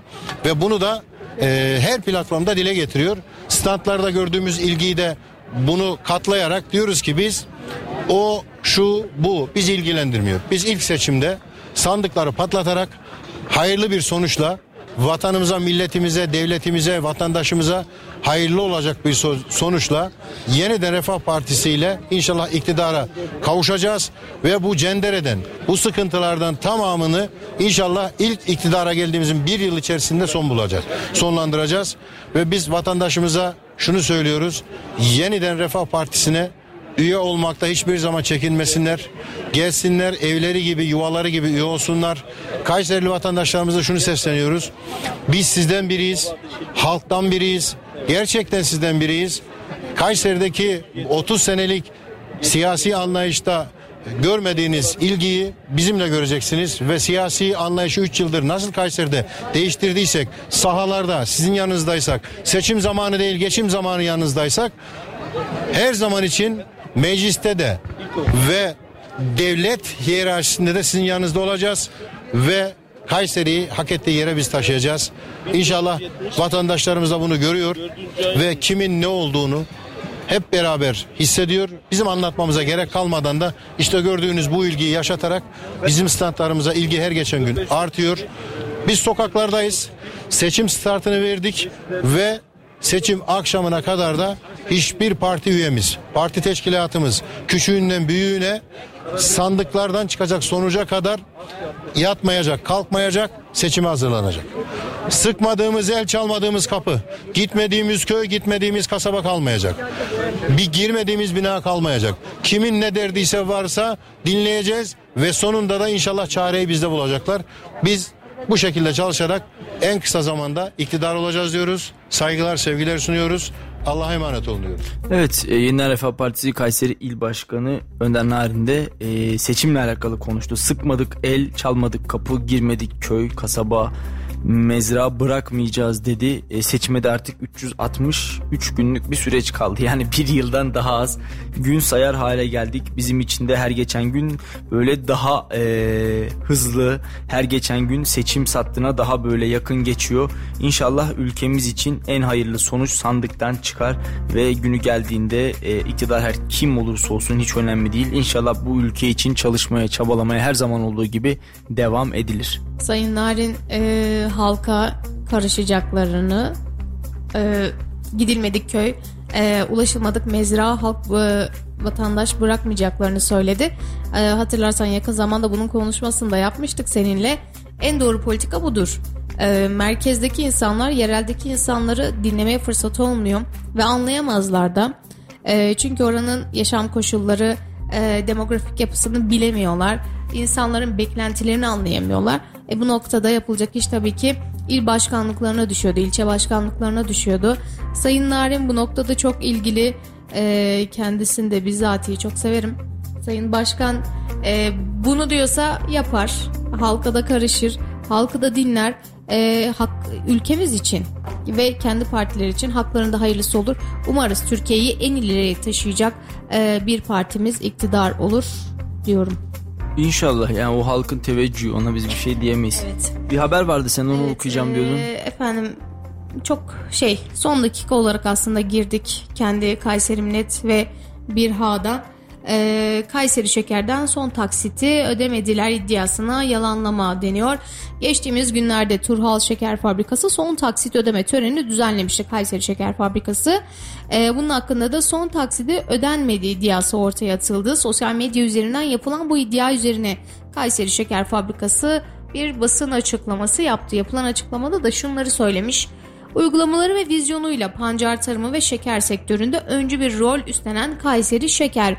ve bunu da e, her platformda dile getiriyor. Standlarda gördüğümüz ilgiyi de bunu katlayarak diyoruz ki biz o şu bu bizi ilgilendirmiyor. Biz ilk seçimde sandıkları patlatarak hayırlı bir sonuçla vatanımıza, milletimize, devletimize, vatandaşımıza hayırlı olacak bir sonuçla yeniden Refah Partisi ile inşallah iktidara kavuşacağız ve bu cendereden, bu sıkıntılardan tamamını inşallah ilk iktidara geldiğimizin bir yıl içerisinde son bulacağız. Sonlandıracağız ve biz vatandaşımıza şunu söylüyoruz. Yeniden Refah Partisi'ne üye olmakta hiçbir zaman çekinmesinler. Gelsinler evleri gibi yuvaları gibi üye olsunlar. Kayserili vatandaşlarımıza şunu sesleniyoruz. Biz sizden biriyiz. Halktan biriyiz. Gerçekten sizden biriyiz. Kayseri'deki 30 senelik siyasi anlayışta görmediğiniz ilgiyi bizimle göreceksiniz ve siyasi anlayışı 3 yıldır nasıl Kayseri'de değiştirdiysek sahalarda sizin yanınızdaysak seçim zamanı değil geçim zamanı yanınızdaysak her zaman için mecliste de ve devlet hiyerarşisinde de sizin yanınızda olacağız ve Kayseri'yi hak ettiği yere biz taşıyacağız. İnşallah vatandaşlarımız da bunu görüyor ve kimin ne olduğunu hep beraber hissediyor. Bizim anlatmamıza gerek kalmadan da işte gördüğünüz bu ilgiyi yaşatarak bizim standlarımıza ilgi her geçen gün artıyor. Biz sokaklardayız. Seçim startını verdik ve seçim akşamına kadar da hiçbir parti üyemiz, parti teşkilatımız küçüğünden büyüğüne sandıklardan çıkacak sonuca kadar yatmayacak, kalkmayacak, seçime hazırlanacak. Sıkmadığımız el, çalmadığımız kapı, gitmediğimiz köy, gitmediğimiz kasaba kalmayacak. Bir girmediğimiz bina kalmayacak. Kimin ne derdiyse varsa dinleyeceğiz ve sonunda da inşallah çareyi bizde bulacaklar. Biz bu şekilde çalışarak en kısa zamanda iktidar olacağız diyoruz. Saygılar, sevgiler sunuyoruz. Allah'a emanet olun diyoruz. Evet, e, Yeniden Refah Partisi Kayseri İl Başkanı Önder Narin de e, seçimle alakalı konuştu. Sıkmadık el, çalmadık kapı, girmedik köy, kasaba, mezra bırakmayacağız dedi. E, seçime de artık 363 günlük bir süreç kaldı. Yani bir yıldan daha az gün sayar hale geldik. Bizim için de her geçen gün böyle daha e, hızlı, her geçen gün seçim sattığına daha böyle yakın geçiyor. İnşallah ülkemiz için en hayırlı sonuç sandıktan çıkar ve günü geldiğinde e, iktidar her kim olursa olsun hiç önemli değil. İnşallah bu ülke için çalışmaya, çabalamaya her zaman olduğu gibi devam edilir. Sayın Narin e, halka karışacaklarını e, gidilmedik köy e, ulaşılmadık mezra halk e, vatandaş bırakmayacaklarını söyledi. E, hatırlarsan yakın zamanda bunun konuşmasını da yapmıştık seninle. En doğru politika budur. E, merkezdeki insanlar yereldeki insanları dinlemeye fırsatı olmuyor ve anlayamazlar da. E, çünkü oranın yaşam koşulları, e, demografik yapısını bilemiyorlar. İnsanların beklentilerini anlayamıyorlar. E, bu noktada yapılacak iş tabii ki il başkanlıklarına düşüyordu, ilçe başkanlıklarına düşüyordu. Sayın Narin bu noktada çok ilgili. E, kendisini de bizatihi çok severim. Sayın Başkan e, bunu diyorsa yapar. Halka da karışır. Halkı da dinler. E, hak, ülkemiz için ve kendi partileri için haklarında hayırlısı olur. Umarız Türkiye'yi en ileriye taşıyacak e, bir partimiz iktidar olur diyorum. İnşallah yani o halkın teveccühü ona biz bir şey diyemeyiz. Evet. Bir haber vardı sen onu evet, okuyacağım diyordun. E, efendim çok şey son dakika olarak aslında girdik kendi Kayserim Net ve bir Ha'dan e, Kayseri Şeker'den son taksiti ödemediler iddiasına yalanlama deniyor. Geçtiğimiz günlerde Turhal Şeker Fabrikası son taksit ödeme törenini düzenlemişti Kayseri Şeker Fabrikası. E, bunun hakkında da son taksidi ödenmediği iddiası ortaya atıldı. Sosyal medya üzerinden yapılan bu iddia üzerine Kayseri Şeker Fabrikası bir basın açıklaması yaptı. Yapılan açıklamada da şunları söylemiş. Uygulamaları ve vizyonuyla pancar tarımı ve şeker sektöründe öncü bir rol üstlenen Kayseri Şeker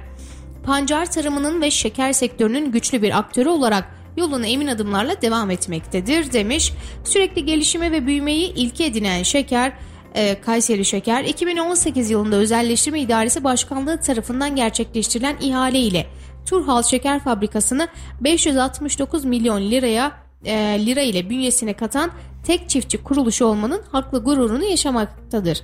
pancar tarımının ve şeker sektörünün güçlü bir aktörü olarak yoluna emin adımlarla devam etmektedir demiş. Sürekli gelişime ve büyümeyi ilke edinen şeker e, Kayseri Şeker 2018 yılında Özelleştirme İdaresi Başkanlığı tarafından gerçekleştirilen ihale ile Turhal Şeker Fabrikası'nı 569 milyon liraya e, lira ile bünyesine katan tek çiftçi kuruluşu olmanın haklı gururunu yaşamaktadır.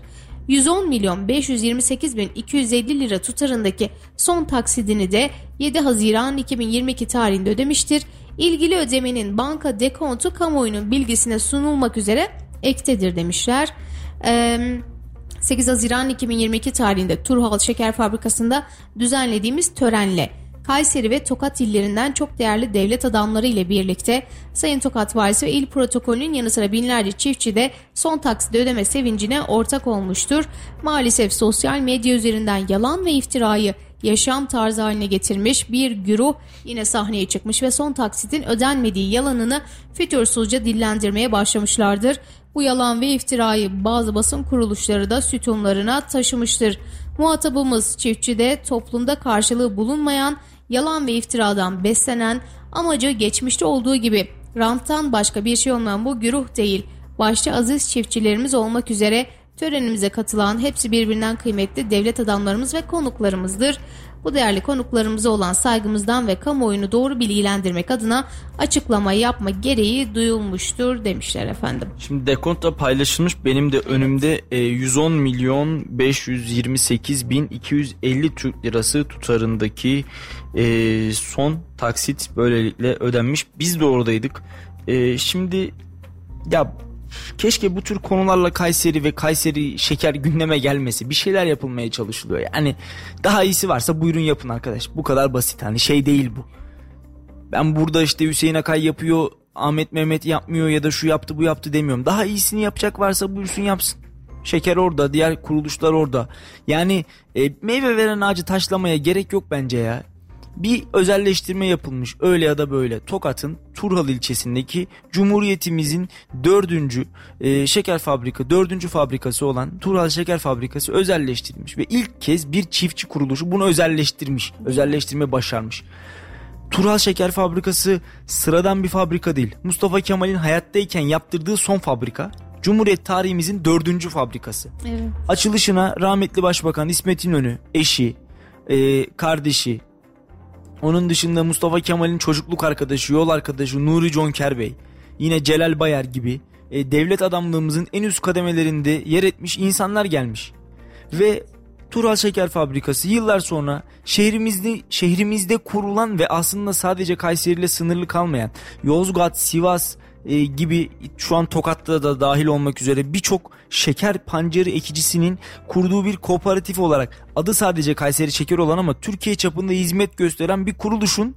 110 milyon 528 bin 250 lira tutarındaki son taksidini de 7 Haziran 2022 tarihinde ödemiştir. İlgili ödemenin banka dekontu kamuoyunun bilgisine sunulmak üzere ektedir demişler. Eee 8 Haziran 2022 tarihinde Turhal Şeker Fabrikası'nda düzenlediğimiz törenle Kayseri ve Tokat illerinden çok değerli devlet adamları ile birlikte Sayın Tokat Valisi ve il protokolünün yanı sıra binlerce çiftçi de son taksit ödeme sevincine ortak olmuştur. Maalesef sosyal medya üzerinden yalan ve iftirayı yaşam tarzı haline getirmiş bir güruh yine sahneye çıkmış ve son taksitin ödenmediği yalanını fütursuzca dillendirmeye başlamışlardır. Bu yalan ve iftirayı bazı basın kuruluşları da sütunlarına taşımıştır. Muhatabımız çiftçide toplumda karşılığı bulunmayan yalan ve iftiradan beslenen amacı geçmişte olduğu gibi ranttan başka bir şey olmayan bu güruh değil. Başta aziz çiftçilerimiz olmak üzere törenimize katılan hepsi birbirinden kıymetli devlet adamlarımız ve konuklarımızdır. Bu değerli konuklarımıza olan saygımızdan ve kamuoyunu doğru bilgilendirmek adına açıklama yapma gereği duyulmuştur demişler efendim. Şimdi dekontta paylaşılmış benim de önümde 110 e, milyon 528 bin 250 Türk lirası tutarındaki e, son taksit böylelikle ödenmiş. Biz de oradaydık. E, şimdi ya keşke bu tür konularla Kayseri ve Kayseri şeker gündeme gelmesi. Bir şeyler yapılmaya çalışılıyor. Yani daha iyisi varsa buyurun yapın arkadaş. Bu kadar basit hani şey değil bu. Ben burada işte Hüseyin Akay yapıyor, Ahmet Mehmet yapmıyor ya da şu yaptı bu yaptı demiyorum. Daha iyisini yapacak varsa buyursun yapsın. Şeker orada, diğer kuruluşlar orada. Yani e, meyve veren ağacı taşlamaya gerek yok bence ya bir özelleştirme yapılmış öyle ya da böyle Tokat'ın Turhal ilçesindeki Cumhuriyetimizin dördüncü e, şeker fabrika dördüncü fabrikası olan Turhal Şeker Fabrikası özelleştirilmiş ve ilk kez bir çiftçi kuruluşu bunu özelleştirmiş özelleştirme başarmış. Turhal Şeker Fabrikası sıradan bir fabrika değil. Mustafa Kemal'in hayattayken yaptırdığı son fabrika. Cumhuriyet tarihimizin dördüncü fabrikası. Evet. Açılışına rahmetli Başbakan İsmet İnönü, eşi, e, kardeşi, onun dışında Mustafa Kemal'in çocukluk arkadaşı, yol arkadaşı Nuri Conker Bey, yine Celal Bayar gibi e, devlet adamlığımızın en üst kademelerinde yer etmiş insanlar gelmiş. Ve Tural Şeker Fabrikası yıllar sonra şehrimizde şehrimizde kurulan ve aslında sadece Kayseri ile sınırlı kalmayan Yozgat, Sivas, e, gibi şu an Tokat'ta da dahil olmak üzere birçok şeker pancarı ekicisinin kurduğu bir kooperatif olarak adı sadece Kayseri Şeker olan ama Türkiye çapında hizmet gösteren bir kuruluşun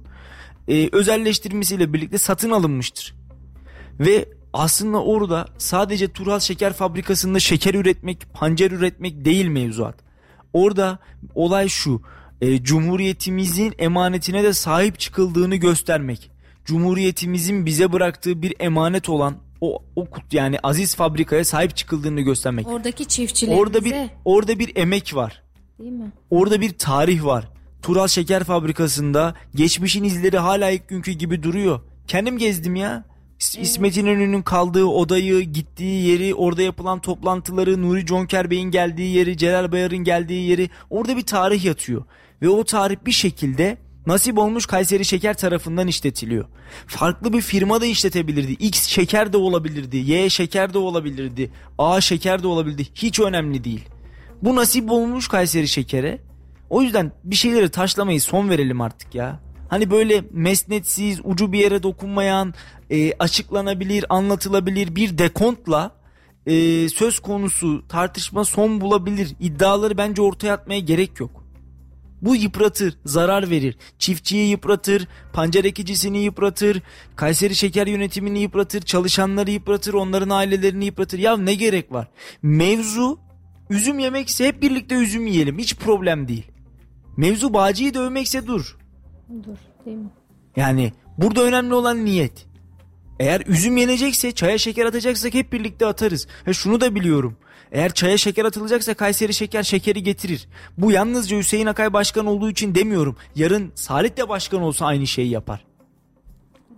e, özelleştirmesiyle birlikte satın alınmıştır. Ve aslında orada sadece Tural Şeker Fabrikası'nda şeker üretmek, pancar üretmek değil mevzuat. Orada olay şu, e, Cumhuriyetimizin emanetine de sahip çıkıldığını göstermek. Cumhuriyetimizin bize bıraktığı bir emanet olan o, o yani aziz fabrikaya sahip çıkıldığını göstermek. Oradaki çiftçilerimize. Orada bir orada bir emek var. Değil mi? Orada bir tarih var. Tural Şeker Fabrikası'nda geçmişin izleri hala ilk günkü gibi duruyor. Kendim gezdim ya. Evet. İsmet İnönü'nün kaldığı odayı, gittiği yeri, orada yapılan toplantıları, Nuri Conker Bey'in geldiği yeri, Celal Bayar'ın geldiği yeri. Orada bir tarih yatıyor. Ve o tarih bir şekilde Nasip olmuş Kayseri Şeker tarafından işletiliyor. Farklı bir firma da işletebilirdi. X şeker de olabilirdi. Y şeker de olabilirdi. A şeker de olabilirdi. Hiç önemli değil. Bu nasip olmuş Kayseri Şeker'e. O yüzden bir şeyleri taşlamayı son verelim artık ya. Hani böyle mesnetsiz, ucu bir yere dokunmayan, e, açıklanabilir, anlatılabilir bir dekontla e, söz konusu tartışma son bulabilir. İddiaları bence ortaya atmaya gerek yok. Bu yıpratır, zarar verir. Çiftçiyi yıpratır, pancar ekicisini yıpratır, Kayseri Şeker Yönetimini yıpratır, çalışanları yıpratır, onların ailelerini yıpratır. Ya ne gerek var? Mevzu üzüm yemekse hep birlikte üzüm yiyelim. Hiç problem değil. Mevzu bağcıyı dövmekse dur. Dur değil mi? Yani burada önemli olan niyet. Eğer üzüm yenecekse çaya şeker atacaksak hep birlikte atarız. Ha şunu da biliyorum. Eğer çaya şeker atılacaksa Kayseri Şeker şekeri getirir. Bu yalnızca Hüseyin Akay başkan olduğu için demiyorum. Yarın Salih de başkan olsa aynı şeyi yapar.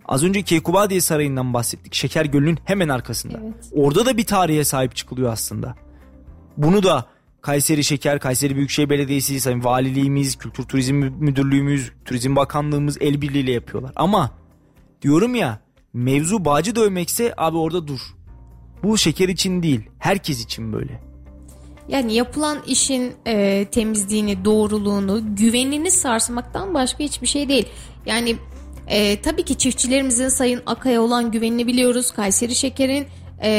Az önce Keykubadiye Sarayı'ndan bahsettik. Şeker Gölü'nün hemen arkasında. Evet. Orada da bir tarihe sahip çıkılıyor aslında. Bunu da Kayseri Şeker, Kayseri Büyükşehir Belediyesi, Sayın Valiliğimiz, Kültür Turizm Müdürlüğümüz, Turizm Bakanlığımız el birliğiyle yapıyorlar. Ama diyorum ya mevzu bağcı dövmekse abi orada dur. Bu şeker için değil, herkes için böyle. Yani yapılan işin e, temizliğini, doğruluğunu, güvenini sarsmaktan başka hiçbir şey değil. Yani e, tabii ki çiftçilerimizin Sayın Akay'a olan güvenini biliyoruz. Kayseri Şeker'in e,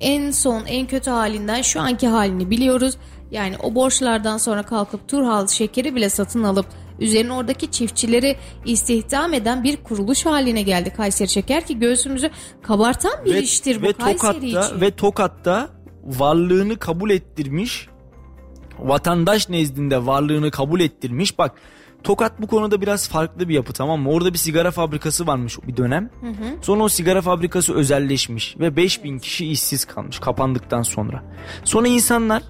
en son en kötü halinden şu anki halini biliyoruz. Yani o borçlardan sonra kalkıp Turhal şekeri bile satın alıp üzerine oradaki çiftçileri istihdam eden bir kuruluş haline geldi Kayseri Şeker ki göğsümüzü kabartan bir ve, iştir bu ve Kayseri Tokat'ta, için. Ve Tokat'ta varlığını kabul ettirmiş vatandaş nezdinde varlığını kabul ettirmiş. Bak Tokat bu konuda biraz farklı bir yapı tamam mı? Orada bir sigara fabrikası varmış bir dönem. Sonra o sigara fabrikası özelleşmiş ve 5000 kişi işsiz kalmış kapandıktan sonra. Sonra insanlar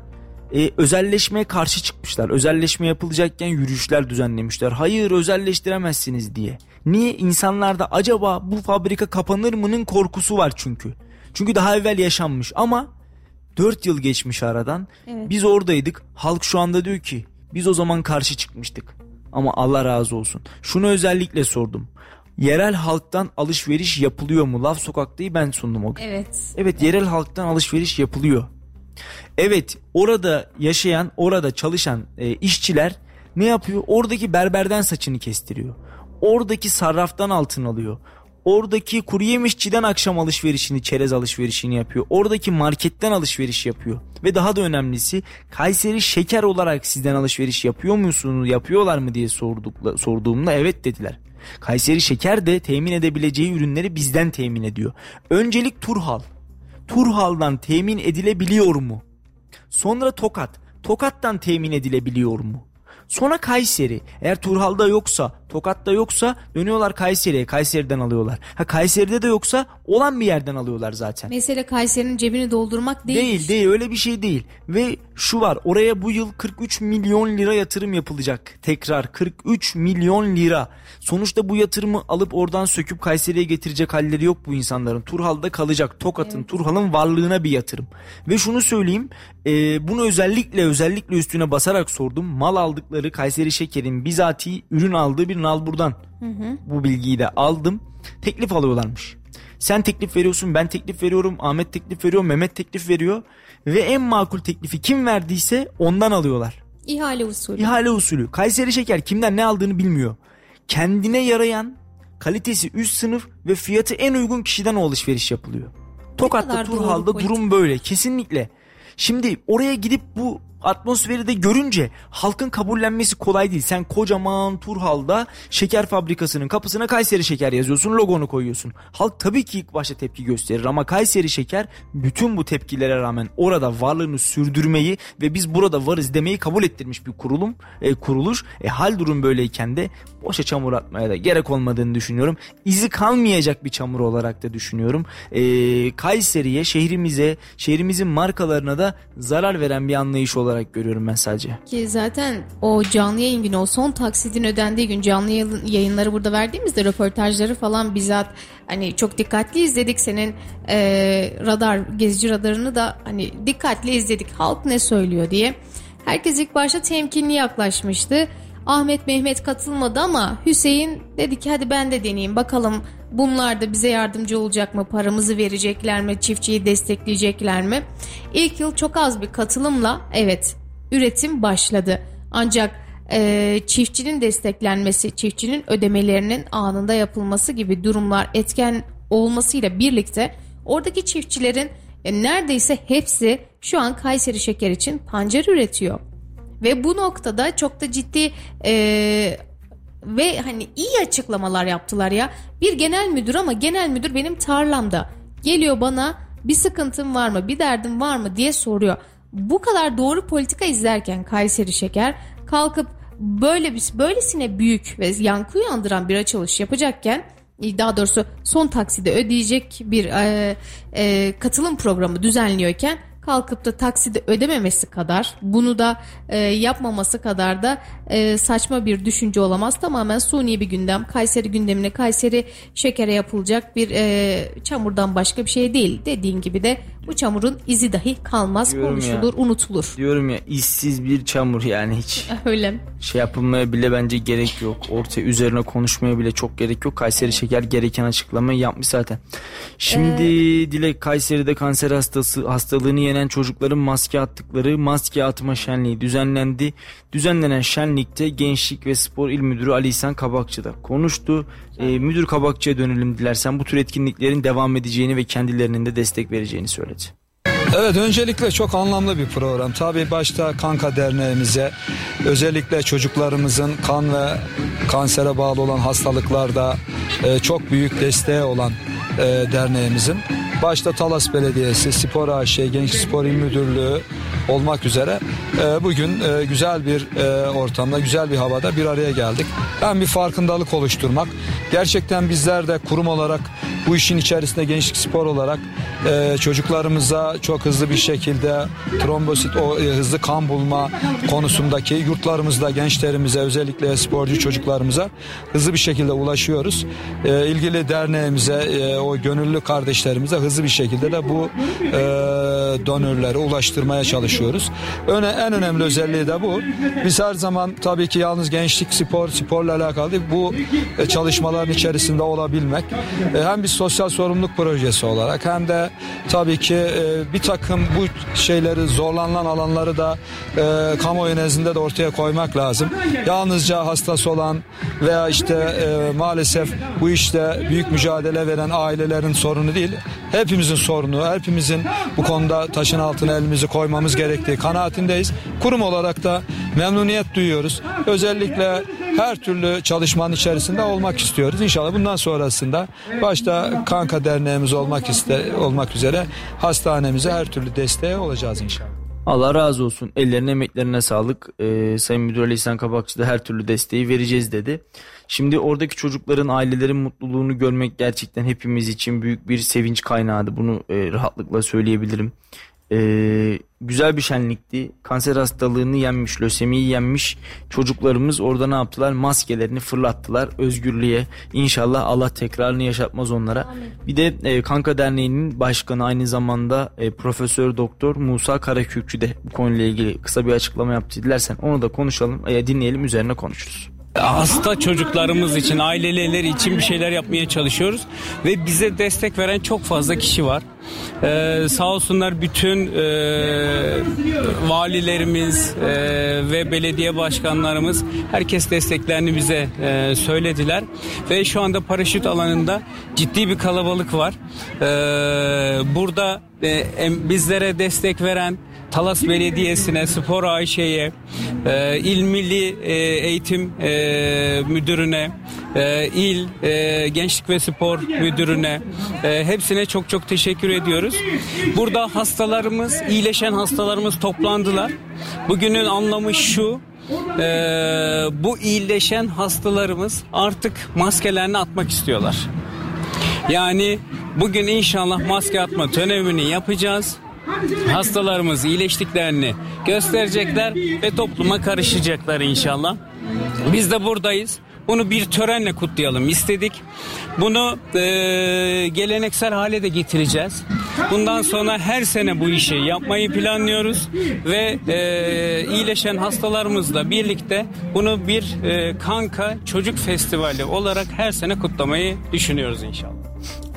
e, özelleşmeye karşı çıkmışlar. Özelleşme yapılacakken yürüyüşler düzenlemişler. Hayır özelleştiremezsiniz diye. Niye? İnsanlarda acaba bu fabrika kapanır mı'nın korkusu var çünkü. Çünkü daha evvel yaşanmış ama 4 yıl geçmiş aradan. Evet. Biz oradaydık. Halk şu anda diyor ki biz o zaman karşı çıkmıştık. Ama Allah razı olsun. Şunu özellikle sordum. Yerel halktan alışveriş yapılıyor mu? Laf sokaktayı ben sundum o gün. Evet. Evet yerel halktan alışveriş yapılıyor. Evet orada yaşayan orada çalışan e, işçiler ne yapıyor? Oradaki berberden saçını kestiriyor. Oradaki sarraftan altın alıyor. Oradaki kuru yemişçiden akşam alışverişini, çerez alışverişini yapıyor. Oradaki marketten alışveriş yapıyor. Ve daha da önemlisi Kayseri şeker olarak sizden alışveriş yapıyor musunuz, yapıyorlar mı diye sorduk, sorduğumda evet dediler. Kayseri şeker de temin edebileceği ürünleri bizden temin ediyor. Öncelik Turhal. Turhal'dan temin edilebiliyor mu? Sonra Tokat. Tokat'tan temin edilebiliyor mu? Sonra Kayseri. Eğer Turhal'da yoksa, Tokat'ta yoksa dönüyorlar Kayseri'ye. Kayseri'den alıyorlar. Ha Kayseri'de de yoksa olan bir yerden alıyorlar zaten. Mesele Kayseri'nin cebini doldurmak değil. Değil değil öyle bir şey değil. Ve şu var oraya bu yıl 43 milyon lira yatırım yapılacak. Tekrar 43 milyon lira. Sonuçta bu yatırımı alıp oradan söküp Kayseri'ye getirecek halleri yok bu insanların. Turhal'da kalacak. Tokat'ın, Turhal'ın varlığına bir yatırım. Ve şunu söyleyeyim e, bunu özellikle özellikle üstüne basarak sordum. Mal aldıkları Kayseri Şeker'in bizatihi ürün aldığı bir nalburdan. Bu bilgiyi de aldım. Teklif alıyorlarmış. Sen teklif veriyorsun, ben teklif veriyorum, Ahmet teklif veriyor, Mehmet teklif veriyor. Ve en makul teklifi kim verdiyse ondan alıyorlar. İhale usulü. İhale usulü. Kayseri Şeker kimden ne aldığını bilmiyor. Kendine yarayan, kalitesi üst sınıf ve fiyatı en uygun kişiden o alışveriş yapılıyor. Tokat'ta Turhal'da durum böyle. Kesinlikle. Şimdi oraya gidip bu atmosferi de görünce halkın kabullenmesi kolay değil. Sen kocaman Turhal'da şeker fabrikasının kapısına Kayseri Şeker yazıyorsun, logonu koyuyorsun. Halk tabii ki ilk başta tepki gösterir ama Kayseri Şeker bütün bu tepkilere rağmen orada varlığını sürdürmeyi ve biz burada varız demeyi kabul ettirmiş bir kurulum, e, kuruluş. E, hal durum böyleyken de boşa çamur atmaya da gerek olmadığını düşünüyorum. İzi kalmayacak bir çamur olarak da düşünüyorum. E, Kayseri'ye, şehrimize, şehrimizin markalarına da zarar veren bir anlayış olarak görüyorum ben sadece. Ki zaten o canlı yayın günü o son taksidin ödendiği gün canlı yayın- yayınları burada verdiğimizde röportajları falan bizzat hani çok dikkatli izledik senin e, radar gezici radarını da hani dikkatli izledik halk ne söylüyor diye. Herkes ilk başta temkinli yaklaşmıştı. Ahmet Mehmet katılmadı ama Hüseyin dedi ki hadi ben de deneyeyim bakalım bunlar da bize yardımcı olacak mı paramızı verecekler mi çiftçiyi destekleyecekler mi? İlk yıl çok az bir katılımla evet üretim başladı ancak e, çiftçinin desteklenmesi çiftçinin ödemelerinin anında yapılması gibi durumlar etken olmasıyla birlikte oradaki çiftçilerin e, neredeyse hepsi şu an Kayseri şeker için pancar üretiyor. Ve bu noktada çok da ciddi e, ve hani iyi açıklamalar yaptılar ya. Bir genel müdür ama genel müdür benim tarlamda. Geliyor bana bir sıkıntım var mı bir derdim var mı diye soruyor. Bu kadar doğru politika izlerken Kayseri Şeker kalkıp böyle bir böylesine büyük ve yankı uyandıran bir açılış yapacakken daha doğrusu son takside ödeyecek bir e, e, katılım programı düzenliyorken kalkıp da takside ödememesi kadar bunu da e, yapmaması kadar da e, saçma bir düşünce olamaz. Tamamen suni bir gündem. Kayseri gündemine Kayseri şekere yapılacak bir e, çamurdan başka bir şey değil. Dediğin gibi de bu çamurun izi dahi kalmaz, Diyorum konuşulur, unutulur. Diyorum ya işsiz bir çamur yani hiç Öyle. şey yapılmaya bile bence gerek yok. Ortaya üzerine konuşmaya bile çok gerek yok. Kayseri Şeker gereken açıklamayı yapmış zaten. Şimdi Dilek Kayseri'de kanser hastası hastalığını yenen çocukların maske attıkları maske atma şenliği düzenlendi. Düzenlenen şenlikte Gençlik ve Spor İl Müdürü Ali İhsan Kabakçı da konuştu. Ee, Müdür Kabakçı'ya dönelim dilersen bu tür etkinliklerin devam edeceğini ve kendilerinin de destek vereceğini söyledi. Evet öncelikle çok anlamlı bir program. Tabii başta Kanka Derneğimize özellikle çocuklarımızın kan ve kansere bağlı olan hastalıklarda e, çok büyük desteği olan e, derneğimizin başta Talas Belediyesi, Spor AŞ, Genç Spor İl Müdürlüğü olmak üzere e, bugün e, güzel bir e, ortamda, güzel bir havada bir araya geldik. Hem bir farkındalık oluşturmak, gerçekten bizler de kurum olarak bu işin içerisinde gençlik spor olarak e, çocuklarımıza çok hızlı bir şekilde trombosit o e, hızlı kan bulma konusundaki yurtlarımızda gençlerimize özellikle sporcu çocuklarımıza hızlı bir şekilde ulaşıyoruz. E, ilgili derneğimize e, o gönüllü kardeşlerimize hızlı bir şekilde de bu e, donörleri ulaştırmaya çalışıyoruz. Öne, en önemli özelliği de bu. Biz her zaman tabii ki yalnız gençlik spor sporla alakalı değil, bu e, çalışmaların içerisinde olabilmek e, hem bir sosyal sorumluluk projesi olarak hem de tabii ki e, bir takım bu şeyleri zorlanılan alanları da e, kamuoyu nezdinde de ortaya koymak lazım. Yalnızca hastası olan veya işte e, maalesef bu işte büyük mücadele veren ailelerin sorunu değil. Hepimizin sorunu, hepimizin bu konuda taşın altına elimizi koymamız gerektiği kanaatindeyiz. Kurum olarak da memnuniyet duyuyoruz. Özellikle her türlü çalışmanın içerisinde olmak istiyoruz. İnşallah bundan sonrasında başta Kanka Derneğimiz olmak iste olmak üzere hastanemize her türlü desteğe olacağız inşallah. Allah razı olsun. Ellerine emeklerine sağlık. Ee, Sayın Müdür Ali İhsan Kabakçı da her türlü desteği vereceğiz dedi. Şimdi oradaki çocukların, ailelerin mutluluğunu görmek gerçekten hepimiz için büyük bir sevinç kaynağıydı. Bunu e, rahatlıkla söyleyebilirim. Ee, güzel bir şenlikti. Kanser hastalığını yenmiş, lösemiyi yenmiş çocuklarımız orada ne yaptılar? Maskelerini fırlattılar özgürlüğe. İnşallah Allah tekrarını yaşatmaz onlara. Bir de e, Kanka Derneği'nin başkanı aynı zamanda e, Profesör Doktor Musa Karakürkçü de bu konuyla ilgili kısa bir açıklama yaptı. Dilersen onu da konuşalım, e, dinleyelim üzerine konuşuruz. Hasta çocuklarımız için, aileleri için bir şeyler yapmaya çalışıyoruz ve bize destek veren çok fazla kişi var. Ee, sağ olsunlar bütün e, valilerimiz e, ve belediye başkanlarımız herkes desteklerini bize e, söylediler ve şu anda paraşüt alanında ciddi bir kalabalık var. Ee, burada e, bizlere destek veren Talas Belediyesi'ne, Spor Ayşe'ye, e, İl Milli e, Eğitim e, Müdürü'ne, e, İl e, Gençlik ve Spor Müdürü'ne e, hepsine çok çok teşekkür ediyoruz. Burada hastalarımız, iyileşen hastalarımız toplandılar. Bugünün anlamı şu, e, bu iyileşen hastalarımız artık maskelerini atmak istiyorlar. Yani bugün inşallah maske atma törenini yapacağız. Hastalarımız iyileştiklerini gösterecekler ve topluma karışacaklar inşallah. Biz de buradayız. Bunu bir törenle kutlayalım istedik. Bunu e, geleneksel hale de getireceğiz. Bundan sonra her sene bu işi yapmayı planlıyoruz ve e, iyileşen hastalarımızla birlikte bunu bir e, kanka çocuk festivali olarak her sene kutlamayı düşünüyoruz inşallah.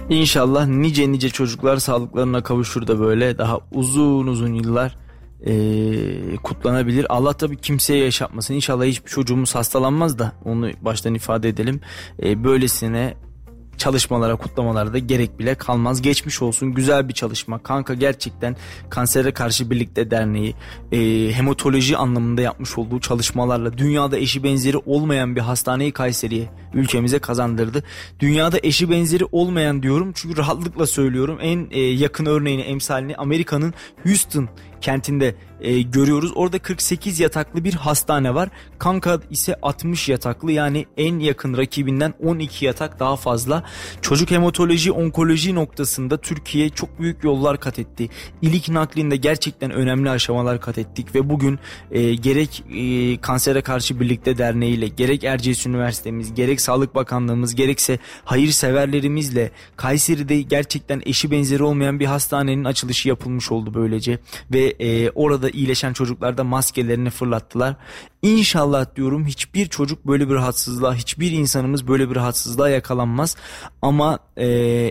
İnşallah nice nice çocuklar sağlıklarına kavuşur da böyle daha uzun uzun yıllar eee, kutlanabilir. Allah tabii kimseye yaşatmasın. İnşallah hiçbir çocuğumuz hastalanmaz da onu baştan ifade edelim. Eee, böylesine çalışmalara, kutlamalara da gerek bile kalmaz. Geçmiş olsun. Güzel bir çalışma. Kanka gerçekten Kansere Karşı Birlikte Derneği e, hematoloji anlamında yapmış olduğu çalışmalarla dünyada eşi benzeri olmayan bir hastaneyi Kayseri'ye ülkemize kazandırdı. Dünyada eşi benzeri olmayan diyorum çünkü rahatlıkla söylüyorum. En e, yakın örneğini, emsalini Amerika'nın Houston kentinde e, görüyoruz. Orada 48 yataklı bir hastane var. Kanka ise 60 yataklı yani en yakın rakibinden 12 yatak daha fazla. Çocuk hematoloji onkoloji noktasında Türkiye çok büyük yollar kat etti. İlik naklinde gerçekten önemli aşamalar kat ettik ve bugün e, gerek e, kansere karşı birlikte derneğiyle gerek Erciyes Üniversitemiz gerek Sağlık Bakanlığımız gerekse hayırseverlerimizle Kayseri'de gerçekten eşi benzeri olmayan bir hastanenin açılışı yapılmış oldu böylece ve e, orada iyileşen çocuklar da maskelerini fırlattılar. İnşallah diyorum hiçbir çocuk böyle bir rahatsızlığa, hiçbir insanımız böyle bir rahatsızlığa yakalanmaz. Ama e,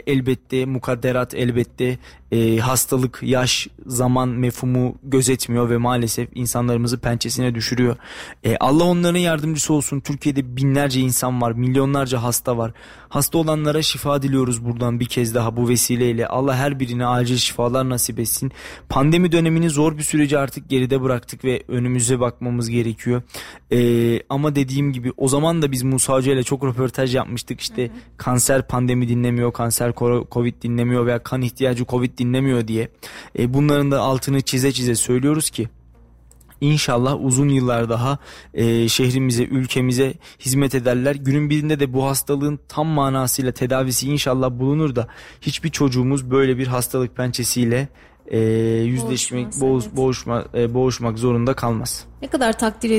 elbette mukadderat elbette e, hastalık, yaş, zaman mefhumu gözetmiyor ve maalesef insanlarımızı pençesine düşürüyor. E, Allah onların yardımcısı olsun. Türkiye'de binlerce insan var, milyonlarca hasta var. Hasta olanlara şifa diliyoruz buradan bir kez daha bu vesileyle. Allah her birine acil şifalar nasip etsin. Pandemi dönemini zor bir süreci artık geride bıraktık ve önümüze bakmamız gerekiyor. E, ama dediğim gibi o zaman da biz Musa Hoca ile çok röportaj yapmıştık. İşte hı hı. kanser pandemi dinlemiyor, kanser covid dinlemiyor veya kan ihtiyacı covid dinlemiyor diye. E, bunların da altını çize çize söylüyoruz ki İnşallah uzun yıllar daha e, şehrimize, ülkemize hizmet ederler. Günün birinde de bu hastalığın tam manasıyla tedavisi inşallah bulunur da hiçbir çocuğumuz böyle bir hastalık pençesiyle e, yüzleşmek, boğuş, evet. boğuşma, e, boğuşmak zorunda kalmaz. Ne kadar takdir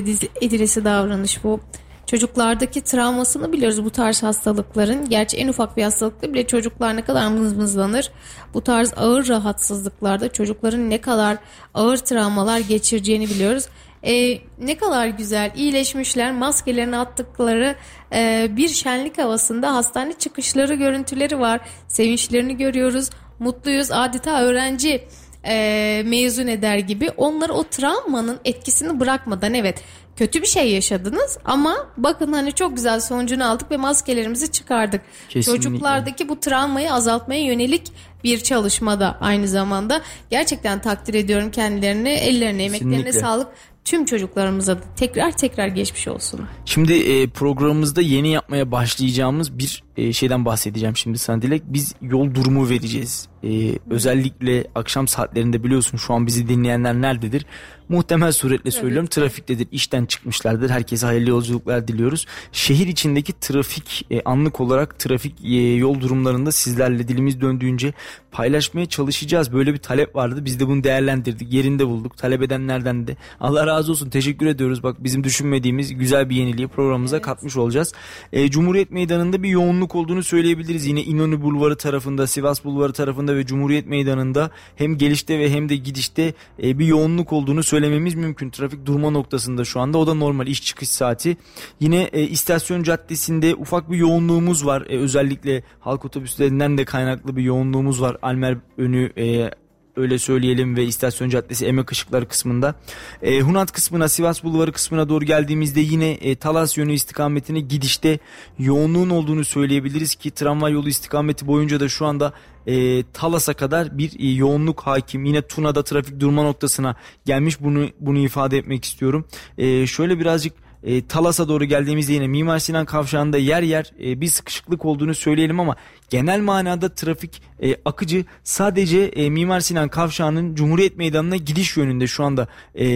edilesi davranış bu. Çocuklardaki travmasını biliyoruz bu tarz hastalıkların. Gerçi en ufak bir hastalıkta bile çocuklar ne kadar mızmızlanır. Bu tarz ağır rahatsızlıklarda çocukların ne kadar ağır travmalar geçireceğini biliyoruz. Ee, ne kadar güzel iyileşmişler maskelerini attıkları e, bir şenlik havasında hastane çıkışları görüntüleri var. Sevinçlerini görüyoruz mutluyuz adeta öğrenci e, mezun eder gibi onları o travmanın etkisini bırakmadan evet kötü bir şey yaşadınız ama bakın hani çok güzel sonucunu aldık ve maskelerimizi çıkardık. Kesinlikle. Çocuklardaki bu travmayı azaltmaya yönelik bir çalışmada aynı zamanda gerçekten takdir ediyorum kendilerini ellerine emeklerine Kesinlikle. sağlık tüm çocuklarımıza da tekrar tekrar geçmiş olsun. Şimdi e, programımızda yeni yapmaya başlayacağımız bir e, şeyden bahsedeceğim şimdi sana Dilek. Biz yol durumu vereceğiz. E, özellikle akşam saatlerinde biliyorsun şu an bizi dinleyenler nerededir? Muhtemel suretle söylüyorum trafiktedir. işten çıkmışlardır. Herkese hayırlı yolculuklar diliyoruz. Şehir içindeki trafik e, anlık olarak trafik e, yol durumlarında sizlerle dilimiz döndüğünce paylaşmaya çalışacağız. Böyle bir talep vardı. Biz de bunu değerlendirdik. Yerinde bulduk. Talep edenlerden de. Allah razı olsun. Teşekkür ediyoruz. Bak bizim düşünmediğimiz güzel bir yeniliği programımıza evet. katmış olacağız. E, Cumhuriyet Meydanı'nda bir yoğunluk olduğunu söyleyebiliriz. Yine İnönü Bulvarı tarafında, Sivas Bulvarı tarafında ve Cumhuriyet Meydanı'nda hem gelişte ve hem de gidişte e, bir yoğunluk olduğunu söylememiz mümkün. Trafik durma noktasında şu anda. O da normal iş çıkış saati. Yine e, istasyon caddesinde ufak bir yoğunluğumuz var. E, özellikle halk otobüslerinden de kaynaklı bir yoğunluğumuz var. Almer önü e, öyle söyleyelim ve istasyon caddesi emek ışıkları kısmında. E, Hunat kısmına Sivas Bulvarı kısmına doğru geldiğimizde yine e, Talas yönü istikametine gidişte yoğunluğun olduğunu söyleyebiliriz ki tramvay yolu istikameti boyunca da şu anda e, Talas'a kadar bir e, yoğunluk hakim. Yine Tuna'da trafik durma noktasına gelmiş bunu bunu ifade etmek istiyorum. E, şöyle birazcık e, Talas'a doğru geldiğimizde yine Mimar Sinan kavşağında yer yer e, bir sıkışıklık olduğunu söyleyelim ama genel manada trafik e, akıcı. Sadece e, Mimar Sinan kavşağının Cumhuriyet Meydanı'na gidiş yönünde şu anda e,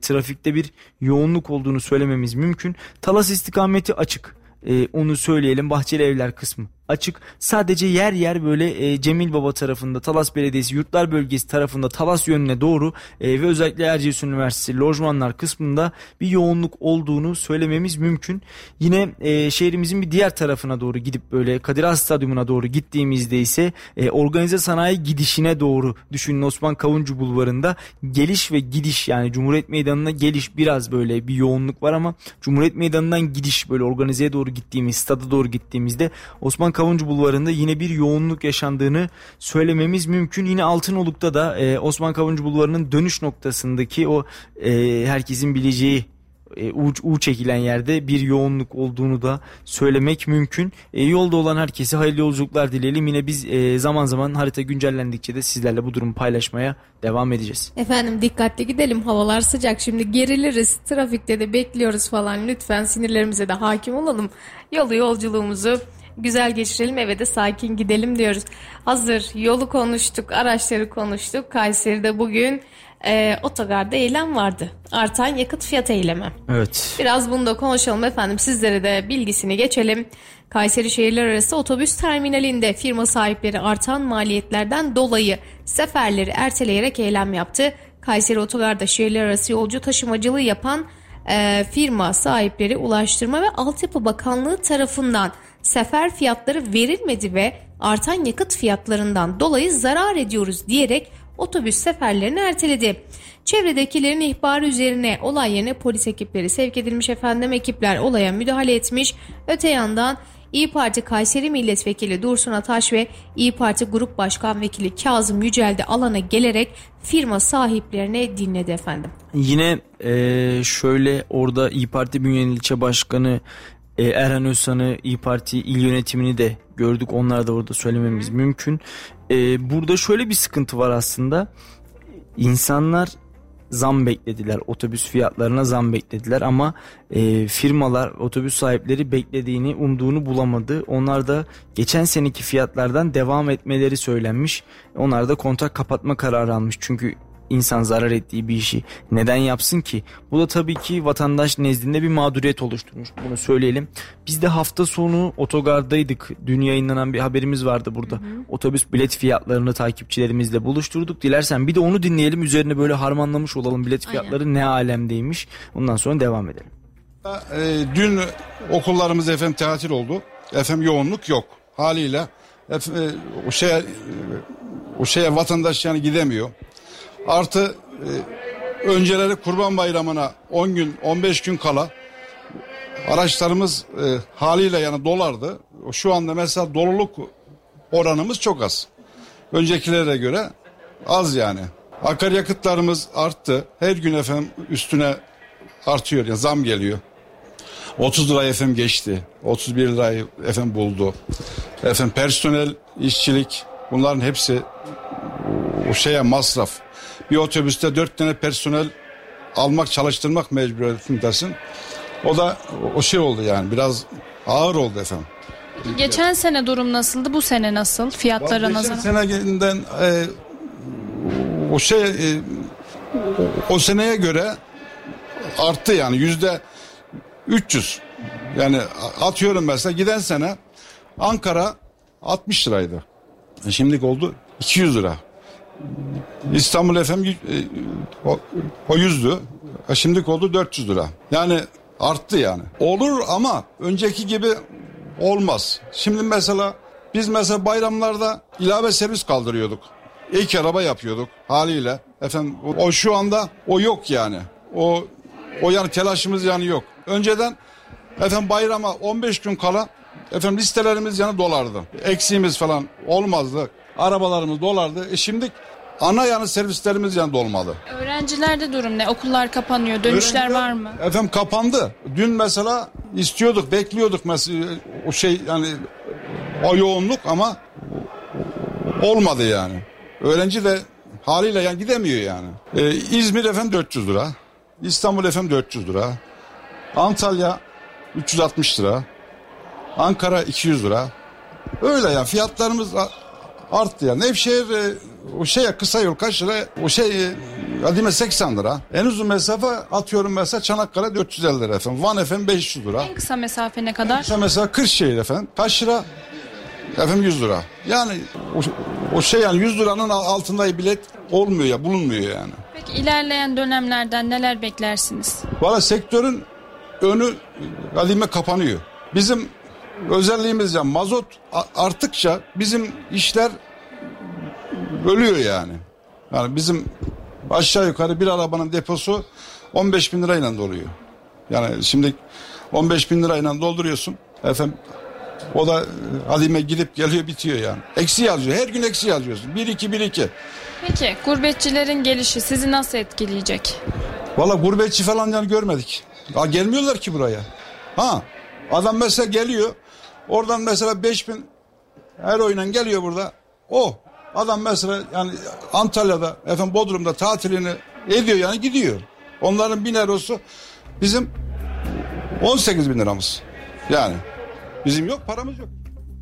trafikte bir yoğunluk olduğunu söylememiz mümkün. Talas istikameti açık. E, onu söyleyelim. Bahçeli Evler kısmı açık. Sadece yer yer böyle e, Cemil Baba tarafında Talas Belediyesi Yurtlar Bölgesi tarafında Talas yönüne doğru e, ve özellikle Erciyes Üniversitesi lojmanlar kısmında bir yoğunluk olduğunu söylememiz mümkün. Yine e, şehrimizin bir diğer tarafına doğru gidip böyle Kadir Has Stadyumuna doğru gittiğimizde ise e, organize sanayi gidişine doğru düşünün Osman Kavuncu Bulvarı'nda geliş ve gidiş yani Cumhuriyet Meydanı'na geliş biraz böyle bir yoğunluk var ama Cumhuriyet Meydanı'ndan gidiş böyle organizeye doğru gittiğimiz stada doğru gittiğimizde Osman Kavuncu Bulvarı'nda yine bir yoğunluk yaşandığını söylememiz mümkün. Yine Altınoluk'ta da e, Osman Kavuncu Bulvarı'nın dönüş noktasındaki o e, herkesin bileceği e, U, U çekilen yerde bir yoğunluk olduğunu da söylemek mümkün. E, yolda olan herkese hayırlı yolculuklar dileyelim. Yine biz e, zaman zaman harita güncellendikçe de sizlerle bu durumu paylaşmaya devam edeceğiz. Efendim dikkatli gidelim. Havalar sıcak. Şimdi geriliriz. Trafikte de bekliyoruz falan. Lütfen sinirlerimize de hakim olalım. Yolu yolculuğumuzu güzel geçirelim eve de sakin gidelim diyoruz. Hazır yolu konuştuk, araçları konuştuk. Kayseri'de bugün e, otogarda eylem vardı. Artan yakıt fiyat eylemi. Evet. Biraz bunu da konuşalım efendim. Sizlere de bilgisini geçelim. Kayseri şehirler arası otobüs terminalinde firma sahipleri artan maliyetlerden dolayı seferleri erteleyerek eylem yaptı. Kayseri otogarda şehirler arası yolcu taşımacılığı yapan e, firma sahipleri Ulaştırma ve Altyapı Bakanlığı tarafından sefer fiyatları verilmedi ve artan yakıt fiyatlarından dolayı zarar ediyoruz diyerek otobüs seferlerini erteledi. Çevredekilerin ihbarı üzerine olay yerine polis ekipleri sevk edilmiş efendim ekipler olaya müdahale etmiş. Öte yandan İyi Parti Kayseri Milletvekili Dursun Ataş ve İyi Parti Grup Başkan Vekili Kazım Yücel de alana gelerek firma sahiplerine dinledi efendim. Yine e, şöyle orada İyi Parti Bünyen ilçe başkanı e, Erhan Özsan'ı İyi Parti il yönetimini de gördük. Onlar da orada söylememiz mümkün. E, burada şöyle bir sıkıntı var aslında. İnsanlar zam beklediler. Otobüs fiyatlarına zam beklediler ama e, firmalar otobüs sahipleri beklediğini umduğunu bulamadı. Onlar da geçen seneki fiyatlardan devam etmeleri söylenmiş. Onlar da kontrak kapatma kararı almış. Çünkü insan zarar ettiği bir işi neden yapsın ki? Bu da tabii ki vatandaş nezdinde bir mağduriyet oluşturmuş. Bunu söyleyelim. Biz de hafta sonu otogardaydık. Dün yayınlanan bir haberimiz vardı burada. Hı hı. Otobüs bilet fiyatlarını takipçilerimizle buluşturduk. Dilersen bir de onu dinleyelim. Üzerine böyle harmanlamış olalım bilet fiyatları Aynen. ne alemdeymiş. Ondan sonra devam edelim. E, dün okullarımız efendim tatil oldu. Efendim yoğunluk yok. Haliyle efendim, e, o şeye o şeye vatandaş yani gidemiyor. Artı e, önceleri Kurban Bayramı'na 10 gün 15 gün kala araçlarımız e, haliyle yani dolardı. Şu anda mesela doluluk oranımız çok az. Öncekilere göre az yani. Akaryakıtlarımız arttı. Her gün efendim üstüne artıyor yani zam geliyor. 30 lira efendim geçti. 31 lirayı efendim buldu. Efendim personel, işçilik bunların hepsi o şeye masraf bir otobüste dört tane personel almak çalıştırmak mecburiyetindesin. O da o şey oldu yani biraz ağır oldu efendim. Geçen sene durum nasıldı? Bu sene nasıl? Fiyatlara nazaran? Geçen seneden e, o şey e, o seneye göre arttı yani yüzde 300. Yani atıyorum mesela giden sene Ankara 60 liraydı. E, şimdilik oldu 200 lira. İstanbul FM e, o, yüzdü. E şimdi oldu 400 lira. Yani arttı yani. Olur ama önceki gibi olmaz. Şimdi mesela biz mesela bayramlarda ilave servis kaldırıyorduk. İlk araba yapıyorduk haliyle. Efendim o şu anda o yok yani. O o yani telaşımız yani yok. Önceden efendim bayrama 15 gün kala efendim listelerimiz yani dolardı. Eksiğimiz falan olmazdı. Arabalarımız dolardı. E şimdi ana yanı servislerimiz yani dolmalı. Öğrencilerde durum ne? Okullar kapanıyor. Dönüşler Öğrenciler, var mı? Efendim kapandı. Dün mesela istiyorduk, bekliyorduk mesela o şey yani o yoğunluk ama olmadı yani. Öğrenci de haliyle yani gidemiyor yani. Ee, İzmir efendim 400 lira. İstanbul efendim 400 lira. Antalya 360 lira. Ankara 200 lira. Öyle yani fiyatlarımız arttı yani. Nevşehir e, o şeye kısa yol kaç lira? O şey e, Adime 80 lira. En uzun mesafe atıyorum mesela Çanakkale 450 lira efendim. Van efendim 500 lira. En kısa mesafe ne kadar? Kısa mesela Kırşehir efendim. Kaç lira? Efendim 100 lira. Yani o, o şey yani 100 liranın altında bilet olmuyor ya bulunmuyor yani. Peki ilerleyen dönemlerden neler beklersiniz? Valla sektörün önü Adime kapanıyor. Bizim özelliğimiz ya mazot arttıkça bizim işler ölüyor yani. Yani bizim aşağı yukarı bir arabanın deposu 15 bin lirayla doluyor. Yani şimdi 15 bin lirayla dolduruyorsun. Efendim o da halime gidip geliyor bitiyor yani. Eksi yazıyor. Her gün eksi yazıyorsun. 1 2 1 2. Peki gurbetçilerin gelişi sizi nasıl etkileyecek? Valla gurbetçi falan yani görmedik. Ya gelmiyorlar ki buraya. Ha adam mesela geliyor Oradan mesela 5000 her oyuna geliyor burada. O adam mesela yani Antalya'da efendim Bodrum'da tatilini ediyor yani gidiyor. Onların bin eurosu bizim 18 bin liramız. Yani bizim yok paramız yok.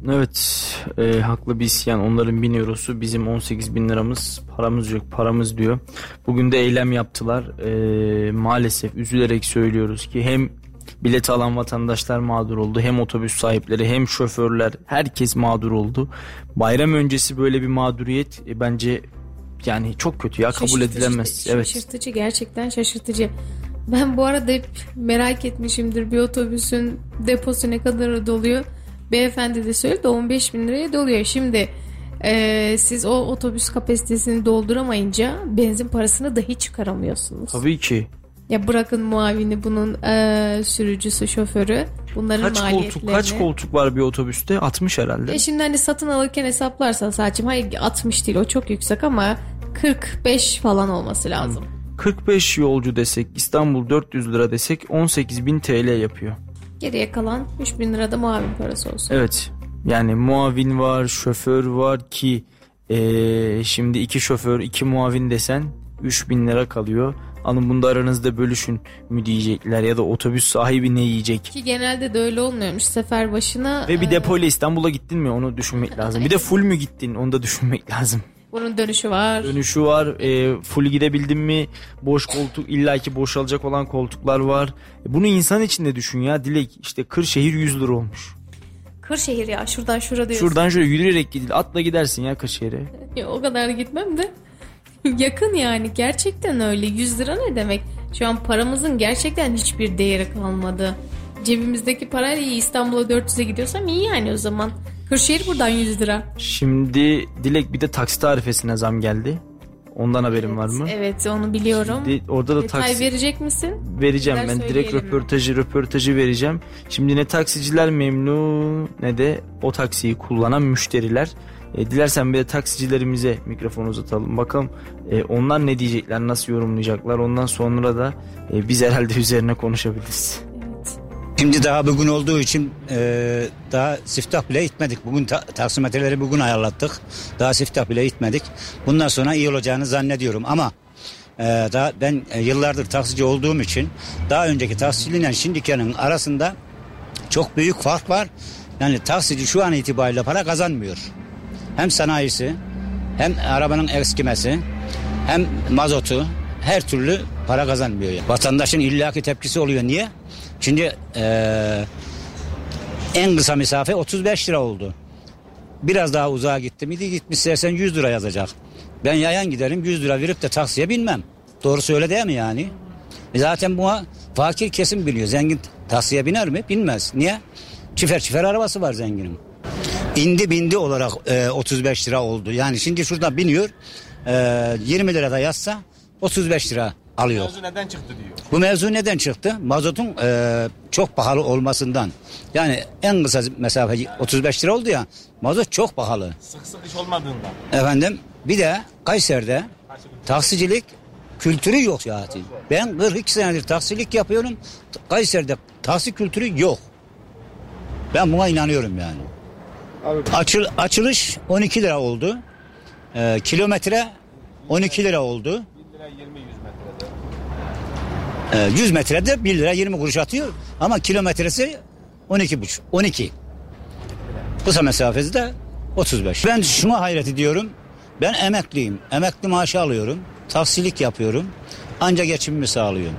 Evet e, haklı bir isyan onların 1000 eurosu bizim 18 bin liramız paramız yok paramız diyor. Bugün de eylem yaptılar e, maalesef üzülerek söylüyoruz ki hem bilet alan vatandaşlar mağdur oldu hem otobüs sahipleri hem şoförler herkes mağdur oldu. Bayram öncesi böyle bir mağduriyet e, bence yani çok kötü ya kabul Şaşırtıcı, edilemez. Evet. Şaşırtıcı gerçekten şaşırtıcı. Ben bu arada hep merak etmişimdir bir otobüsün deposu ne kadar doluyor. Beyefendi de söyledi 15 bin liraya doluyor. Şimdi e, siz o otobüs kapasitesini dolduramayınca benzin parasını dahi çıkaramıyorsunuz. Tabii ki. Ya bırakın muavini bunun e, sürücüsü şoförü bunların Kaç maliyetlerini. koltuk kaç koltuk var bir otobüste? 60 herhalde. E şimdi hani satın alırken hesaplarsan saçım hayır 60 değil o çok yüksek ama 45 falan olması lazım. 45 yolcu desek İstanbul 400 lira desek 18.000 TL yapıyor. Geriye kalan 3000 lira da muavin parası olsun. Evet yani muavin var şoför var ki eee, şimdi iki şoför iki muavin desen 3000 lira kalıyor. Alın bunu da aranızda bölüşün mü diyecekler ya da otobüs sahibi ne yiyecek. Ki genelde de öyle olmuyormuş sefer başına. Ve bir e, depoyla İstanbul'a gittin mi onu düşünmek lazım. Bir de full mü gittin onu da düşünmek lazım. Bunun dönüşü var. Dönüşü var. E, full gidebildin mi? Boş koltuk illaki boşalacak olan koltuklar var. E, bunu insan içinde düşün ya. Dilek işte Kırşehir 100 lira olmuş. Kırşehir ya şuradan şura diyorsun. Şuradan şöyle yürüyerek gidil. Atla gidersin ya Kırşehir'e. Ya, o kadar gitmem de. Yakın yani gerçekten öyle 100 lira ne demek? Şu an paramızın gerçekten hiçbir değeri kalmadı. Cebimizdeki parayla iyi İstanbul'a 400'e gidiyorsam iyi yani o zaman. Kırşehir buradan 100 lira. Şimdi Dilek bir de taksi tarifesine zam geldi. Ondan haberin var mı? Evet onu biliyorum. Di- Orada da Detay taksi verecek misin? vereceğim Güzel ben direkt röportajı röportajı vereceğim. Şimdi ne taksiciler memnun ne de o taksiyi kullanan müşteriler. E, dilersen bir de taksicilerimize mikrofon uzatalım. Bakalım e, onlar ne diyecekler, nasıl yorumlayacaklar. Ondan sonra da e, biz herhalde üzerine konuşabiliriz. Şimdi daha bugün olduğu için e, daha siftah bile gitmedik. Bugün ta- taksimetreleri bugün ayarlattık. Daha siftah bile gitmedik. Bundan sonra iyi olacağını zannediyorum ama e, daha ben e, yıllardır taksici olduğum için daha önceki taksiciliğiyle şimdikinin arasında çok büyük fark var. Yani taksici şu an itibariyle para kazanmıyor. Hem sanayisi hem arabanın eskimesi hem mazotu her türlü para kazanmıyor. Yani. Vatandaşın illaki tepkisi oluyor. Niye? Şimdi eee, en kısa mesafe 35 lira oldu. Biraz daha uzağa gitti miydi gitmiş istersen 100 lira yazacak. Ben yayan giderim 100 lira verip de taksiye binmem. Doğrusu öyle değil mi yani? E Zaten buna fakir kesim biliyor. Zengin taksiye biner mi? Binmez. Niye? Çifer çifer arabası var zenginin. İndi bindi olarak e, 35 lira oldu. Yani şimdi şurada biniyor e, 20 lira da yazsa 35 lira alıyor. neden çıktı diyor. Bu mevzu neden çıktı? Mazotun e, çok pahalı olmasından. Yani en kısa mesafe 35 lira oldu ya. Mazot çok pahalı. Sık sık iş olmadığından. Efendim bir de Kayseri'de taksicilik kültürü yok zaten. Ben 42 senedir taksilik yapıyorum. Kayseri'de taksi kültürü yok. Ben buna inanıyorum yani. Açıl, açılış 12 lira oldu. Ee, kilometre 12 lira oldu. Ee, 100 metrede 1 lira 20 kuruş atıyor ama kilometresi 12 buçuk 12. Kısa mesafesi de 35. Ben şuna hayret ediyorum. Ben emekliyim. Emekli maaşı alıyorum. Taksilik yapıyorum. Anca geçimimi sağlıyorum.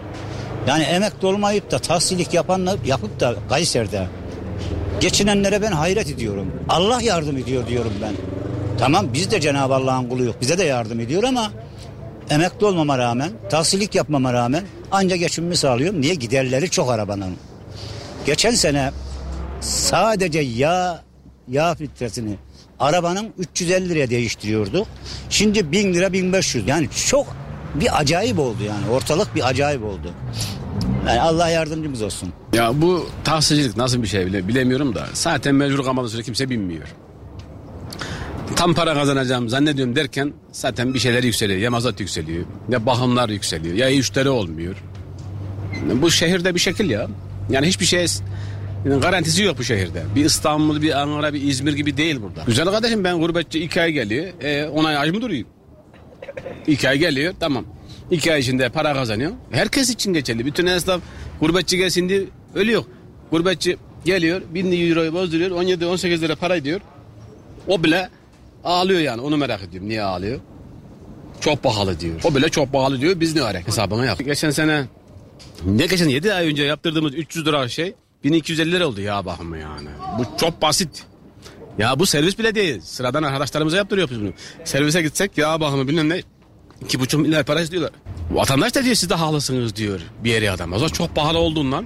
Yani emekli olmayıp da taksilik yapanla yapıp da Kayseri'de geçinenlere ben hayret ediyorum. Allah yardım ediyor diyorum ben. Tamam biz de Cenab-ı Allah'ın kuluyuz. Bize de yardım ediyor ama emekli olmama rağmen, tahsilik yapmama rağmen anca geçimimi sağlıyorum. Niye? Giderleri çok arabanın. Geçen sene sadece yağ, yağ filtresini arabanın 350 liraya değiştiriyorduk. Şimdi 1000 lira 1500. Yani çok bir acayip oldu yani. Ortalık bir acayip oldu. Yani Allah yardımcımız olsun. Ya bu taksicilik nasıl bir şey bile bilemiyorum da zaten mecbur kalmadığı süre kimse binmiyor. Tam para kazanacağım zannediyorum derken zaten bir şeyler yükseliyor. Ya mazot yükseliyor ya bakımlar yükseliyor ya müşteri olmuyor. Bu şehirde bir şekil ya. Yani hiçbir şey garantisi yok bu şehirde. Bir İstanbul, bir Ankara, bir İzmir gibi değil burada. Güzel kardeşim ben gurbetçi iki ay geliyor. E, ona ay mı durayım? İki ay geliyor tamam. İki ay içinde para kazanıyor. Herkes için geçerli. Bütün esnaf gurbetçi gelsin diye ölüyor. Gurbetçi Geliyor 1000 euroyu bozduruyor 17-18 lira para ediyor. O bile ağlıyor yani onu merak ediyorum niye ağlıyor. Çok pahalı diyor. O bile çok pahalı diyor biz ne arayalım hesabına yap. Geçen sene ne geçen 7 ay önce yaptırdığımız 300 lira şey 1250 lira oldu ya bakımı yani. Bu çok basit. Ya bu servis bile değil. Sıradan arkadaşlarımıza yaptırıyoruz bunu. Servise gitsek ya bakımı bilmem ne. İki buçuk milyar para istiyorlar. Vatandaş da diyor siz de haklısınız diyor bir yere adam. O zaman çok pahalı olduğundan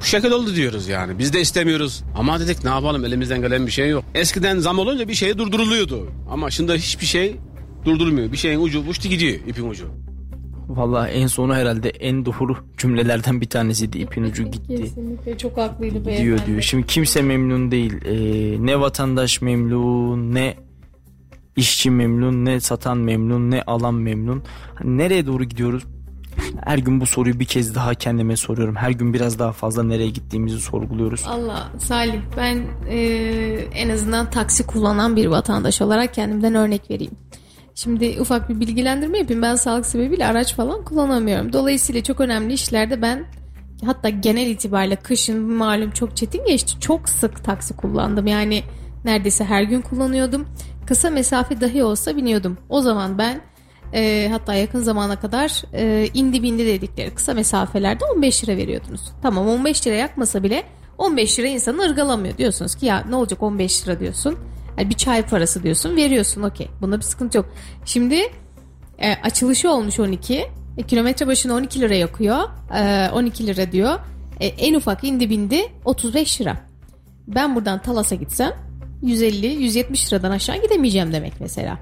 bu şekilde oldu diyoruz yani. Biz de istemiyoruz. Ama dedik ne yapalım elimizden gelen bir şey yok. Eskiden zam olunca bir şey durduruluyordu. Ama şimdi hiçbir şey durdurulmuyor. Bir şeyin ucu uçtu gidiyor ipin ucu. Vallahi en sonu herhalde en doğru cümlelerden bir tanesiydi. İpin ucu gitti. Kesinlikle çok haklıydı Diyor beyefendi. diyor. Şimdi kimse memnun değil. Ee, ne vatandaş memnun ne işçi memnun ne satan memnun ne alan memnun. Hani nereye doğru gidiyoruz? Her gün bu soruyu bir kez daha kendime soruyorum. Her gün biraz daha fazla nereye gittiğimizi sorguluyoruz. Allah Salih ben e, en azından taksi kullanan bir vatandaş olarak kendimden örnek vereyim. Şimdi ufak bir bilgilendirme yapayım. Ben sağlık sebebiyle araç falan kullanamıyorum. Dolayısıyla çok önemli işlerde ben hatta genel itibariyle kışın malum çok çetin geçti. Çok sık taksi kullandım. Yani neredeyse her gün kullanıyordum. Kısa mesafe dahi olsa biniyordum. O zaman ben e, hatta yakın zamana kadar e, indi bindi dedikleri kısa mesafelerde 15 lira veriyordunuz. Tamam 15 lira yakmasa bile 15 lira insanı ırgalamıyor. Diyorsunuz ki ya ne olacak 15 lira diyorsun. Yani bir çay parası diyorsun veriyorsun okey. Bunda bir sıkıntı yok. Şimdi e, açılışı olmuş 12. E, kilometre başına 12 lira yakıyor. E, 12 lira diyor. E, en ufak indi bindi 35 lira. Ben buradan Talas'a gitsem 150-170 liradan aşağı gidemeyeceğim demek mesela.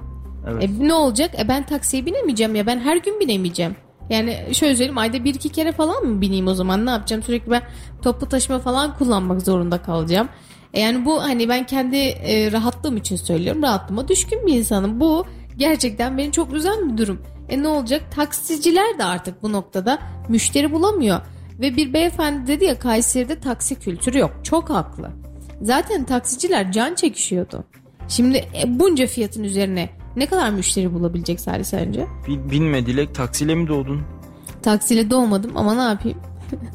Evet. E, ne olacak? E, ben taksiye binemeyeceğim ya. Ben her gün binemeyeceğim. Yani şöyle söyleyeyim ayda bir iki kere falan mı bineyim o zaman ne yapacağım? Sürekli ben toplu taşıma falan kullanmak zorunda kalacağım. E, yani bu hani ben kendi e, rahatlığım için söylüyorum. Rahatlığıma düşkün bir insanım. Bu gerçekten beni çok üzen bir durum. E ne olacak? Taksiciler de artık bu noktada müşteri bulamıyor. Ve bir beyefendi dedi ya Kayseri'de taksi kültürü yok. Çok haklı. Zaten taksiciler can çekişiyordu. Şimdi e, bunca fiyatın üzerine ne kadar müşteri bulabilecek Salih sence? Bil- Binme Dilek taksiyle mi doğdun? Taksiyle doğmadım ama ne yapayım?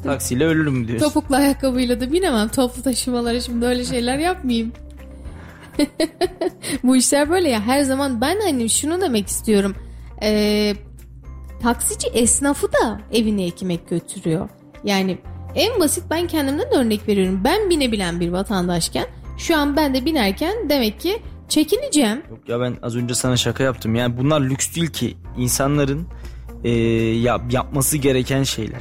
Taksiyle ölürüm diyorsun. Topuklu ayakkabıyla da binemem. Toplu taşımalara şimdi öyle şeyler yapmayayım. Bu işler böyle ya her zaman ben hani şunu demek istiyorum. Ee, taksici esnafı da evine ekmek götürüyor. Yani en basit ben kendimden örnek veriyorum. Ben binebilen bir vatandaşken şu an ben de binerken demek ki çekineceğim. Yok ya ben az önce sana şaka yaptım. Yani bunlar lüks değil ki insanların e, yap, yapması gereken şeyler.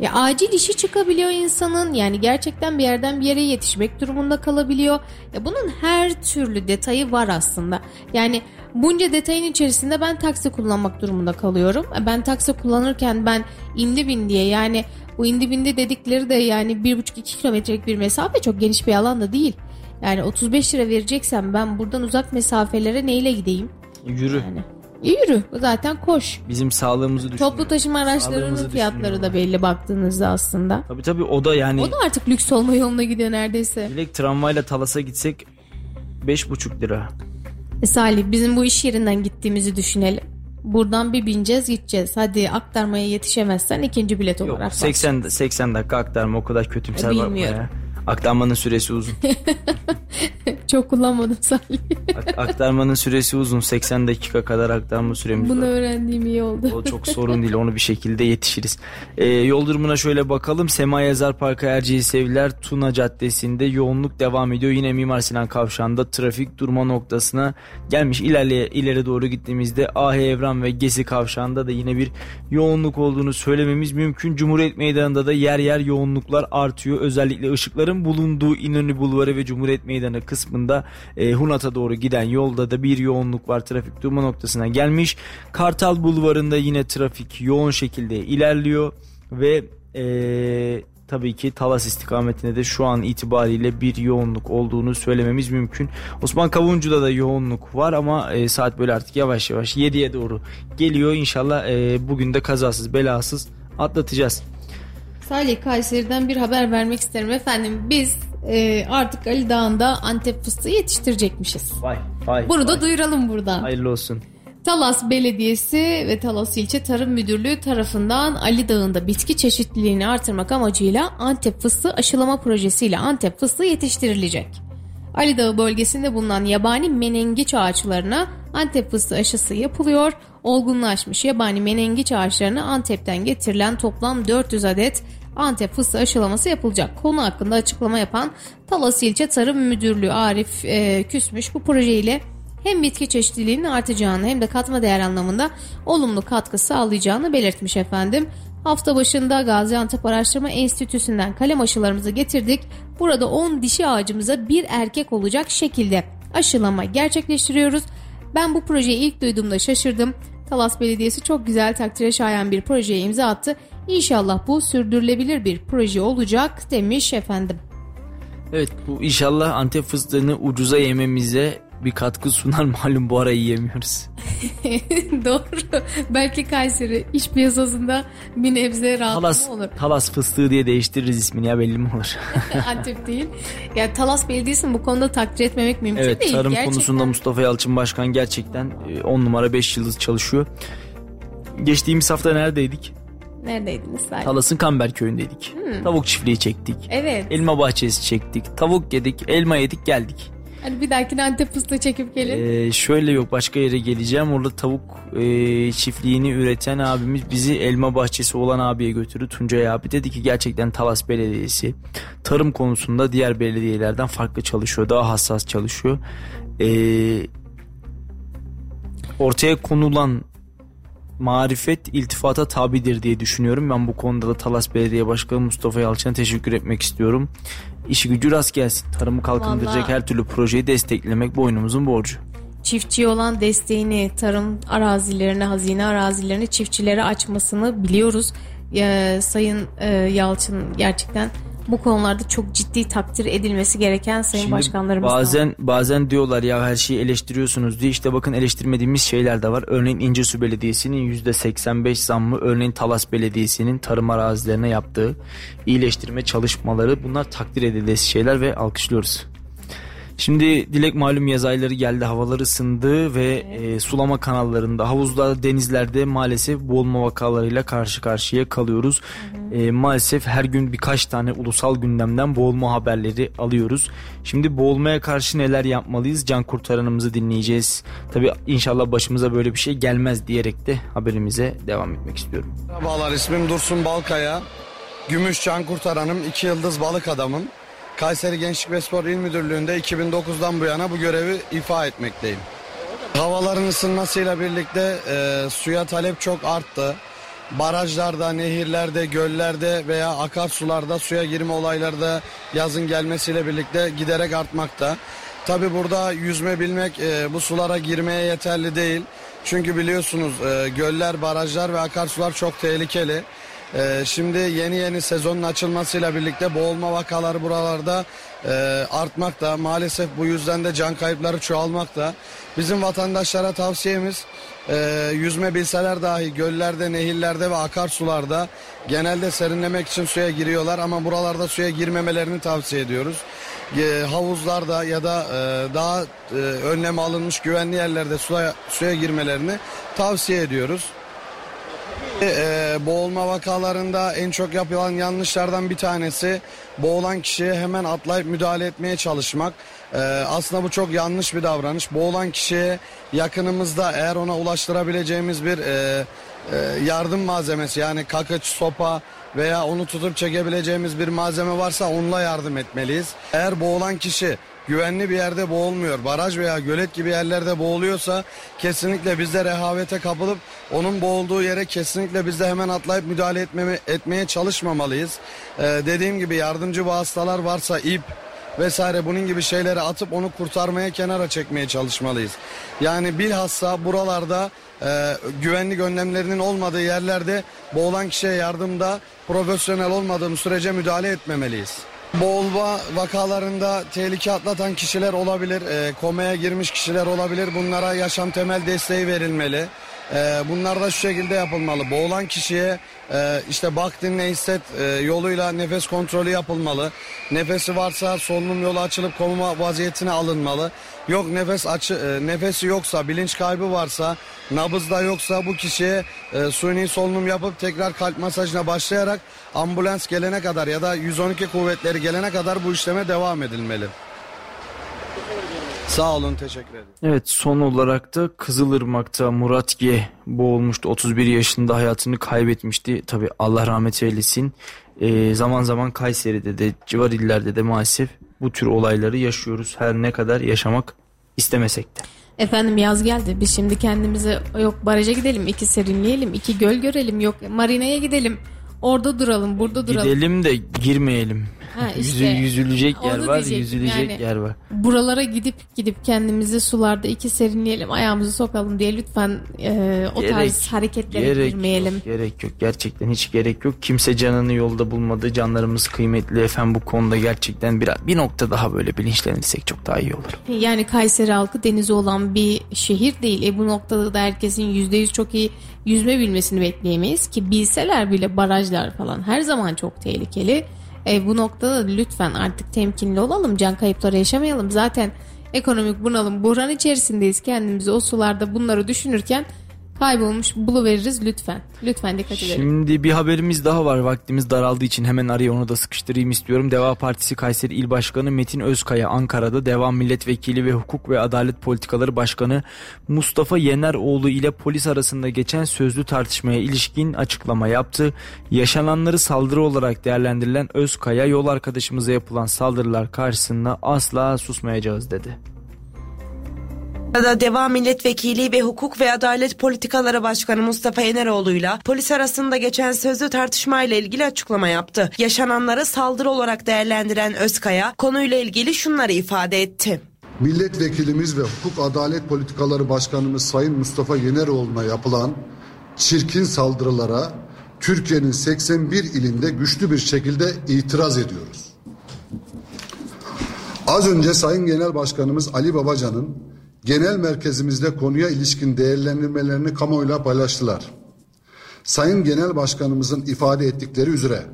Ya acil işi çıkabiliyor insanın. Yani gerçekten bir yerden bir yere yetişmek durumunda kalabiliyor. Ya bunun her türlü detayı var aslında. Yani bunca detayın içerisinde ben taksi kullanmak durumunda kalıyorum. E, Ben taksi kullanırken ben indi bin diye yani bu indi bindi dedikleri de yani 1,5-2 kilometrelik bir mesafe çok geniş bir alan da değil. Yani 35 lira vereceksem ben buradan uzak mesafelere neyle gideyim? Yürü. E, Yürü zaten koş. Bizim sağlığımızı düşün. Toplu taşıma araçlarının Sağlığımızı fiyatları da belli baktığınızda aslında. Tabii tabii o da yani O da artık lüks olma yoluna gidiyor neredeyse. Dilek tramvayla Talas'a gitsek 5,5 lira. E Salih bizim bu iş yerinden gittiğimizi düşünelim. Buradan bir bineceğiz gideceğiz. Hadi aktarmaya yetişemezsen ikinci bilet olarak. Yok bak. 80 80 dakika aktarma o kadar kötümser E, bakma bilmiyorum. ya. Aktarmanın süresi uzun. Çok kullanmadım Salih. Ak- aktarmanın süresi uzun. 80 dakika kadar aktarma süremiz Bunu var. öğrendiğim iyi oldu. O çok sorun değil onu bir şekilde yetişiriz. Ee, yol durumuna şöyle bakalım. Sema Yazar Parkı Erciyes Sevgiler Tuna Caddesi'nde yoğunluk devam ediyor. Yine Mimar Sinan Kavşağı'nda trafik durma noktasına gelmiş. İlerle, ileri doğru gittiğimizde Ah Evran ve Gezi Kavşağı'nda da yine bir yoğunluk olduğunu söylememiz mümkün. Cumhuriyet Meydanı'nda da yer yer yoğunluklar artıyor. Özellikle ışıkların bulunduğu İnönü Bulvarı ve Cumhuriyet Meydanı kısmında e, Hunat'a doğru giden yolda da bir yoğunluk var. Trafik durma noktasına gelmiş. Kartal Bulvarı'nda yine trafik yoğun şekilde ilerliyor ve e, tabii ki Talas istikametinde de şu an itibariyle bir yoğunluk olduğunu söylememiz mümkün. Osman Kavuncu'da da yoğunluk var ama e, saat böyle artık yavaş yavaş 7'ye doğru geliyor. İnşallah e, bugün de kazasız belasız atlatacağız. Salih Kayseri'den bir haber vermek isterim efendim. Biz e, artık Ali Dağı'nda Antep fıstığı yetiştirecekmişiz. Vay vay. Bunu da vay. duyuralım buradan. Hayırlı olsun. Talas Belediyesi ve Talas İlçe Tarım Müdürlüğü tarafından Ali Dağı'nda bitki çeşitliliğini artırmak amacıyla Antep fıstığı aşılama projesiyle Antep fıstığı yetiştirilecek. Ali Dağı bölgesinde bulunan yabani menengiç ağaçlarına Antep fıstığı aşısı yapılıyor. Olgunlaşmış yabani menengiç ağaçlarına Antep'ten getirilen toplam 400 adet Antep fıstığı aşılaması yapılacak. Konu hakkında açıklama yapan Talas İlçe Tarım Müdürlüğü Arif e, Küsmüş bu projeyle hem bitki çeşitliliğinin artacağını hem de katma değer anlamında olumlu katkı sağlayacağını belirtmiş efendim. Hafta başında Gaziantep Araştırma Enstitüsü'nden kalem aşılarımızı getirdik. Burada 10 dişi ağacımıza bir erkek olacak şekilde aşılama gerçekleştiriyoruz. Ben bu projeyi ilk duyduğumda şaşırdım. Talas Belediyesi çok güzel takdire şayan bir projeye imza attı. İnşallah bu sürdürülebilir bir proje olacak demiş efendim. Evet bu inşallah Antep fıstığını ucuza yememize bir katkı sunar malum bu ara yiyemiyoruz. Doğru. Belki Kayseri iş piyasasında bir nebze rahatlama Talas, olur. Talas fıstığı diye değiştiririz ismini ya belli mi olur? Antep değil. Yani Talas Belediyesi'ni bu konuda takdir etmemek mümkün evet değil. tarım Gerçekten. konusunda Mustafa Yalçın Başkan gerçekten 10 numara 5 yıldız çalışıyor. Geçtiğimiz hafta neredeydik? Neredeydiniz Salih? Talas'ın Kamber köyündeydik. Hmm. Tavuk çiftliği çektik. Evet. Elma bahçesi çektik. Tavuk yedik, elma yedik geldik. Hadi bir dahakine Antep fıstığı çekip gelin. Ee, şöyle yok başka yere geleceğim. Orada tavuk e, çiftliğini üreten abimiz bizi elma bahçesi olan abiye götürdü. Tuncay abi dedi ki gerçekten Talas Belediyesi tarım konusunda diğer belediyelerden farklı çalışıyor. Daha hassas çalışıyor. Ee, ortaya konulan marifet iltifata tabidir diye düşünüyorum. Ben bu konuda da Talas Belediye Başkanı Mustafa Yalçın'a teşekkür etmek istiyorum. İşi gücü rast gelsin. Tarımı kalkındıracak Vallahi. her türlü projeyi desteklemek boynumuzun borcu. Çiftçiye olan desteğini, tarım arazilerini, hazine arazilerini çiftçilere açmasını biliyoruz. Ya, Sayın e, Yalçın gerçekten bu konularda çok ciddi takdir edilmesi gereken sayın Şimdi başkanlarımız. da var. bazen bazen diyorlar ya her şeyi eleştiriyorsunuz diye işte bakın eleştirmediğimiz şeyler de var. Örneğin İncesu Belediyesi'nin %85 zammı örneğin Talas Belediyesi'nin tarım arazilerine yaptığı iyileştirme çalışmaları bunlar takdir edilesi şeyler ve alkışlıyoruz. Şimdi Dilek malum yaz ayları geldi havalar ısındı ve e, sulama kanallarında havuzlarda denizlerde maalesef boğulma vakalarıyla karşı karşıya kalıyoruz. E, maalesef her gün birkaç tane ulusal gündemden boğulma haberleri alıyoruz. Şimdi boğulmaya karşı neler yapmalıyız can kurtaranımızı dinleyeceğiz. Tabi inşallah başımıza böyle bir şey gelmez diyerek de haberimize devam etmek istiyorum. Merhabalar ismim Dursun Balkaya. Gümüş Can Kurtaranım, iki yıldız balık adamım. Kayseri Gençlik ve Spor İl Müdürlüğü'nde 2009'dan bu yana bu görevi ifa etmekteyim. Havaların ısınmasıyla birlikte e, suya talep çok arttı. Barajlarda, nehirlerde, göllerde veya akarsularda suya girme olayları da yazın gelmesiyle birlikte giderek artmakta. Tabi burada yüzme bilmek e, bu sulara girmeye yeterli değil. Çünkü biliyorsunuz e, göller, barajlar ve akarsular çok tehlikeli. Ee, şimdi yeni yeni sezonun açılmasıyla birlikte boğulma vakaları buralarda e, artmakta. Maalesef bu yüzden de can kayıpları çoğalmakta. Bizim vatandaşlara tavsiyemiz e, yüzme bilseler dahi göllerde, nehirlerde ve akarsularda genelde serinlemek için suya giriyorlar ama buralarda suya girmemelerini tavsiye ediyoruz. E, havuzlarda ya da e, daha e, önlem alınmış güvenli yerlerde suya, suya girmelerini tavsiye ediyoruz. Ee, boğulma vakalarında en çok yapılan yanlışlardan bir tanesi boğulan kişiye hemen atlayıp müdahale etmeye çalışmak. Ee, aslında bu çok yanlış bir davranış. Boğulan kişiye yakınımızda eğer ona ulaştırabileceğimiz bir e, e, yardım malzemesi yani kakıç, sopa veya onu tutup çekebileceğimiz bir malzeme varsa onunla yardım etmeliyiz. Eğer boğulan kişi güvenli bir yerde boğulmuyor, baraj veya gölet gibi yerlerde boğuluyorsa kesinlikle biz de rehavete kapılıp onun boğulduğu yere kesinlikle biz de hemen atlayıp müdahale etmeme, etmeye çalışmamalıyız. Ee, dediğim gibi yardımcı vasıtalar varsa ip vesaire bunun gibi şeyleri atıp onu kurtarmaya kenara çekmeye çalışmalıyız. Yani bilhassa buralarda e, güvenlik önlemlerinin olmadığı yerlerde boğulan kişiye yardımda profesyonel olmadığımız sürece müdahale etmemeliyiz. Boğulma vakalarında tehlike atlatan kişiler olabilir, e, komaya girmiş kişiler olabilir. Bunlara yaşam temel desteği verilmeli. E, bunlar da şu şekilde yapılmalı. Boğulan kişiye e, işte bak dinle hisset e, yoluyla nefes kontrolü yapılmalı. Nefesi varsa solunum yolu açılıp koma vaziyetine alınmalı. Yok nefes açı e, nefesi yoksa bilinç kaybı varsa nabızda yoksa bu kişiye e, suni solunum yapıp tekrar kalp masajına başlayarak ambulans gelene kadar ya da 112 kuvvetleri gelene kadar bu işleme devam edilmeli. Sağ olun teşekkür ederim. Evet son olarak da Kızılırmak'ta Murat G boğulmuştu. 31 yaşında hayatını kaybetmişti. Tabi Allah rahmet eylesin. Ee, zaman zaman Kayseri'de de civar illerde de maalesef bu tür olayları yaşıyoruz. Her ne kadar yaşamak istemesek de. Efendim yaz geldi. Biz şimdi kendimize yok baraja gidelim, iki serinleyelim, iki göl görelim, yok marinaya gidelim. Orada duralım, burada duralım. Gidelim de girmeyelim. Ha, Yüzü- işte. yüzülecek yer var, yüzülecek yani. yer var. Buralara gidip gidip kendimizi sularda iki serinleyelim, ayağımızı sokalım diye lütfen e, o tarz hareketlere gerek girmeyelim. Yok, gerek yok. Gerçekten hiç gerek yok. Kimse canını yolda bulmadı. Canlarımız kıymetli. Efendim bu konuda gerçekten bir, bir nokta daha böyle bilinçlenirsek çok daha iyi olur. Yani Kayseri halkı denizi olan bir şehir değil. E bu noktada da herkesin %100 çok iyi yüzme bilmesini bekleyemeyiz ki bilseler bile barajlar falan her zaman çok tehlikeli. E bu noktada lütfen artık temkinli olalım. Can kayıpları yaşamayalım. Zaten ekonomik bunalım, buhran içerisindeyiz. Kendimizi o sularda bunları düşünürken kaybolmuş buluveririz lütfen. Lütfen dikkat edelim. Şimdi bir haberimiz daha var. Vaktimiz daraldığı için hemen araya onu da sıkıştırayım istiyorum. Deva Partisi Kayseri İl Başkanı Metin Özkaya Ankara'da Deva Milletvekili ve Hukuk ve Adalet Politikaları Başkanı Mustafa Yeneroğlu ile polis arasında geçen sözlü tartışmaya ilişkin açıklama yaptı. Yaşananları saldırı olarak değerlendirilen Özkaya yol arkadaşımıza yapılan saldırılar karşısında asla susmayacağız dedi. Da Deva Milletvekili ve Hukuk ve Adalet Politikaları Başkanı Mustafa Yeneroğlu'yla polis arasında geçen sözlü tartışmayla ilgili açıklama yaptı. Yaşananları saldırı olarak değerlendiren Özkaya konuyla ilgili şunları ifade etti. Milletvekilimiz ve Hukuk Adalet Politikaları Başkanımız Sayın Mustafa Yeneroğlu'na yapılan çirkin saldırılara Türkiye'nin 81 ilinde güçlü bir şekilde itiraz ediyoruz. Az önce Sayın Genel Başkanımız Ali Babacan'ın genel merkezimizde konuya ilişkin değerlendirmelerini kamuoyuyla paylaştılar. Sayın Genel Başkanımızın ifade ettikleri üzere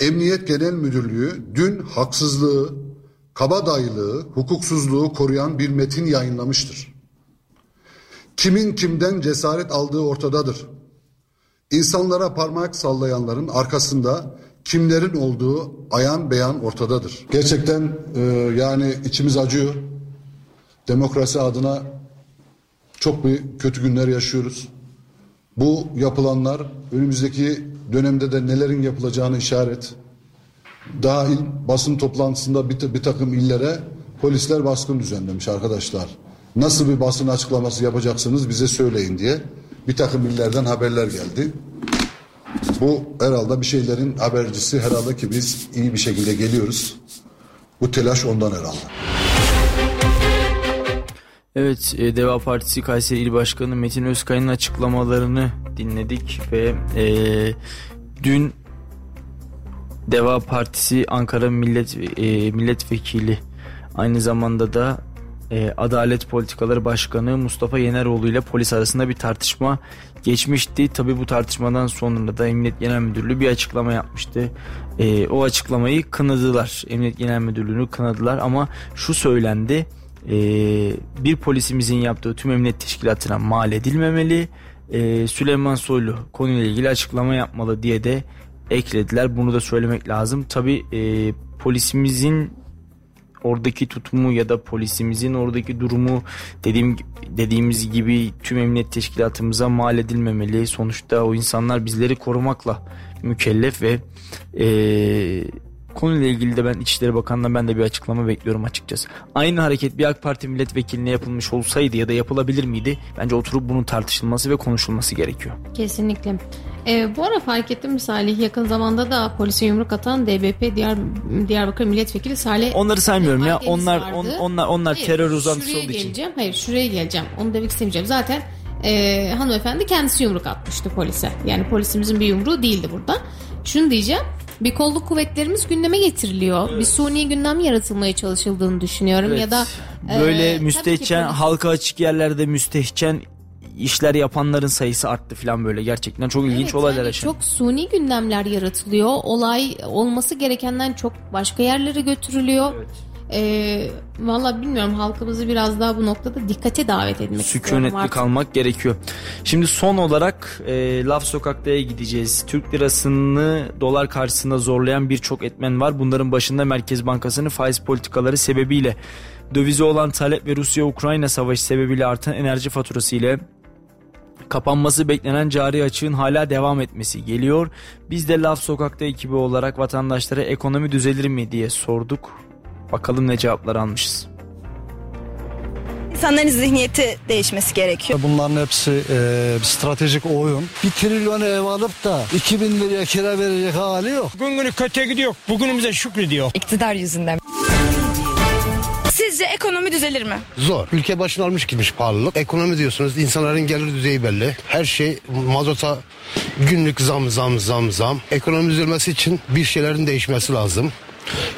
Emniyet Genel Müdürlüğü dün haksızlığı, kabadayılığı, hukuksuzluğu koruyan bir metin yayınlamıştır. Kimin kimden cesaret aldığı ortadadır. İnsanlara parmak sallayanların arkasında kimlerin olduğu ayan beyan ortadadır. Gerçekten e, yani içimiz acıyor. Demokrasi adına çok bir kötü günler yaşıyoruz. Bu yapılanlar önümüzdeki dönemde de nelerin yapılacağını işaret. Daha il, basın toplantısında bir, bir takım illere polisler baskın düzenlemiş arkadaşlar. Nasıl bir basın açıklaması yapacaksınız bize söyleyin diye bir takım illerden haberler geldi. Bu herhalde bir şeylerin habercisi herhalde ki biz iyi bir şekilde geliyoruz. Bu telaş ondan herhalde. Evet, e, Deva Partisi Kayseri İl Başkanı Metin Özkaya'nın açıklamalarını dinledik ve e, dün Deva Partisi Ankara Millet e, Milletvekili aynı zamanda da e, Adalet Politikaları Başkanı Mustafa Yeneroğlu ile polis arasında bir tartışma geçmişti. Tabi bu tartışmadan sonra da Emniyet Genel Müdürlüğü bir açıklama yapmıştı. E, o açıklamayı kınadılar. Emniyet Genel Müdürlüğü'nü kınadılar ama şu söylendi. E, bir polisimizin yaptığı tüm emniyet teşkilatına mal edilmemeli. E, Süleyman Soylu konuyla ilgili açıklama yapmalı diye de eklediler. Bunu da söylemek lazım. Tabi e, polisimizin oradaki tutumu ya da polisimizin oradaki durumu dediğim dediğimiz gibi tüm emniyet teşkilatımıza mal edilmemeli. Sonuçta o insanlar bizleri korumakla mükellef ve e, konuyla ilgili de ben İçişleri Bakanı'ndan ben de bir açıklama bekliyorum açıkçası. Aynı hareket bir AK Parti milletvekiline yapılmış olsaydı ya da yapılabilir miydi? Bence oturup bunun tartışılması ve konuşulması gerekiyor. Kesinlikle. Ee, bu ara fark ettim Salih yakın zamanda da polise yumruk atan DBP Diyar, Diyarbakır Milletvekili Salih Onları saymıyorum ya. Akdeniz Onlar vardı. on, onlar onlar Hayır, terör uzantısı olduğu için. geleceğim. Hayır şuraya geleceğim. Onu demek istemeyeceğim. Zaten e, hanımefendi kendisi yumruk atmıştı polise. Yani polisimizin bir yumruğu değildi burada. Şunu diyeceğim. Bir kolluk kuvvetlerimiz gündeme getiriliyor. Bir suni gündem yaratılmaya çalışıldığını düşünüyorum Evet. ya da Böyle e, müstehcen ki halka açık yerlerde müstehcen işler yapanların sayısı arttı falan böyle gerçekten çok ilginç Evet, olaylar yani yaşanıyor. Çok suni gündemler yaratılıyor. Olay olması gerekenden çok başka yerlere götürülüyor. Ee, Valla bilmiyorum halkımızı biraz daha bu noktada dikkate davet etmek Sükunetli kalmak gerekiyor. Şimdi son olarak e, Laf Sokak'ta'ya gideceğiz. Türk lirasını dolar karşısında zorlayan birçok etmen var. Bunların başında Merkez Bankası'nın faiz politikaları sebebiyle dövize olan talep ve Rusya-Ukrayna savaşı sebebiyle artan enerji faturası ile kapanması beklenen cari açığın hala devam etmesi geliyor. Biz de Laf Sokak'ta ekibi olarak vatandaşlara ekonomi düzelir mi diye sorduk. Bakalım ne cevaplar almışız. İnsanların zihniyeti değişmesi gerekiyor. Bunların hepsi e, bir stratejik oyun. Bir trilyon ev alıp da 2000 liraya kira verecek hali yok. Gün günü kötüye gidiyor. Bugünümüze şükrediyor. İktidar yüzünden. Sizce ekonomi düzelir mi? Zor. Ülke başına almış gitmiş pahalılık. Ekonomi diyorsunuz insanların gelir düzeyi belli. Her şey mazota günlük zam zam zam zam. Ekonomi düzelmesi için bir şeylerin değişmesi lazım.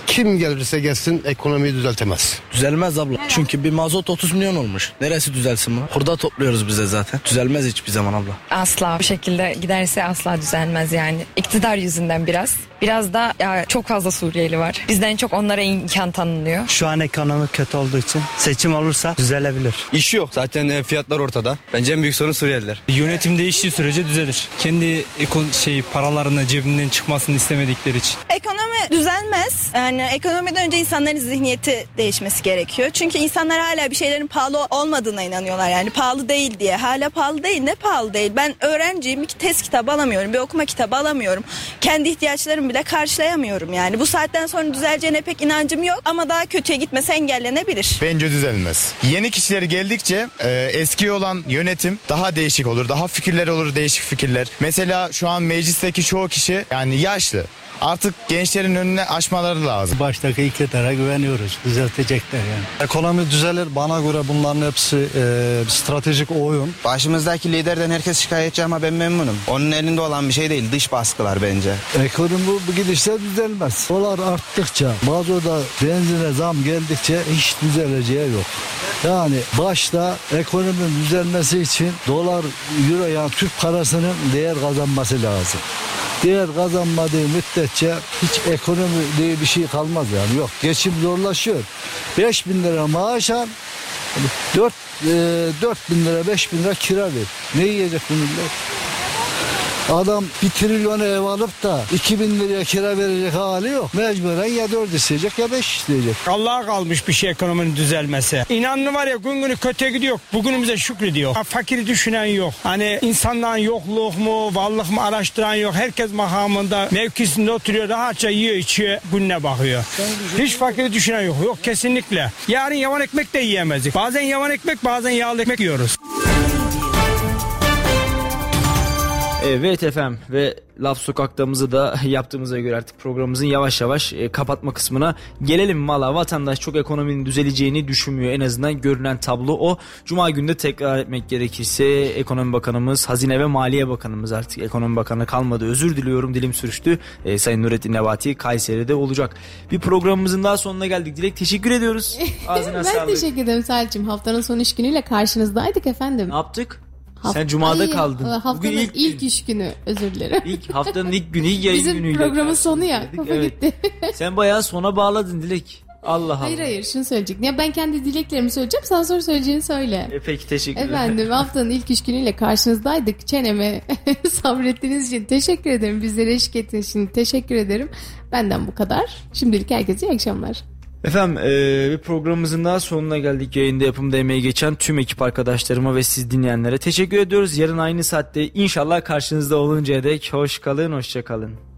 Kim gelirse gelsin ekonomiyi düzeltemez. Düzelmez abla. Çünkü bir mazot 30 milyon olmuş. Neresi düzelsin bu? Hurda topluyoruz bize zaten. Düzelmez hiçbir zaman abla. Asla bu şekilde giderse asla düzelmez yani. İktidar yüzünden biraz. Biraz da ya, çok fazla Suriyeli var. Bizden çok onlara imkan tanınıyor. Şu an ekonomi kötü olduğu için seçim olursa düzelebilir. İş yok. Zaten e, fiyatlar ortada. Bence en büyük sorun Suriyeliler. Yönetim değiştiği sürece düzelir. Kendi ekon şey paralarını cebinden çıkmasını istemedikleri için. Ekonomi düzelmez. Yani ekonomiden önce insanların zihniyeti değişmesi gerekiyor. Çünkü insanlar hala bir şeylerin pahalı olmadığına inanıyorlar. Yani pahalı değil diye. Hala pahalı değil. Ne pahalı değil? Ben öğrenciyim. Bir test kitabı alamıyorum. Bir okuma kitabı alamıyorum. Kendi ihtiyaçlarımı bile karşılayamıyorum yani. Bu saatten sonra düzeleceğine pek inancım yok. Ama daha kötüye gitmesi engellenebilir. Bence düzelmez. Yeni kişileri geldikçe e, eski olan yönetim daha değişik olur. Daha fikirler olur değişik fikirler. Mesela şu an meclisteki çoğu kişi yani yaşlı. Artık gençlerin önüne aşmaları lazım. Baştaki iktidara güveniyoruz. Düzeltecekler yani. Ekonomi düzelir. Bana göre bunların hepsi e, stratejik oyun. Başımızdaki liderden herkes şikayetçi ama ben memnunum. Onun elinde olan bir şey değil. Dış baskılar bence. Ekonomi bu, bu gidişle düzelmez. Dolar arttıkça, mazota, benzine zam geldikçe hiç düzeleceği yok. Yani başta ekonominin düzelmesi için dolar, euro yani Türk parasının değer kazanması lazım. Değer kazanmadığı müddetçe hiç ekonomi diye bir şey kalmaz yani yok. Geçim zorlaşıyor. 5 bin lira maaş al, 4, e, 4 bin lira 5 bin lira kira ver. Ne yiyecek bu millet? Adam bir trilyon ev alıp da 2000 liraya kira verecek hali yok. Mecburen ya 4 isteyecek ya 5 isteyecek. Allah'a kalmış bir şey ekonominin düzelmesi. İnanlı var ya gün günü kötüye gidiyor. Bugünümüze şükrediyor. Fakiri düşünen yok. Hani insanların yokluk mu, varlık mı araştıran yok. Herkes makamında, mevkisinde oturuyor. Rahatça yiyor, içiyor, gününe bakıyor. Hiç fakiri düşünen yok. Yok kesinlikle. Yarın yavan ekmek de yiyemezdik. Bazen yavan ekmek, bazen yağlı ekmek yiyoruz. Evet efendim ve Laf Sokak'tamızı da yaptığımıza göre artık programımızın yavaş yavaş e, kapatma kısmına gelelim. Valla vatandaş çok ekonominin düzeleceğini düşünmüyor. En azından görünen tablo o. Cuma günde tekrar etmek gerekirse Ekonomi Bakanımız, Hazine ve Maliye Bakanımız artık Ekonomi Bakanı kalmadı. Özür diliyorum dilim sürüştü. E, Sayın Nurettin Nebati Kayseri'de olacak. Bir programımızın daha sonuna geldik. Dilek teşekkür ediyoruz. Ağzına ben sağlık. teşekkür ederim Selçuk'um. Haftanın son iş günüyle karşınızdaydık efendim. Ne yaptık? Haft- Sen Cuma'da Ay, kaldın. Haftanın Bugün ilk, ilk iş günü özür dilerim. İlk haftanın ilk günü, ilk yayın Bizim günüyle. programın sonu ya. Kafa Evet. gitti. Sen bayağı sona bağladın Dilek. Allah Allah. hayır hayır şunu söyleyecektim. Ya ben kendi dileklerimi söyleyeceğim. Sen sonra söyleyeceğini söyle. E, peki teşekkür ederim. Efendim haftanın ilk iş günüyle karşınızdaydık. Çeneme sabrettiğiniz için teşekkür ederim. Bizlere eşlik ettiğiniz için teşekkür ederim. Benden bu kadar. Şimdilik herkese iyi akşamlar. Efendim e, bir programımızın daha sonuna geldik. Yayında yapımda emeği geçen tüm ekip arkadaşlarıma ve siz dinleyenlere teşekkür ediyoruz. Yarın aynı saatte inşallah karşınızda oluncaya dek hoş kalın, hoşça kalın.